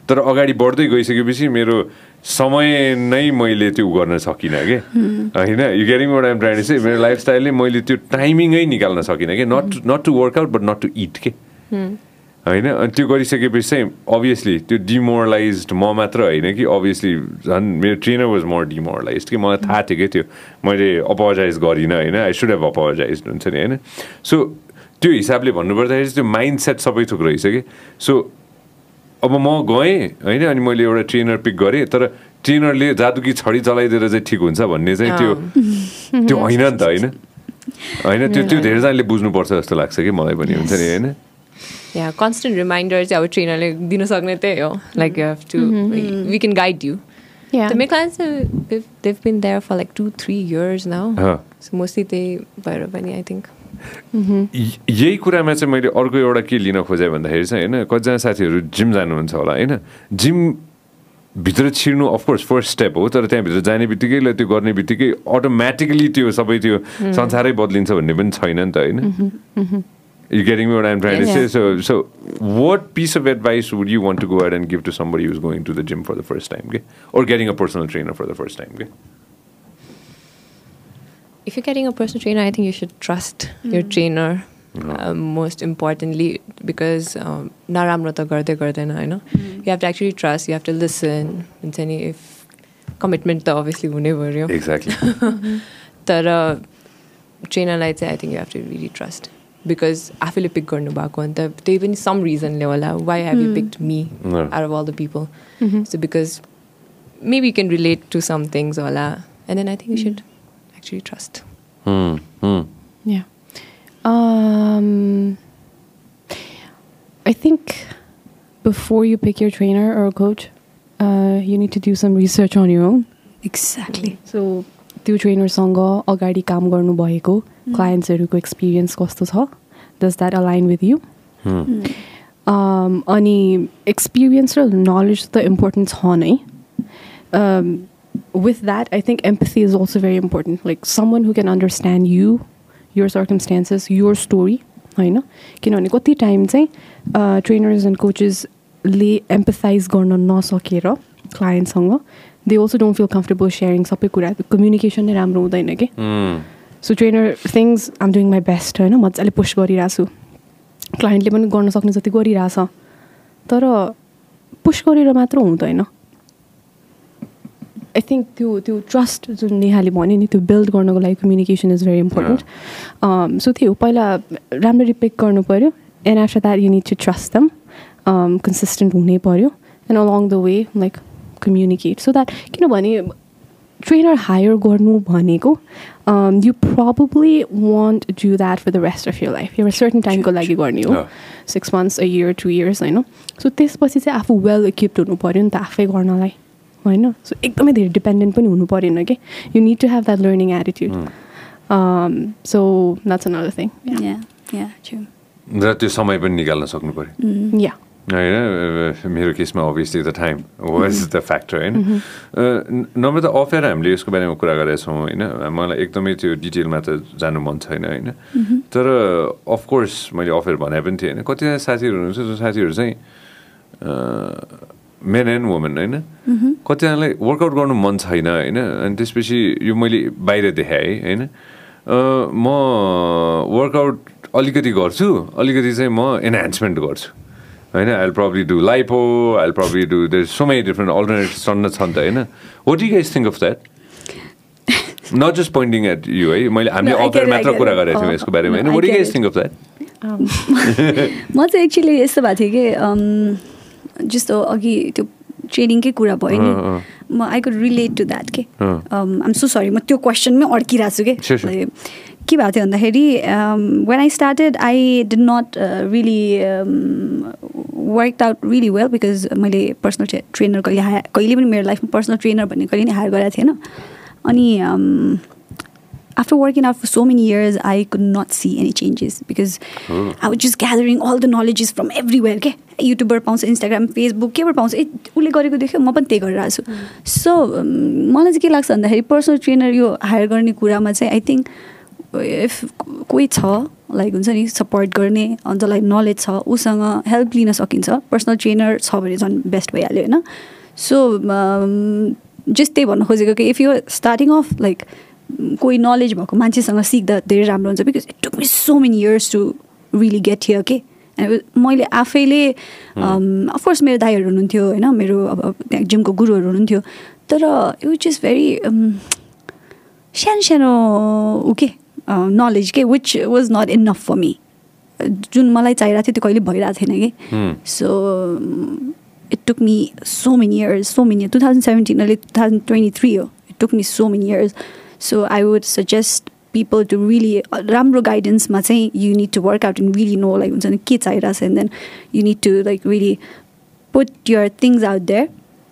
तर अगाडि बढ्दै गइसकेपछि मेरो समय नै मैले त्यो गर्न सकिनँ कि? होइन यो गेटिङ एउटा एम ट्राइड चाहिँ मेरो लाइफस्टाइलले मैले त्यो टाइमिङै निकाल्न सकिनँ कि? Not not to workout but not to it के? होइन अनि त्यो गरिसकेपछि चाहिँ अभियसली त्यो डिमोरलाइज म मात्र होइन कि अभियसली झन् मेरो ट्रेनर वाज मोर डिमोरलाइज कि? मलाई थाहा थियो कि त्यो? मैले अपोजाइज गरिनँ होइन आई सुड हेभ अपोजाइज हुन्छ नि होइन? सो त्यो हिसाबले भन्नुपर्दाखेरि त्यो माइन्ड सेट सबै थोक रहेछ कि? सो अब म गएँ होइन? अनि मैले एउटा ट्रेनर पिक गरेँ तर ट्रेनरले जादुकी छडी चलाइदिएर चाहिँ ठिक हुन्छ भन्ने चाहिँ त्यो त्यो होइन नि त होइन? होइन त्यो त्यो धेरैजनाले बुझ्नुपर्छ जस्तो लाग्छ कि मलाई पनि हुन्छ नि होइन? या कन्सटेन्ट रिमाइन्डर चाहिँ अब ट्रेनरले दिन सक्ने त्यही हो। Like you have to we can guide you there for like two, three years now. Huh. So mostly they भएर पनि I think. यही कुरामा चाहिँ मैले अर्को एउटा के लिन खोजेँ भन्दाखेरि चाहिँ होइन कतिजना साथीहरू जिम जानुहुन्छ होला होइन। जिमभित्र छिर्नु अफकोर्स फर्स्ट स्टेप हो तर त्यहाँभित्र जाने बित्तिकै त्यो गर्ने बित्तिकै अटोमेटिकली त्यो सबै त्यो संसारै बद्लिन्छ भन्ने पनि छैन नि त होइन। यु गेटिङ एउटा so what piece of advice would you want to go ahead and give to somebody who's going to the gym for the first time के or getting a personal trainer for the first time के If you're getting a personal trainer, I think you should trust your trainer. Um, most importantly, because um, नराम्रो त गर्दै गर्दैन होइन you have to actually trust, you have to listen हुन्छ नि if commitment त obviously हुनै पऱ्यो Exactly. तर ट्रेनरलाई चाहिँ I think you have to really trust because आफूले पिक गर्नुभएको अन्त त्यही पनि सम रिजनले होला why have you picked me Mm. Out of all the people so because maybe you can relate to some things होला and then I think you should Actually trust Hmm. Hmm. Yeah. Um, I think before you pick your trainer or coach, uh, you need to do some research on your own. Exactly So त्यो ट्रेनरसँग अगाडि काम गर्नुभएको क्लायन्ट्सहरूको experience कस्तो छ does that align with you um, अनि experience र knowledge त important छ नै with that, I think empathy is also very important. Like someone who can understand you, your circumstances, your story. होइन किनभने कति टाइम चाहिँ ट्रेनर्स एन्ड कोचेसले एम्पथाइज गर्न नसकेर क्लायन्टसँग they also don't feel comfortable sharing सबै कुरा कम्युनिकेसन नै राम्रो हुँदैन कि. So trainer things um doing my best होइन मजाले पुस्ट गरिरहेको छु क्लाइन्टले पनि गर्न सक्ने जति गरिरहेछ तर पुस गरेर मात्र हुँदैन आई थिङ्क त्यो त्यो ट्रस्ट जुन नेहाले भन्यो नि त्यो बिल्ड गर्नको लागि communication is very important so त्यो पहिला राम्ररी पिक गर्नु पऱ्यो and after that you need to trust them consistent हुनै पऱ्यो and along the way like communicate so that किनभने ट्रेनर हायर गर्नु भनेको you probably want do that for the rest of your life एउटा certain टाइमको लागि गर्ने हो। Six months a year two years होइन सो त्यसपछि चाहिँ आफू वेल इक्विप्ड हुनु पऱ्यो नि त आफै गर्नलाई होइन? सो एकदमै धेरै डिपेन्डेन्ट पनि हुनु परेन कि? You need to have that learning attitude so that's another thing Yeah, yeah, true. र त्यो समय पनि निकाल्न सक्नु पऱ्यो। या होइन? अ, मेरो केसमा obviously the time was the factor होइन? अ, नम्बर त अफेयर हामीले यसको बारेमा कुरा गरेका छौँ होइन? मलाई एकदमै त्यो डिटेलमा त जानु मन छैन होइन? तर अफकोर्स मैले अफेयर भने पनि थिएँ होइन? कतिजना साथीहरू हुनुहुन्छ जो साथीहरू चाहिँ मेन एन्ड वुमेन होइन? कतिजनालाई वर्कआउट गर्नु मन छैन होइन? अनि त्यसपछि यो मैले बाहिर देखाएँ होइन? म वर्कआउट अलिकति गर्छु अलिकति चाहिँ म एनहान्समेन्ट गर्छु होइन? I probably do lipo I probably do there so many different alternate छन् छ नि त होइन? What you guys think of that not just pointing at you है? मैले हामीले I मात्र कुरा. गरेको थियौँ अँ, यसको बारेमा होइन? What you guys it. Think of that म चाहिँ एक्चुली यस्तो भएको थियो कि अम, जस्तो अघि त्यो ट्रेनिङकै कुरा भयो नि। म I could relate to that के। आम सो सरी म त्यो क्वेसनमै अड्किरहेको छु. कि के भएको थियो भन्दाखेरि when I started I did not really work out really well because मैले पर्सनल ट्रेनर कहिले हायर कहिले पनि मेरो लाइफमा पर्सनल ट्रेनर भन्ने कहिले नि हायर गरेको थिएन अनि um, after working out for so many years, I could not see any changes because I was just gathering all the knowledges from everywhere. के युट्युबबाट पाउँछ इन्स्टाग्राम फेसबुक केबाट पाउँछ ए उसले गरेको देख्यो म पनि त्यही गरिरहेको छु सो मलाई चाहिँ के लाग्छ भन्दाखेरि पर्सनल ट्रेनर यो हायर गर्ने कुरामा चाहिँ आई थिङ्क इफ कोही छ लाइक हुन्छ नि सपोर्ट गर्ने जसलाई नलेज छ उसँग हेल्प लिन सकिन्छ पर्सनल ट्रेनर छ भने झन् बेस्ट भइहाल्यो होइन सो जस्ट त्यही भन्नु खोजेको कि if you starting off like कोही नलेज भएको मान्छेसँग सिक्दा धेरै राम्रो हुन्छ because it took me so many years to really get here के मैले आफैले अफकोर्स मेरो दाईहरू हुनुहुन्थ्यो होइन? मेरो अब त्यहाँ जिमको गुरुहरू हुनुहुन्थ्यो। तर इट इज भेरी सानो सानो ऊ के नलेज के which was not enough for me जुन मलाई चाहिरहेको थियो त्यो कहिले भइरहेको थिएन कि so it took me so many years so many two thousand seventeen अहिले टु थाउजन्ड ट्वेन्टी थ्री हो। It took me so many years so I would suggest people to really राम्रो गाइडेन्समा चाहिँ you need to work out in really know like हुन्छ नि के चाहिरहेको छ and then you need to like really put your things out there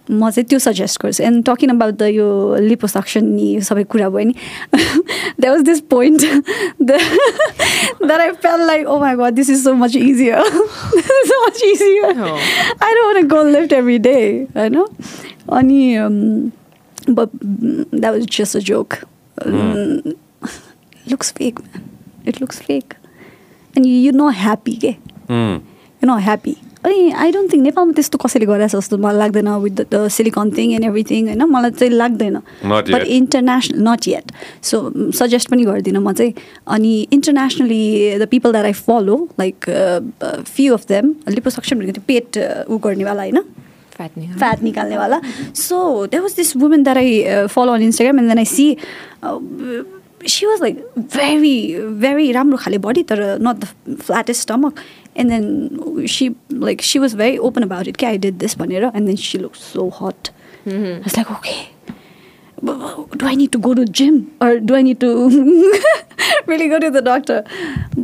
म चाहिँ त्यो सजेस्ट गर्छु. एन्ड टकिङ अबाउट द यो लिपोसक्सन नि यो सबै कुरा भयो नि that was this point that I fell like oh my god this is so much easier so much easier I don't go lift every day होइन अनि that was just a joke looks fake, man. It looks fake. And you, you're not happy, के You're not happy. अनि I don't think नेपालमा त्यस्तो कसैले गरेछ जस्तो मलाई लाग्दैन with the silicon thing and everything होइन मलाई चाहिँ लाग्दैन but. International not yet so suggest पनि गर्दिनँ म चाहिँ अनि internationally the people that I follow like few of them liposuction भनेको त्यो पेट uh, ऊ गर्नेवाला होइन Fattening. fat निकाल्नेवाला सो there was this woman that I uh, follow on Instagram and then I see uh, she was like very very राम्रो खाले body तर not the flattest stomach and then she like she was very open about it okay I did this भनेर and then she looked so hot I was like okay but- but do I need to go to gym or do I need to really go to the doctor?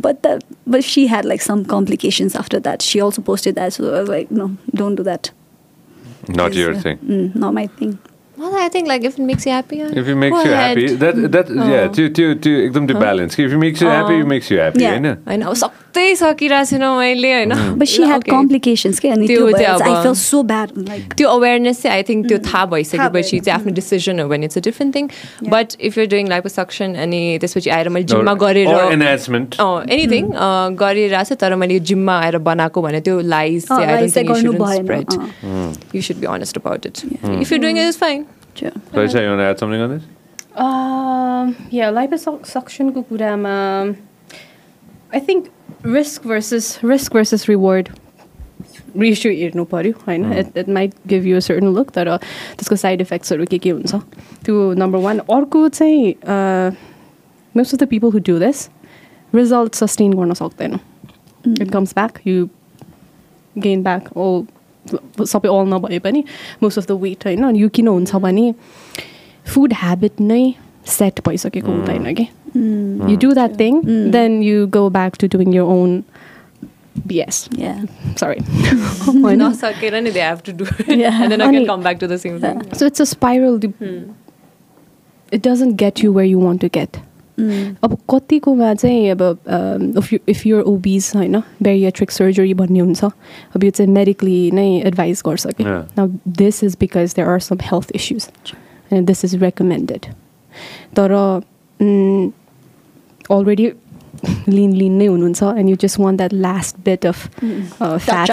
But that, but she had like some complications after that. She also posted that, so I was like, no, don't do that. Not your Because, uh, thing. Mm, not my thing. Well, I think like if it makes you happy, uh, If it makes go you ahead. happy, that that yeah, Oh. to to to एकदम त्यो balance. If it makes you happy, it makes you happy, Yeah. होइन? होइन अब सक्दै सकिरहेको छैन मैले होइन? अनि त्यो चाहिँ चाहिँ अवेरनेस चाहिँ आई थिङ्क त्यो थाहा थाहा भइसकेपछि चाहिँ आफ्नो डिसिजन हो भने it's a different thing. But if you doing liposuction अनि त्यसपछि आएर मैले जिममा गरेर. एनिथिङ गरिरहेको छ तर मैले यो जिममा आएर बनाएको भने त्यो लाइज चाहिँ आई चाहिँ think. You should be honest about it if you doing it is fine Sure. Raisa, you want to add something on this? Um, yeah, liposuction ko kurama. I think risk versus risk versus reward ratio हेर्नु पऱ्यो होइन it it might give you certain look तर त्यसको side इफेक्ट्सहरू के के हुन्छ त्यो number one अर्को चाहिँ most of the people who do this result sustain गर्न सक्दैन it comes back you gain back all सबै अल नभए पनि मोस्ट अफ द वेट होइन अनि यो किन हुन्छ भने फुड ह्याबिट नै सेट भइसकेको हुँदैन कि you do that thing then you go back to doing your own BS Yeah. Sorry नसकेर नि they have to do Yeah. And then अनि- again come back to the same thing so it's a spiral it doesn't get you where you want to get Mm. अब कतिकोमा चाहिँ अब if you if your obese होइन bariatric surgery भन्ने हुन्छ अब यो चाहिँ मेडिकली नै एडभाइस गर्छ कि। Yeah. न this is because there are some health issues and this is recommended तर अलरेडी लिन लिन नै हुनुहुन्छ and you just want that last bit of fat.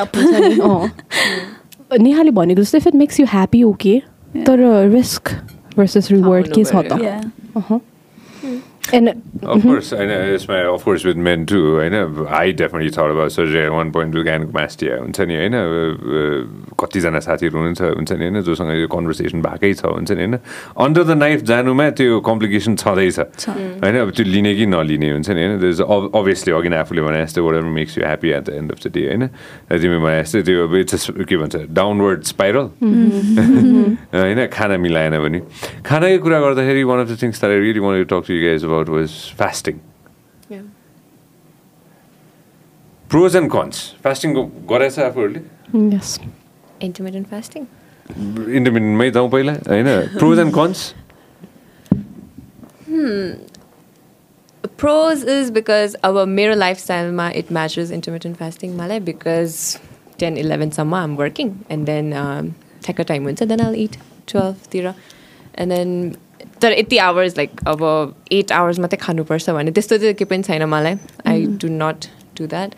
नेहाले भनेको जस्तो if it makes you happy okay तर risk versus reward के छ त। Yeah. अहँ एन्ड Of course, I know it's my of course with men too. I know I definitely thought about surgery at one point with gynecomastia. हुन्छ नि होइन अब, कतिजना साथीहरू हुनुहुन्छ हुन्छ नि होइन जोसँग यो कन्भर्सेसन भएकै छ हुन्छ नि होइन अन्डर द नाइफ जानुमा त्यो कम्प्लिकेसन छँदैछ। होइन अब त्यो लिने कि नलिने हुन्छ नि होइन अभियसली अघि नै आफूले भने जस्तै what makes you happy at the end of the day होइन। तिमी भने जस्तै त्यो अब इट्स के भन्छ डाउनवर्ड स्पाइरल होइन खाना मिलाएन भने। खानाकै कुरा गर्दाखेरि one of the things I really want to talk to you guys about was fasting pros and cons fasting गरेछ आफूहरूले यस इन्टरमिडियन्ट फास्टिङ इन्टरमिडियन्टमै जाउँ पहिला होइन? Pros and cons pros is because our मेरो lifestyle it matches intermittent fasting मलाई because 10 11 सम्म I'm working and then um, ठ्याक्क टाइम हुन्छ then I'll eat 12 तिर and then तर यति आवर्स लाइक अब एट आवर्स मात्रै खानुपर्छ भने त्यस्तो चाहिँ केही पनि छैन मलाई. I do not do that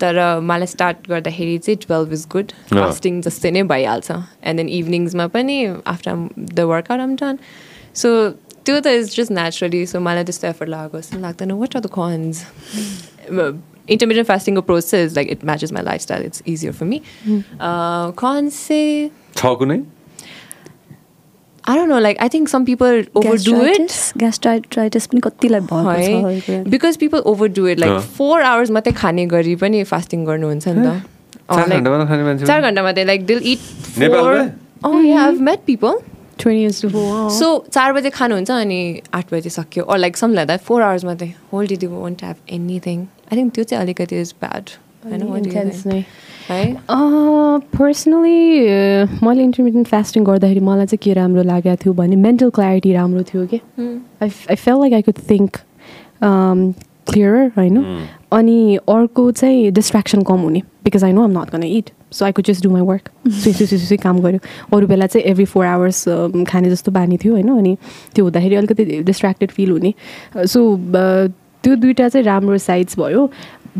तर मलाई स्टार्ट गर्दाखेरि चाहिँ टुवेल्भ इज गुड फास्टिङ जस्तै नै भइहाल्छ. एन्ड देन इभिनिङ्समा पनि after the workout I'm done so त्यो त इज जस्ट नेचुरली सो मलाई त्यस्तो एफर्ट लगाएको जस्तो लाग्दैन. What are the cons intermittent fasting approach is like it matches my lifestyle. It's easier for me. Mm. Uh, cons say. I don't know, like I think some people overdo it. Gastritis पनि कतिलाई भएको छ because people overdo it like 4 hours मात्रै खाने गरी पनि fasting गर्नुहुन्छ नि त चार घन्टा मात्रै like they'll eat four oh yeah I've met people 20 years to four so चार बजे खानुहुन्छ अनि आठ बजे सक्यो or like something like that four hours मात्रै whole day they won't have anything I think त्यो चाहिँ अलिकति is bad I है? पर्सनली मैले इन्टरमिडियन्ट फास्टिङ गर्दाखेरि मलाई चाहिँ के राम्रो लागेको थियो भने मेन्टल क्ल्यारिटी राम्रो थियो कि। I I felt like I could think clear होइन? अनि अर्को चाहिँ डिस्ट्र्याक्सन कम हुने because I know I'm not gonna eat so I could just do my work सुई सुई सुई काम गऱ्यो अरू बेला चाहिँ एभ्री फोर आवर्स खाने जस्तो बानी थियो होइन? अनि त्यो हुँदाखेरि अलिकति डिस्ट्र्याक्टेड फिल हुने। सो त्यो दुइटा चाहिँ राम्रो साइड्स भयो।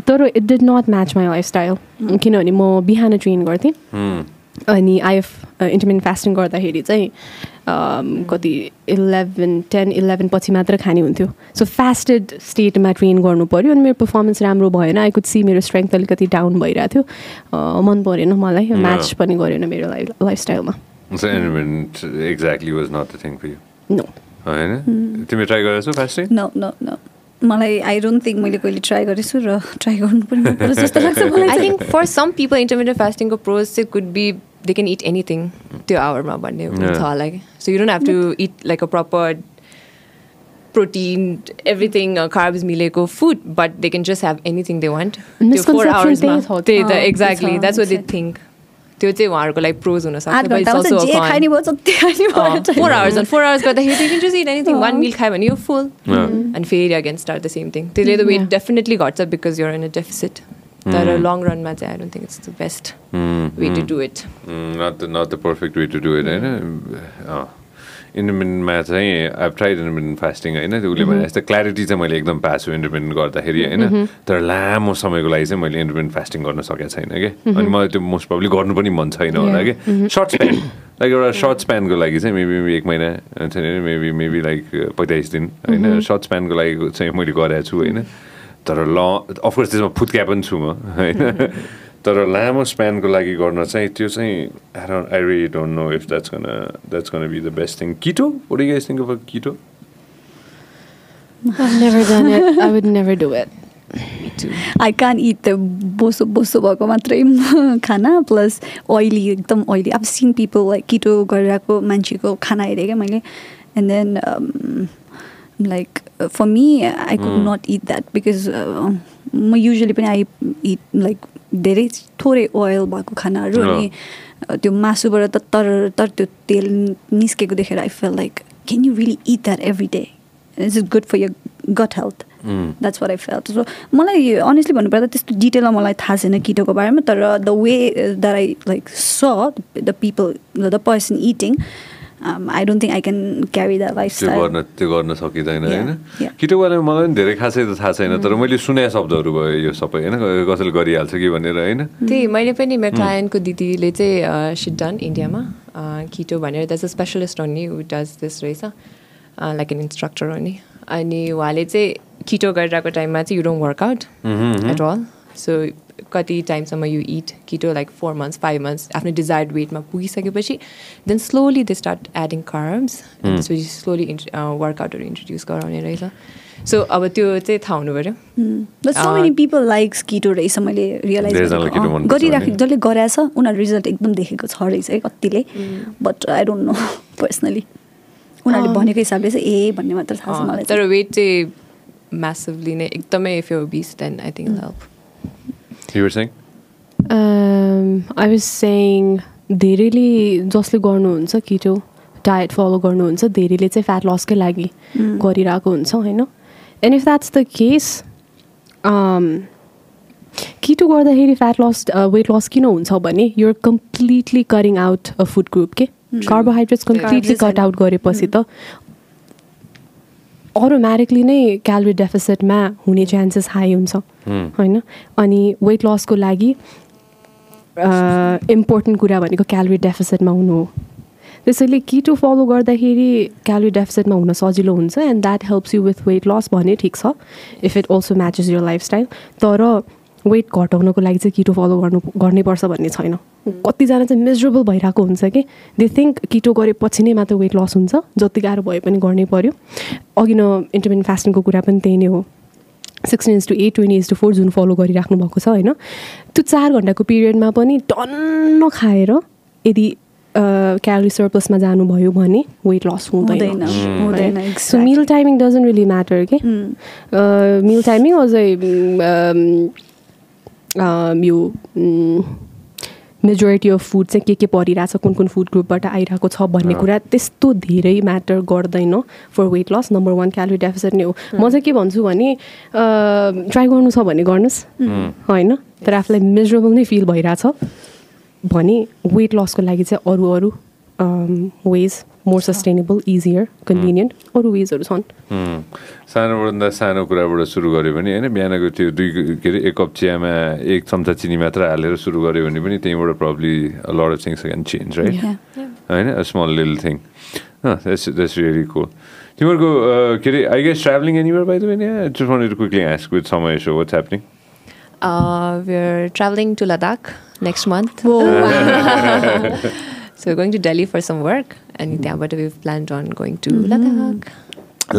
तर it did not match my lifestyle किनभने म बिहान ट्रेन गर्थेँ। अनि आइएफ इन्टरमिडियन्ट फास्टिङ गर्दाखेरि चाहिँ कति इलेभेन टेन इलेभेन पछि मात्र खाने हुन्थ्यो। सो फास्टेड स्टेटमा ट्रेन गर्नु पऱ्यो अनि मेरो पर्फर्मेन्स राम्रो भएन। आई कुड सी मेरो स्ट्रेङ्थ अलिकति डाउन भइरहेको थियो। मन परेन मलाई। म्याच पनि गरेन मेरो लाइफ लाइफस्टाइलमा मलाई आई डोन्ट थिङ्क मैले कहिले ट्राई गरेछु र ट्राई गर्नु पनि जस्तो लाग्छ I think for some people intermittent फास्टिङको pros चाहिँ could be they can eat anything त्यो आवरमा भन्ने हुन्छ होला so you don't have to eat like a proper everything, uh, carbs, mileko, food, but they can just have anything they want. Four hours. They, the, exactly. That's what they think. त्यो चाहिँ उहाँहरूको लागि pros हुनसक्छ four hours four hours गर्दाखेरि just eat anything one meal खायो भने यो full अनि फेरि again start the same thing त्यसले त वेट डेफिनेटली घट्छ because you're in a deficit तर लङ रनमा चाहिँ I don't think it's the best way to do it not not the perfect way to do it होइन इन्डिपेन्डेन्टमा चाहिँ I tried independent fasting होइन उसले भने जस्तो क्ल्यारिटी चाहिँ मैले एकदम पाएको छु इन्डिपेन्डेन्ट गर्दाखेरि होइन तर लामो समयको लागि चाहिँ मैले इन्डिपेन्डेन्ट फास्टिङ गर्न सकेको छैन कि अनि मलाई त्यो मोस्ट प्रब्ली गर्नु पनि मन छैन होला कि सर्ट स्प्यान लाइक एउटा सर्ट स्प्यानको लागि चाहिँ मेबी मेबी एक महिना छैन मेबी मेबी लाइक पैँतालिस दिन होइन सर्ट स्प्यानको लागि चाहिँ मैले गरेको छु होइन तर ल अफकोर्स त्यसमा फुत्क्या पनि छु म होइन तर लामो स्प्यानको लागि गर्न चाहिँ त्यो चाहिँ I really don't know if that's gonna that's gonna be the best thing keto what do you guys think about keto? I've never done it. I would never do it. I can't eat बोसो बोसो भएको मात्रै खाना plus oily एकदम oily अब seen people like keto गरिरहेको मान्छेको खाना हेरेँ क्या मैले and then like for me I could not eat that because म युजली पनि आई इट लाइक धेरै थोरै ओयल भएको खानाहरू अनि त्यो मासुबाट त तर तर त्यो तेल निस्केको देखेर I feel like can you really eat that every day it's is good for your gut health that's what I felt so मलाई अनेस्टली भन्नुपर्दा त्यस्तो डिटेलमा मलाई थाहा छैन किटोको बारेमा तर the way that I like saw the people the person eating I don't think I can carry the life त्यो गर्न त्यो गर्न सकिँदैन होइन? किटो बारेमा मलाई पनि धेरै खासै त थाहा छैन तर मैले सुने शब्दहरू भयो यो सबै होइन? कसैले गरिहाल्छ कि भनेर होइन? त्यही मैले पनि मेरो क्लायन्टको दिदीले चाहिँ सिडन इन्डियामा किटो भनेर द्याट्स अ स्पेसलिस्ट हो नि डज दिस रहेछ लाइक एन इन्स्ट्रक्टर हो नि अनि उहाँले चाहिँ किटो गरिरहेको टाइममा चाहिँ you don't workout at all so कति टाइमसम्म you eat keto like four months five months आफ्नो डिजायर्ड वेटमा पुगिसकेपछि then slowly they start adding carbs त्यसपछि स्लोली इन्ट्र वर्कआउटहरू इन्ट्रोड्युस गराउने रहेछ। सो अब त्यो चाहिँ थाहा हुनु पऱ्यो। सो मेनी पिपल लाइक्स किटो रहेछ मैले रियलाइज गरिराखे जसले गराएछ उनीहरू रिजल्ट एकदम देखेको छ रहेछ है कतिले। But I don't know personally उनीहरूले भनेको हिसाबले चाहिँ ए भन्ने मात्र थाहा छ मलाई तर वेट चाहिँ म्यासिभली नै एकदमै इफ यु बिस then I think help You were saying? Um, I was saying धेरैले जसले गर्नुहुन्छ किटो डायट फलो गर्नुहुन्छ धेरैले चाहिँ फ्याट लसकै लागि गरिरहेको हुन्छ होइन? And if that's the case keto गर्दाखेरि फ्याट लस वेट लस किन हुन्छ भने you're completely cutting out a food group के कार्बोहाइड्रेट्स कम्प्लिटली कट आउट गरेपछि त अटोमेटिकली नै क्यालोरी डेफिसिटमा हुने चान्सेस हाई हुन्छ होइन? अनि वेट लसको लागि इम्पोर्टेन्ट कुरा भनेको क्यालोरी डेफिसिटमा हुनु हो। त्यसैले किटो फलो गर्दाखेरि क्यालोरी डेफिसिटमा हुन सजिलो हुन्छ and that helps you with weight loss भने ठिक छ if it also matches your lifestyle तर वेट घटाउनको लागि चाहिँ किटो फलो गर्नु गर्नैपर्छ भन्ने छैन। कतिजना चाहिँ मिजरेबल भइरहेको हुन्छ कि दे थिङ्क किटो गरेपछि नै मात्र वेट लस हुन्छ जति गाह्रो भए पनि गर्नै पऱ्यो अघि न इन्टरमिडियन्ट फास्टिङको कुरा पनि त्यही नै हो। Sixteen is to eight twenty is to four जुन फलो गरिराख्नु भएको छ होइन? त्यो चार घन्टाको पिरियडमा पनि टन्न खाएर यदि क्यालोरी सर्प्लसमा जानुभयो भने वेट लस हुँदैन। So meal timing doesn't really matter के मिल टाइमिङ अझै यो मेजोरिटी अफ फुड चाहिँ के के परिरहेछ कुन कुन फुड ग्रुपबाट आइरहेको छ भन्ने कुरा त्यस्तो धेरै म्याटर गर्दैन for weight loss number one calorie deficit नै हो। म चाहिँ के भन्छु भने ट्राई गर्नु छ भने गर्नुहोस्। होइन? तर आफूलाई मिजरेबल नै फिल भइरहेछ। भने वेट लसको लागि चाहिँ अरू अरू ways more sustainable easier convenient अरू वेजहरू छन् सानोभन्दा सानो कुराबाट सुरु गऱ्यो भने होइन बिहानको त्यो दुई के अरे एक कप चियामा एक चम्चा चिनी मात्र हालेर सुरु गऱ्यो भने पनि त्यहीँबाट probably lot of things can change right होइन स्मल लिल थिङ द्याट्स रियली कुल तिमीहरूको के अरे I guess travelling anywhere by the way just wanted to quickly ask with समय so what's happening Uh, we're traveling to Ladakh next month. so we're going to Delhi for some work, and त्यहाँबाट we've planned on going to Ladakh.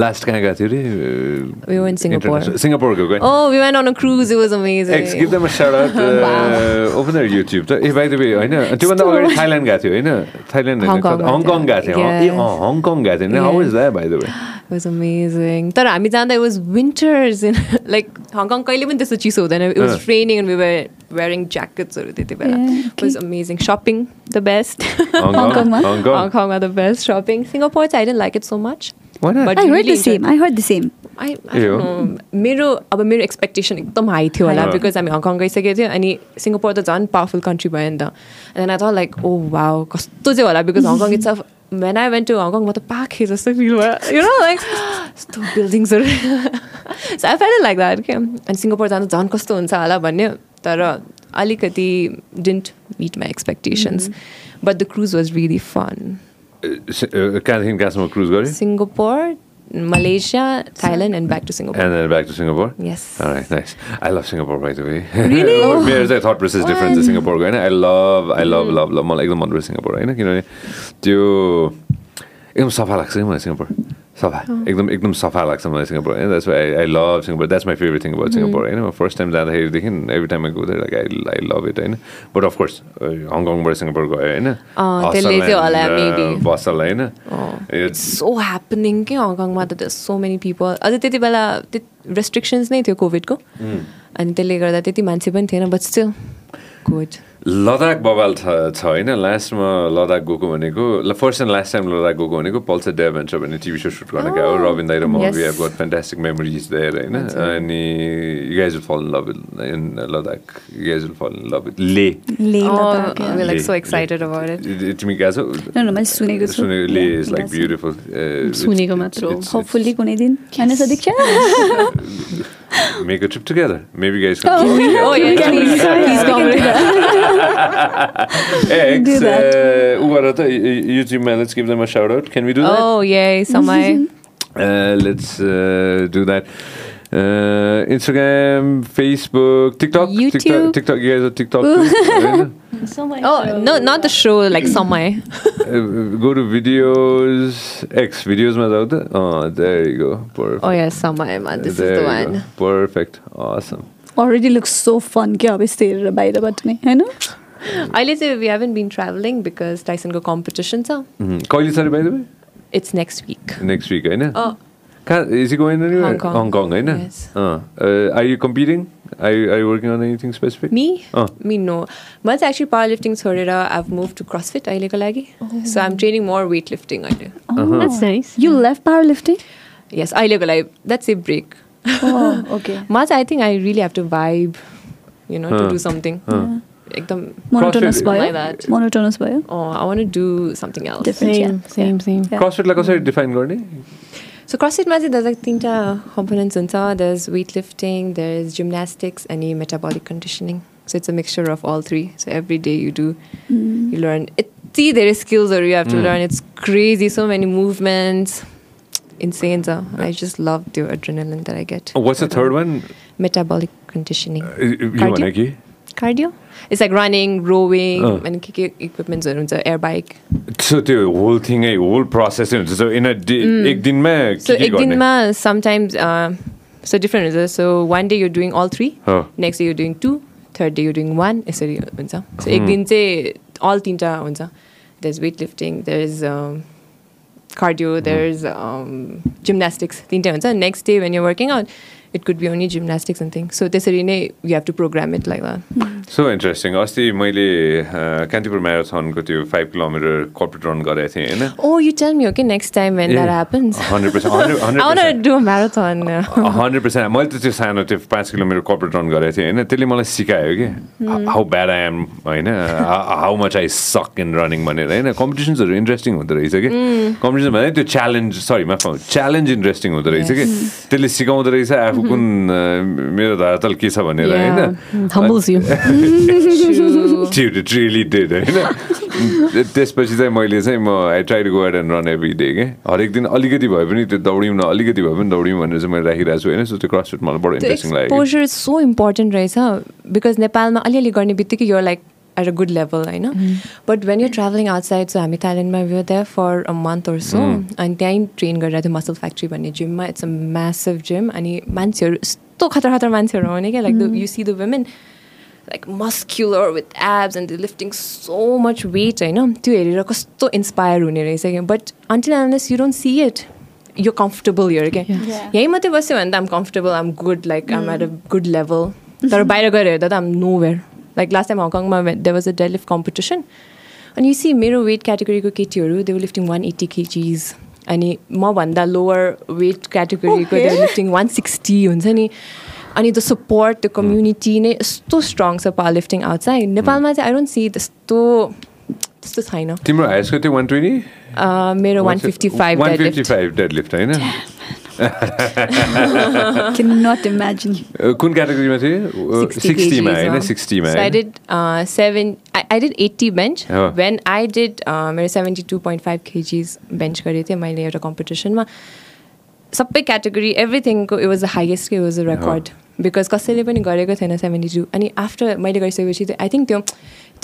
Last कहाँ गएको थियो अरे We in Singapore. Singapore गएको Oh, we went on a cruise. It was amazing. Ex, give them a shout out. Uh, open their YouTube. त ए by the way होइन त्योभन्दा अगाडि Thailand गएको थियो होइन थाइल्यान्ड Hong Kong हङकङ गएको थियो ए Yes. अँ हङकङ गएको थियो how is that by the way It was amazing. तर हामी जाँदा it was winters in like Hong Kong कहिले पनि त्यस्तो चिसो हुँदैन it was Uh. raining and we were wearing jackets हरू त्यति बेला Yeah, it was amazing shopping the best Hongkongमा? Hong Hong Kong Kong are the best shopping Singapore I didn't like it so much Why not? But I we heard really the same. enjoyed- I heard the same. I, I ए हो? don't know. मेरो अब मेरो expectation एकदम high थियो होला. Because हामी Hong Kong गइसकेको थियो अनि सिङ्गापुर त झन् पावरफुल कन्ट्री भयो नि त and I thought like oh wow कस्तो चाहिँ होला because Hong Kong it's when I went to Hong Kong म त पाखे जस्तो फिल भयो यु नो लाइक यस्तो बिल्डिङ्सहरू so I felt like that के अनि सिङ्गापुर जानु झन् कस्तो हुन्छ होला भन्यो तर अलिकति didn't meet my expectations but the cruise was really fun कहाँदेखि कहाँसम्म क्रुज गऱ्यो Singapore Malaysia Thailand and back to Singapore And then back to Singapore? Yes. All right, nice. I love Singapore, by the way. Really? मेरो चाहिँ thought process different छ सिङ्गापुरको होइन I love I love love love मलाई एकदम मनपर्छ Singapore होइन किनभने त्यो एकदम सफा लाग्छ कि मलाई सिङ्गापुर सफा एकदम एकदम सफा लाग्छ मलाई सिङ्गापुर होइन that's I I love Singapore that's my favourite thing about Singapore होइन first time जाँदाखेरिदेखि every time I go like I I love it होइन बट अफकोर्स हङकङबाट सिङ्गापुर गयो होइन. बसल होइन सो ह्यापनिङ के हङकङमा त सो मेनी पिपल अझै त्यति बेला रेस्ट्रिक्सन्स नै थियो कोभिडको अनि त्यसले गर्दा त्यति मान्छे पनि थिएन बट स्टिल गुड लद्दाख बवाल छ छ होइन। लास्टमा लद्दाख गएको भनेको first and last time Ladakh गएको भनेको पल्सर ड्याभ भन्छ भन्ने टिभी सो सुट गर्न गयो रविन दाइ र म. We have got fantastic memories there होइन। अनि you guys will fall in love in Ladakh you guys will fall in love Leh Leh. Ladakh, yeah. Like Leh, so Leh. Excited about it तिमी गएको छौ Leh Yeah, is like गएको। Beautiful सुनेको मात्र हो। Hopefully कुनै दिन होइन Sadiksha make a trip together maybe guys Oh, yes, please, please come. Ex, Do that. uh, ऊ गर त यो जिममा let's give them a shout out can we do that Oh, yay, समय Uh, let's uh, do that. Uh, Instagram, Facebook, TikTok, YouTube. TikTok, TikTok. You guys are TikTok too. right? Oh, no, not the show, like समय uh, go to videos. X videos, my daughter. Oh, there you go. Perfect. Oh, yes, समयमा this is there the you one go. Perfect. Awesome. Already looks so fun क्या अब यस्तो हेरेर बाहिरबाट नै होइन अहिले चाहिँ we haven't been travelling because टाइसनको competition छ. कहिले छ अरे by the way? It's next week Next week, होइन? Oh. कहाँ is he going anywhere? Hong Kong. Hong Kong, होइन? Yes. Uh, uh, are you competing? Are you, are you working on anything specific? Me अँ. Me no मैले चाहिँ actually power lifting छोडेर move to CrossFit अहिलेको लागि so I'm training more weight lifting अहिले That's nice. You power lifting यस अहिलेको लागि that's a break okay Ma चाहिँ I think I really have to vibe, you know, Huh. to do something. एकदम monotonous CrossFit- भयो Like that. Monotonous भयो oh, I want to do something else. Different. Same, Yeah. same, same. Yeah. क्रसफिटलाई कसरी define गर्ने So CrossFitमा चाहिँ there's like तिनवटा components हुन्छ. There's weightlifting, there's gymnastics, अनि metabolic conditioning. So it's a mixture of all three. So every day you do, you learn. यति धेरै skillsहरू you have to learn. It's crazy. So many movements. Insane. So I just love the adrenaline that I get. What's the third one Metabolic conditioning. यो Cardio? Cardio? It's like running, rowing, Uh. and के के equipmentsहरू हुन्छ air bike. So त्यो whole थिङै whole प्रोसेसै हुन्छ so in एक दिनमा के एक दिनमा sometimes uh, so different हुन्छ. So one day you're doing all three. Oh. Next day you're doing two. Third day you're doing one. यसरी हुन्छ. So एक Hmm. दिन चाहिँ all तिनवटा हुन्छ. There's weightlifting. There's um, cardio, mm. there's um, gymnastics, the intense. And next day when you're working out, it could be only gymnastics and things. So त्यसरी नै you have to program it like that. So interesting अस्ति मैले कान्तिपुर म्याराथनको त्यो five kilometre corporate run गरेको थिएँ होइन? Oh, you tell me, okay, next time when that happens. Hundred percent hundred I want to hundred do a marathon. Hundred percent मैले त त्यो सानो त्यो पाँच किलोमिटर कर्पोरेट रन गरेको थिएँ होइन? त्यसले मलाई सिकायो कि हाउ ब्याड आई एम होइन? How much I suck in running भनेर होइन? कम्पिटिसन्सहरू इन्ट्रेस्टिङ हुँदो रहेछ कि? कम्पिटिसन भने त्यो च्यालेन्ज सरी माफ च्यालेन्ज इन्ट्रेस्टिङ हुँदो रहेछ कि? त्यसले सिकाउँदो रहेछ आफू कुन मेरो धरातल के छ भनेर. होइन त्यसपछि चाहिँ मैले चाहिँ म I try to go ahead and run every day के हरेक दिन अलिकति भए पनि त्यो दौड्यौँ न अलिकति भए पनि दौड्यौँ भनेर चाहिँ मैले राखिरहेको छु होइन सो त्यो क्रसफिट मलाई बडो इन्ट्रेस्टिङ लाग्यो एक्सपोजर इज सो इम्पोर्टेन्ट रहेछ बिकज नेपालमा अलिअलि गर्ने बित्तिकै you're like at a good level होइन but when you travelling outside so हामी थाइल्यान्डमा view that for a month or so अनि त्यहीँ ट्रेन गरेर थियो मसल फ्याक्ट्री भन्ने जिममा इट्स अ म्यासिभ जिम अनि मान्छेहरू यस्तो खतर खतर मान्छेहरू आउने क्या like you see the women like muscular with abs and lifting so much weight होइन त्यो हेरेर कस्तो इन्सपायर हुने रहेछ क्या but until unless you don't see it यो कम्फर्टेबल हियर क्या Yeah. यहीँ मात्रै बस्यो भने त I'm comfortable I'm good like I'm at a good level तर बाहिर गएर हेर्दा त I'm nowhere like last time हङकङमा they was a deadlift competition अनि यु सी मेरो वेट क्याटेगोरीको केटीहरू they lifting one eighty kgs अनि मभन्दा लोवर वेट क्याटेगोरीको दे लिफ्टिङ वान सिक्सटी हुन्छ नि अनि द सपोर्ट त्यो कम्युनिटी नै यस्तो स्ट्रङ छ पावर लिफ्टिङ आउटसाइड नेपालमा चाहिँ आई डोन्ट सी त्यस्तो त्यस्तो छैन तिम्रो हाइस्ट कति वान ट्वेन्टी मेरो one fifty five one fifty five deadlift होइन कुन क्याटेगोरीमा थियो 60 सिक्सटीमा kgs, होइन huh? सिक्सटीमा So I did uh, seven. I, I did 80 bench. Oh. When I did uh, मेरो 72.5 kgs bench गरेको थिएँ मैले एउटा कम्पिटिसनमा सबै category एभ्रिथिङको it was the highest it was the record because कसैले पनि गरेको थिएन सेभेन्टी टू अनि आफ्टर मैले गरिसकेपछि आई थिङ्क त्यो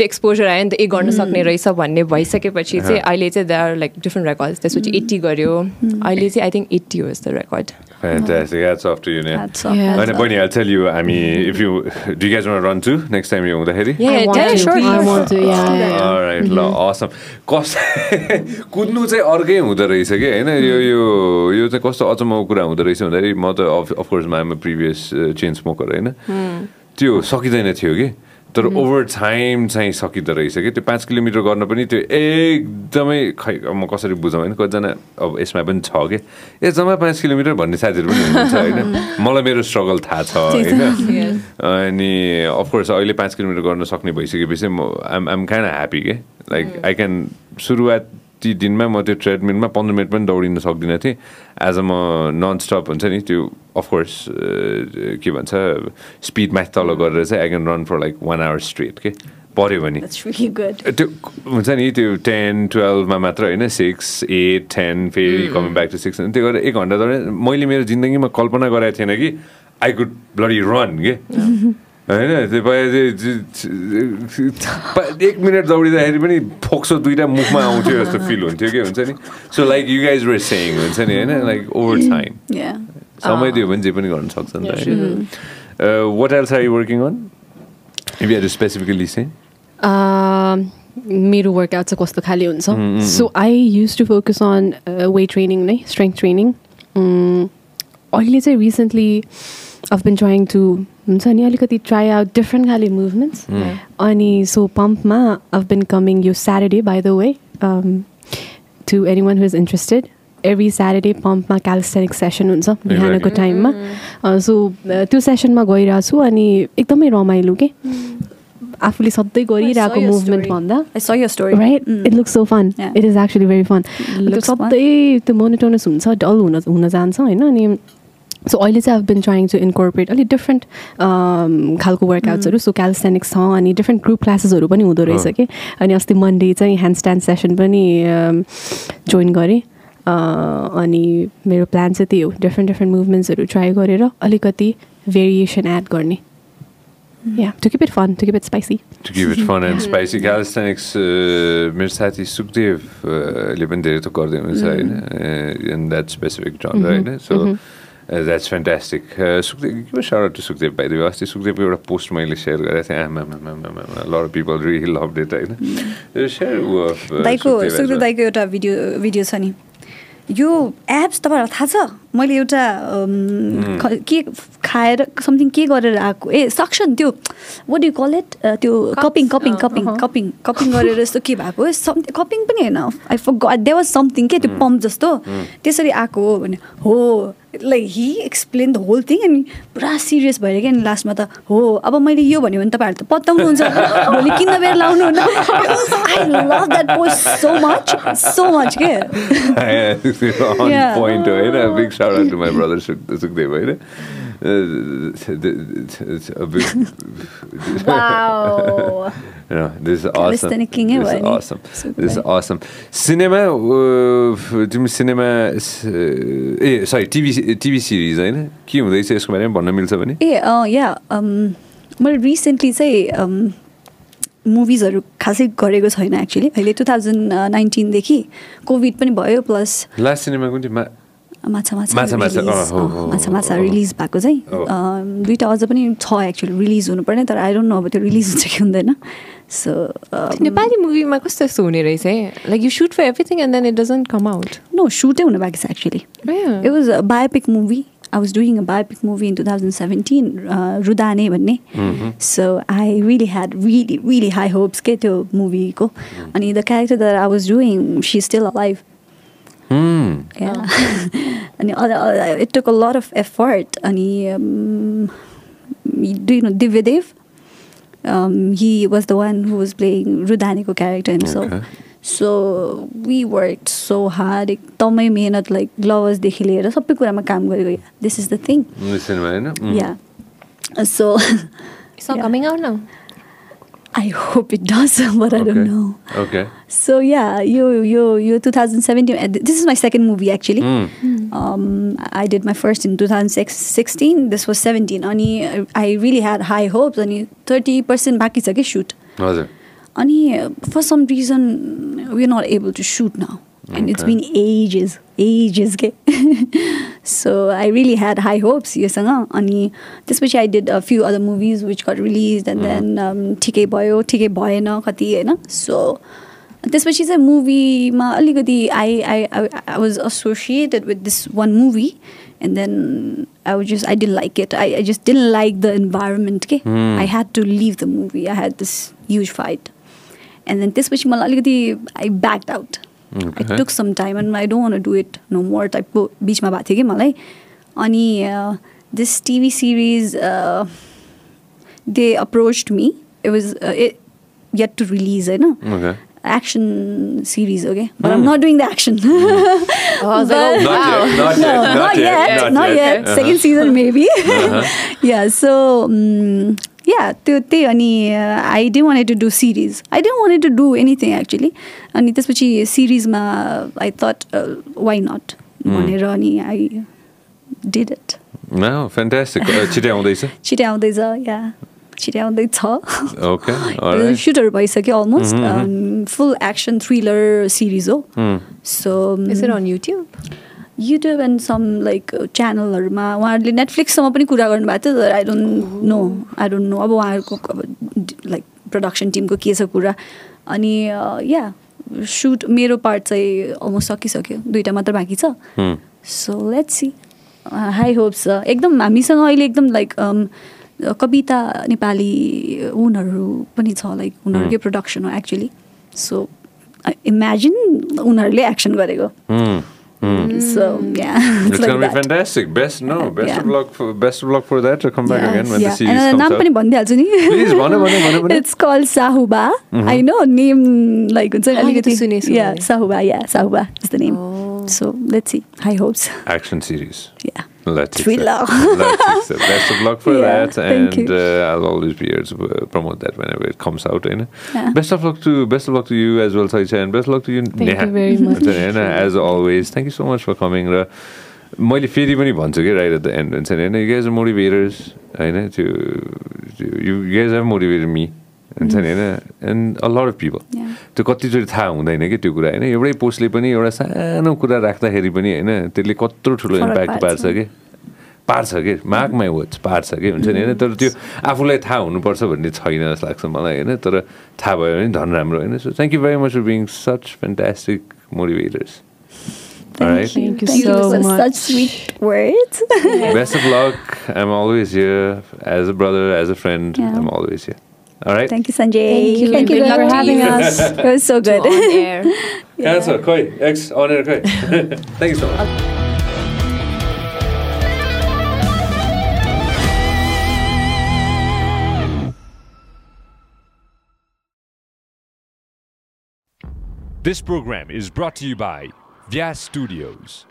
त्यो एक्सपोजर आयो नि त ए गर्न सक्ने रहेछ भन्ने भइसकेपछि चाहिँ अहिले चाहिँ they are like different records त्यसपछि एट्टी गऱ्यो अहिले चाहिँ I think eighty was the record Fantastic. That's off to you, Nia. Hats off, Yeah. hats होइन. बहिनी I'll tell you हामी if you do you guys want to run too next time यो हुँदाखेरि Yeah, I want yeah, to. sure. I want to. Yeah, yeah, yeah. Alright, ल असम कस कुद्नु चाहिँ अर्कै हुँदो रहेछ कि होइन यो यो यो चाहिँ कस्तो अचम्मको कुरा हुँदो रहेछ भन्दाखेरि म त of course I'm previous chain smoker होइन त्यो सकिँदैन थियो कि तर ओभर टाइम चाहिँ सकिँदो रहेछ कि? त्यो पाँच किलोमिटर गर्न पनि त्यो एकदमै खै म कसरी बुझाउँ होइन? कतिजना अब यसमा पनि छ कि? ए जम्मा पाँच किलोमिटर भन्ने साथीहरू पनि हुनुहुन्छ होइन? मलाई मेरो स्ट्रगल थाहा छ होइन? अनि अफकोर्स अहिले पाँच किलोमिटर गर्न सक्ने भइसकेपछि म आम आम काइन्ड ह्याप्पी के? लाइक आई क्यान सुरुवाती दिनमा म त्यो ट्रेडमिलमा पन्ध्र मिनट पनि दौडिन सक्दिनँ थिएँ। एज अ म नन स्टप हुन्छ नि त्यो अफकोर्स के भन्छ स्पिड म्याच तल गरेर चाहिँ I can run for like one hour straight के? पऱ्यो भने. त्यो हुन्छ नि त्यो टेन टुवेल्भमा मात्र होइन सिक्स एट टेन फेरि कमिङ ब्याक टु सिक्स त्यो गरेर एक घन्टा दौडेँ। मैले मेरो जिन्दगीमा कल्पना गराएको थिएन कि आई कुड ब्लडी रन के? होइन एक मिनट दौडिँदाखेरि पनि फोक्सो दुइटा मुखमा आउँथ्यो जस्तो फिल हुन्थ्यो कि हुन्छ नि? So like you guys were saying हुन्छ नि होइन? Like over time. समय दियो भने जे पनि गर्न सक्छ नि त होइन? What else are you working on if you specifically Um, मेरो वर्कआउट चाहिँ कस्तो खाले हुन्छ? So I use to focus on weight training नै स्ट्रेङ्थ ट्रेनिङ अहिले चाहिँ recently of been trying to हुन्छ नि अलिकति ट्राई आउट डिफ्रेन्ट खाले मुभमेन्ट्स अनि सो पम्पमा अफ बिन कमिङ यो Saturday by the way to anyone who is interested every Saturday पम्पमा calisthenic session हुन्छ बिहानको Exactly. टाइममा सो त्यो सेसनमा गइरहेको छु अनि एकदमै रमाइलो के आफूले सधैँ गरिरहेको मुभमेन्ट भन्दा I saw your story. Right Mm. It looks so fun Yeah. It is actually very fun looks fun. सधैँ त्यो मोनिटोनस हुन्छ डल हुन हुन जान्छ होइन अनि सो अहिले चाहिँ अब बिन ट्राइङ टु इन्कोर्पोरेट अलिक डिफ्रेन्ट खालको वर्कआउट्सहरू सो क्यालिस्थेनिक्स छ अनि डिफ्रेन्ट ग्रुप क्लासेसहरू पनि हुँदो रहेछ कि। अनि अस्ति मन्डे चाहिँ ह्यान्ड स्ट्यान्ड सेसन पनि जोइन गरेँ। अ, अनि मेरो प्लान चाहिँ त्यही हो डिफ्रेन्ट डिफ्रेन्ट मुभमेन्ट्सहरू ट्राई गरेर अलिकति भेरिएसन एड गर्ने। Yeah to keep it fun to keep it spicy To give it fun and spicy. Calisthenics, uh, मेरो साथी सुखदेवले पनि धेरै त गर्दै हुनुहुन्छ होइन? इन द्याट स्पेसिफिक जन होइन? सो द्याट्स फ्यान्टास्टिक सुखदेव के साउट टु सुखदेव पाइदियो अस्ति सुखदेवको एउटा पोस्ट मैले सेयर गरेको थिएँ आमा lot people real love date होइन सुखदेव दाइको एउटा भिडियो भिडियो छ नि यो एप्स तपाईँहरूलाई थाहा छ मैले एउटा के खाएर समथिङ के गरेर आएको? ए सक्सन त्यो वाट यु कल इट त्यो cupping cupping cupping cupping cupping गरेर यस्तो के भएको? हो समथिङ कपिङ पनि होइन। I forgot they was something के त्यो पम्प जस्तो? त्यसरी आएको हो भने हो like he explain the whole thing अनि पुरा सिरियस भएर क्या अनि लास्टमा त हो अब मैले यो भन्यो भने तपाईँहरू त पत्ताउनुहुन्छ। भोलि किन्न बेर लाउनु I love that post so much so much के? shout out to my brother Suk- Sukhdev होइन. सिनेमा तिमी सिनेमा ए सरी टिभी टिभी सिरिज होइन के हुँदैछ यसको बारेमा भन्न मिल्छ भने ए या मैले रिसेन्टली चाहिँ मुभिजहरू खासै गरेको छैन एक्चुली अहिले टु थाउजन्ड नाइन्टिनदेखि कोभिड पनि भयो प्लस लास्ट सिनेमा कुन चाहिँ माछा माछा माछा, माछा, अँ, अँ। रिलिज भएको चाहिँ। अँ, दुइटा अझ पनि छ एक्चुली रिलिज हुनुपर्ने तर आई डोन्ट नो अब त्यो रिलिज हुन्छ कि हुँदैन सो नेपाली मुभीमा कस्तो यस्तो हुने रहेछ है like you shoot for everything and then it doesn't come out no सुटै हुनु बाँकी छ actually. It was a biopic movie. I was doing a biopic movie in 2017, uh, Rudane भन्ने So I really had really, really high hopes के त्यो मुभीको अनि the character that I was doing, she's still alive. Yeah. अनि it took a lot of effort अनि no Divya Dev he was the one who was playing रुधानेको character so so we work so hard एकदमै मेहनत like ग्लोभर्सदेखि लिएर सबै कुरामा काम गरेको yeah this is the thing yeah showing I hope it does but I don't know okay so yeah यो यो यो two thousand seventeen this is my second movie actually I did my first in two thousand six sixteen this was seventeen अनि I really had high hopes अनि thirty percent बाँकी छ कि shoot हजुर अनि for some reason we are not able to shoot now and it's been ages ages के so I really had high hopes योसँग अनि त्यसपछि I did a few other movies which got release and then ठिकै भयो ठिकै भएन कति होइन so त्यसपछि चाहिँ मुभीमा अलिकति I I I was associated with this one movie and then I was just I didn't like it I I just didn't like the environment के I had to leave the movie I had this huge fight and then त्यसपछि मलाई अलिकति I back out I Okay. Took some time and I don't want do it no more टाइपको बिचमा भएको थियो कि मलाई अनि this TV series they approached me it was yet to release होइन okay action series, okay? But I'm not doing the action. I was like, oh, Not wow. yet, not no, yet, not, yet, not, yet. Uh-huh. Second season maybe. yeah, so um, yeah, त्यो त्यही अनि I didn't want to do series I didn't want to do anything actually अनि त्यसपछि सिरिजमा I thought why not भनेर अनि I did it. Uh, छिटै आउँदैछ? छिटै आउँदैछ या छिटै आउँदैछ. सुटहरू भइसक्यो almost full action thriller series हो। So Is it on YouTube? YouTube and some like च्यानलहरूमा उहाँहरूले नेटफ्लिक्ससँग पनि कुरा गर्नुभएको थियो तर I don't know I don't know अब उहाँहरूको अब लाइक प्रडक्सन टिमको के छ कुरा? अनि या सुट मेरो पार्ट चाहिँ अलमोस्ट सकिसक्यो। दुइटा मात्र बाँकी छ। Hmm. So let's see high hopes एकदम हामीसँग अहिले एकदम लाइक कविता नेपाली उनीहरू पनि छ लाइक उनीहरूकै प्रडक्सन हो एक्चुली सो इमेजिन उनीहरूले एक्सन गरेको। Hmm. So yeah, It's like gonna be fantastic. Best no, best Yeah. of luck for best of luck for that to come back Yeah. again when Yeah. the series And, uh, comes out. नि Please, भन, भन, भन, भन. It's call Sahuba I know name like हुन्छ नि मैले अलिकति त सुनेछु या मैले। Sahuba yeah Sahuba is the name so let's see high hopes Action series. Yeah Let's Thriller. Let's. Best of luck for Yeah, that, and uh, I'll always be here to uh, promote that whenever it comes out. You know? Yeah. Best of luck to best of luck to you as well, Saicha, and best of luck to you. Thank you very much. होइन as always, thank you so much for coming. र मैले फेरि पनि भन्छु कि right at the and हुन्छ नि होइन यु गेज मोटिभेटर्स होइन त्यो you guys have motivated me हुन्छ नि होइन and a lot of people. त्यो कतिचोटि थाहा हुँदैन कि त्यो कुरा होइन एउटै पोस्टले पनि एउटा सानो कुरा राख्दाखेरि पनि होइन त्यसले कत्रो ठुलो इम्प्याक्ट पार्छ। कि पार्छ कि मार्क माई वर्ड्स पार्छ कि हुन्छ नि होइन तर त्यो आफूलाई थाहा हुनुपर्छ भन्ने छैन जस्तो लाग्छ मलाई होइन तर थाहा भयो भने झन् राम्रो होइन so thank you very much for being such fantastic motivators. Thank you Thank you so for much. such sweet words. Best of luck. I'm always here as a brother, as a friend. Yeah. I'm always here. All right. Thank you, Sanjay. Thank you. Thank you Good for having you. us. It was so good. on air. Koi. X on air. Koi. Thank you so much. This program is brought to you by Vyas Studios.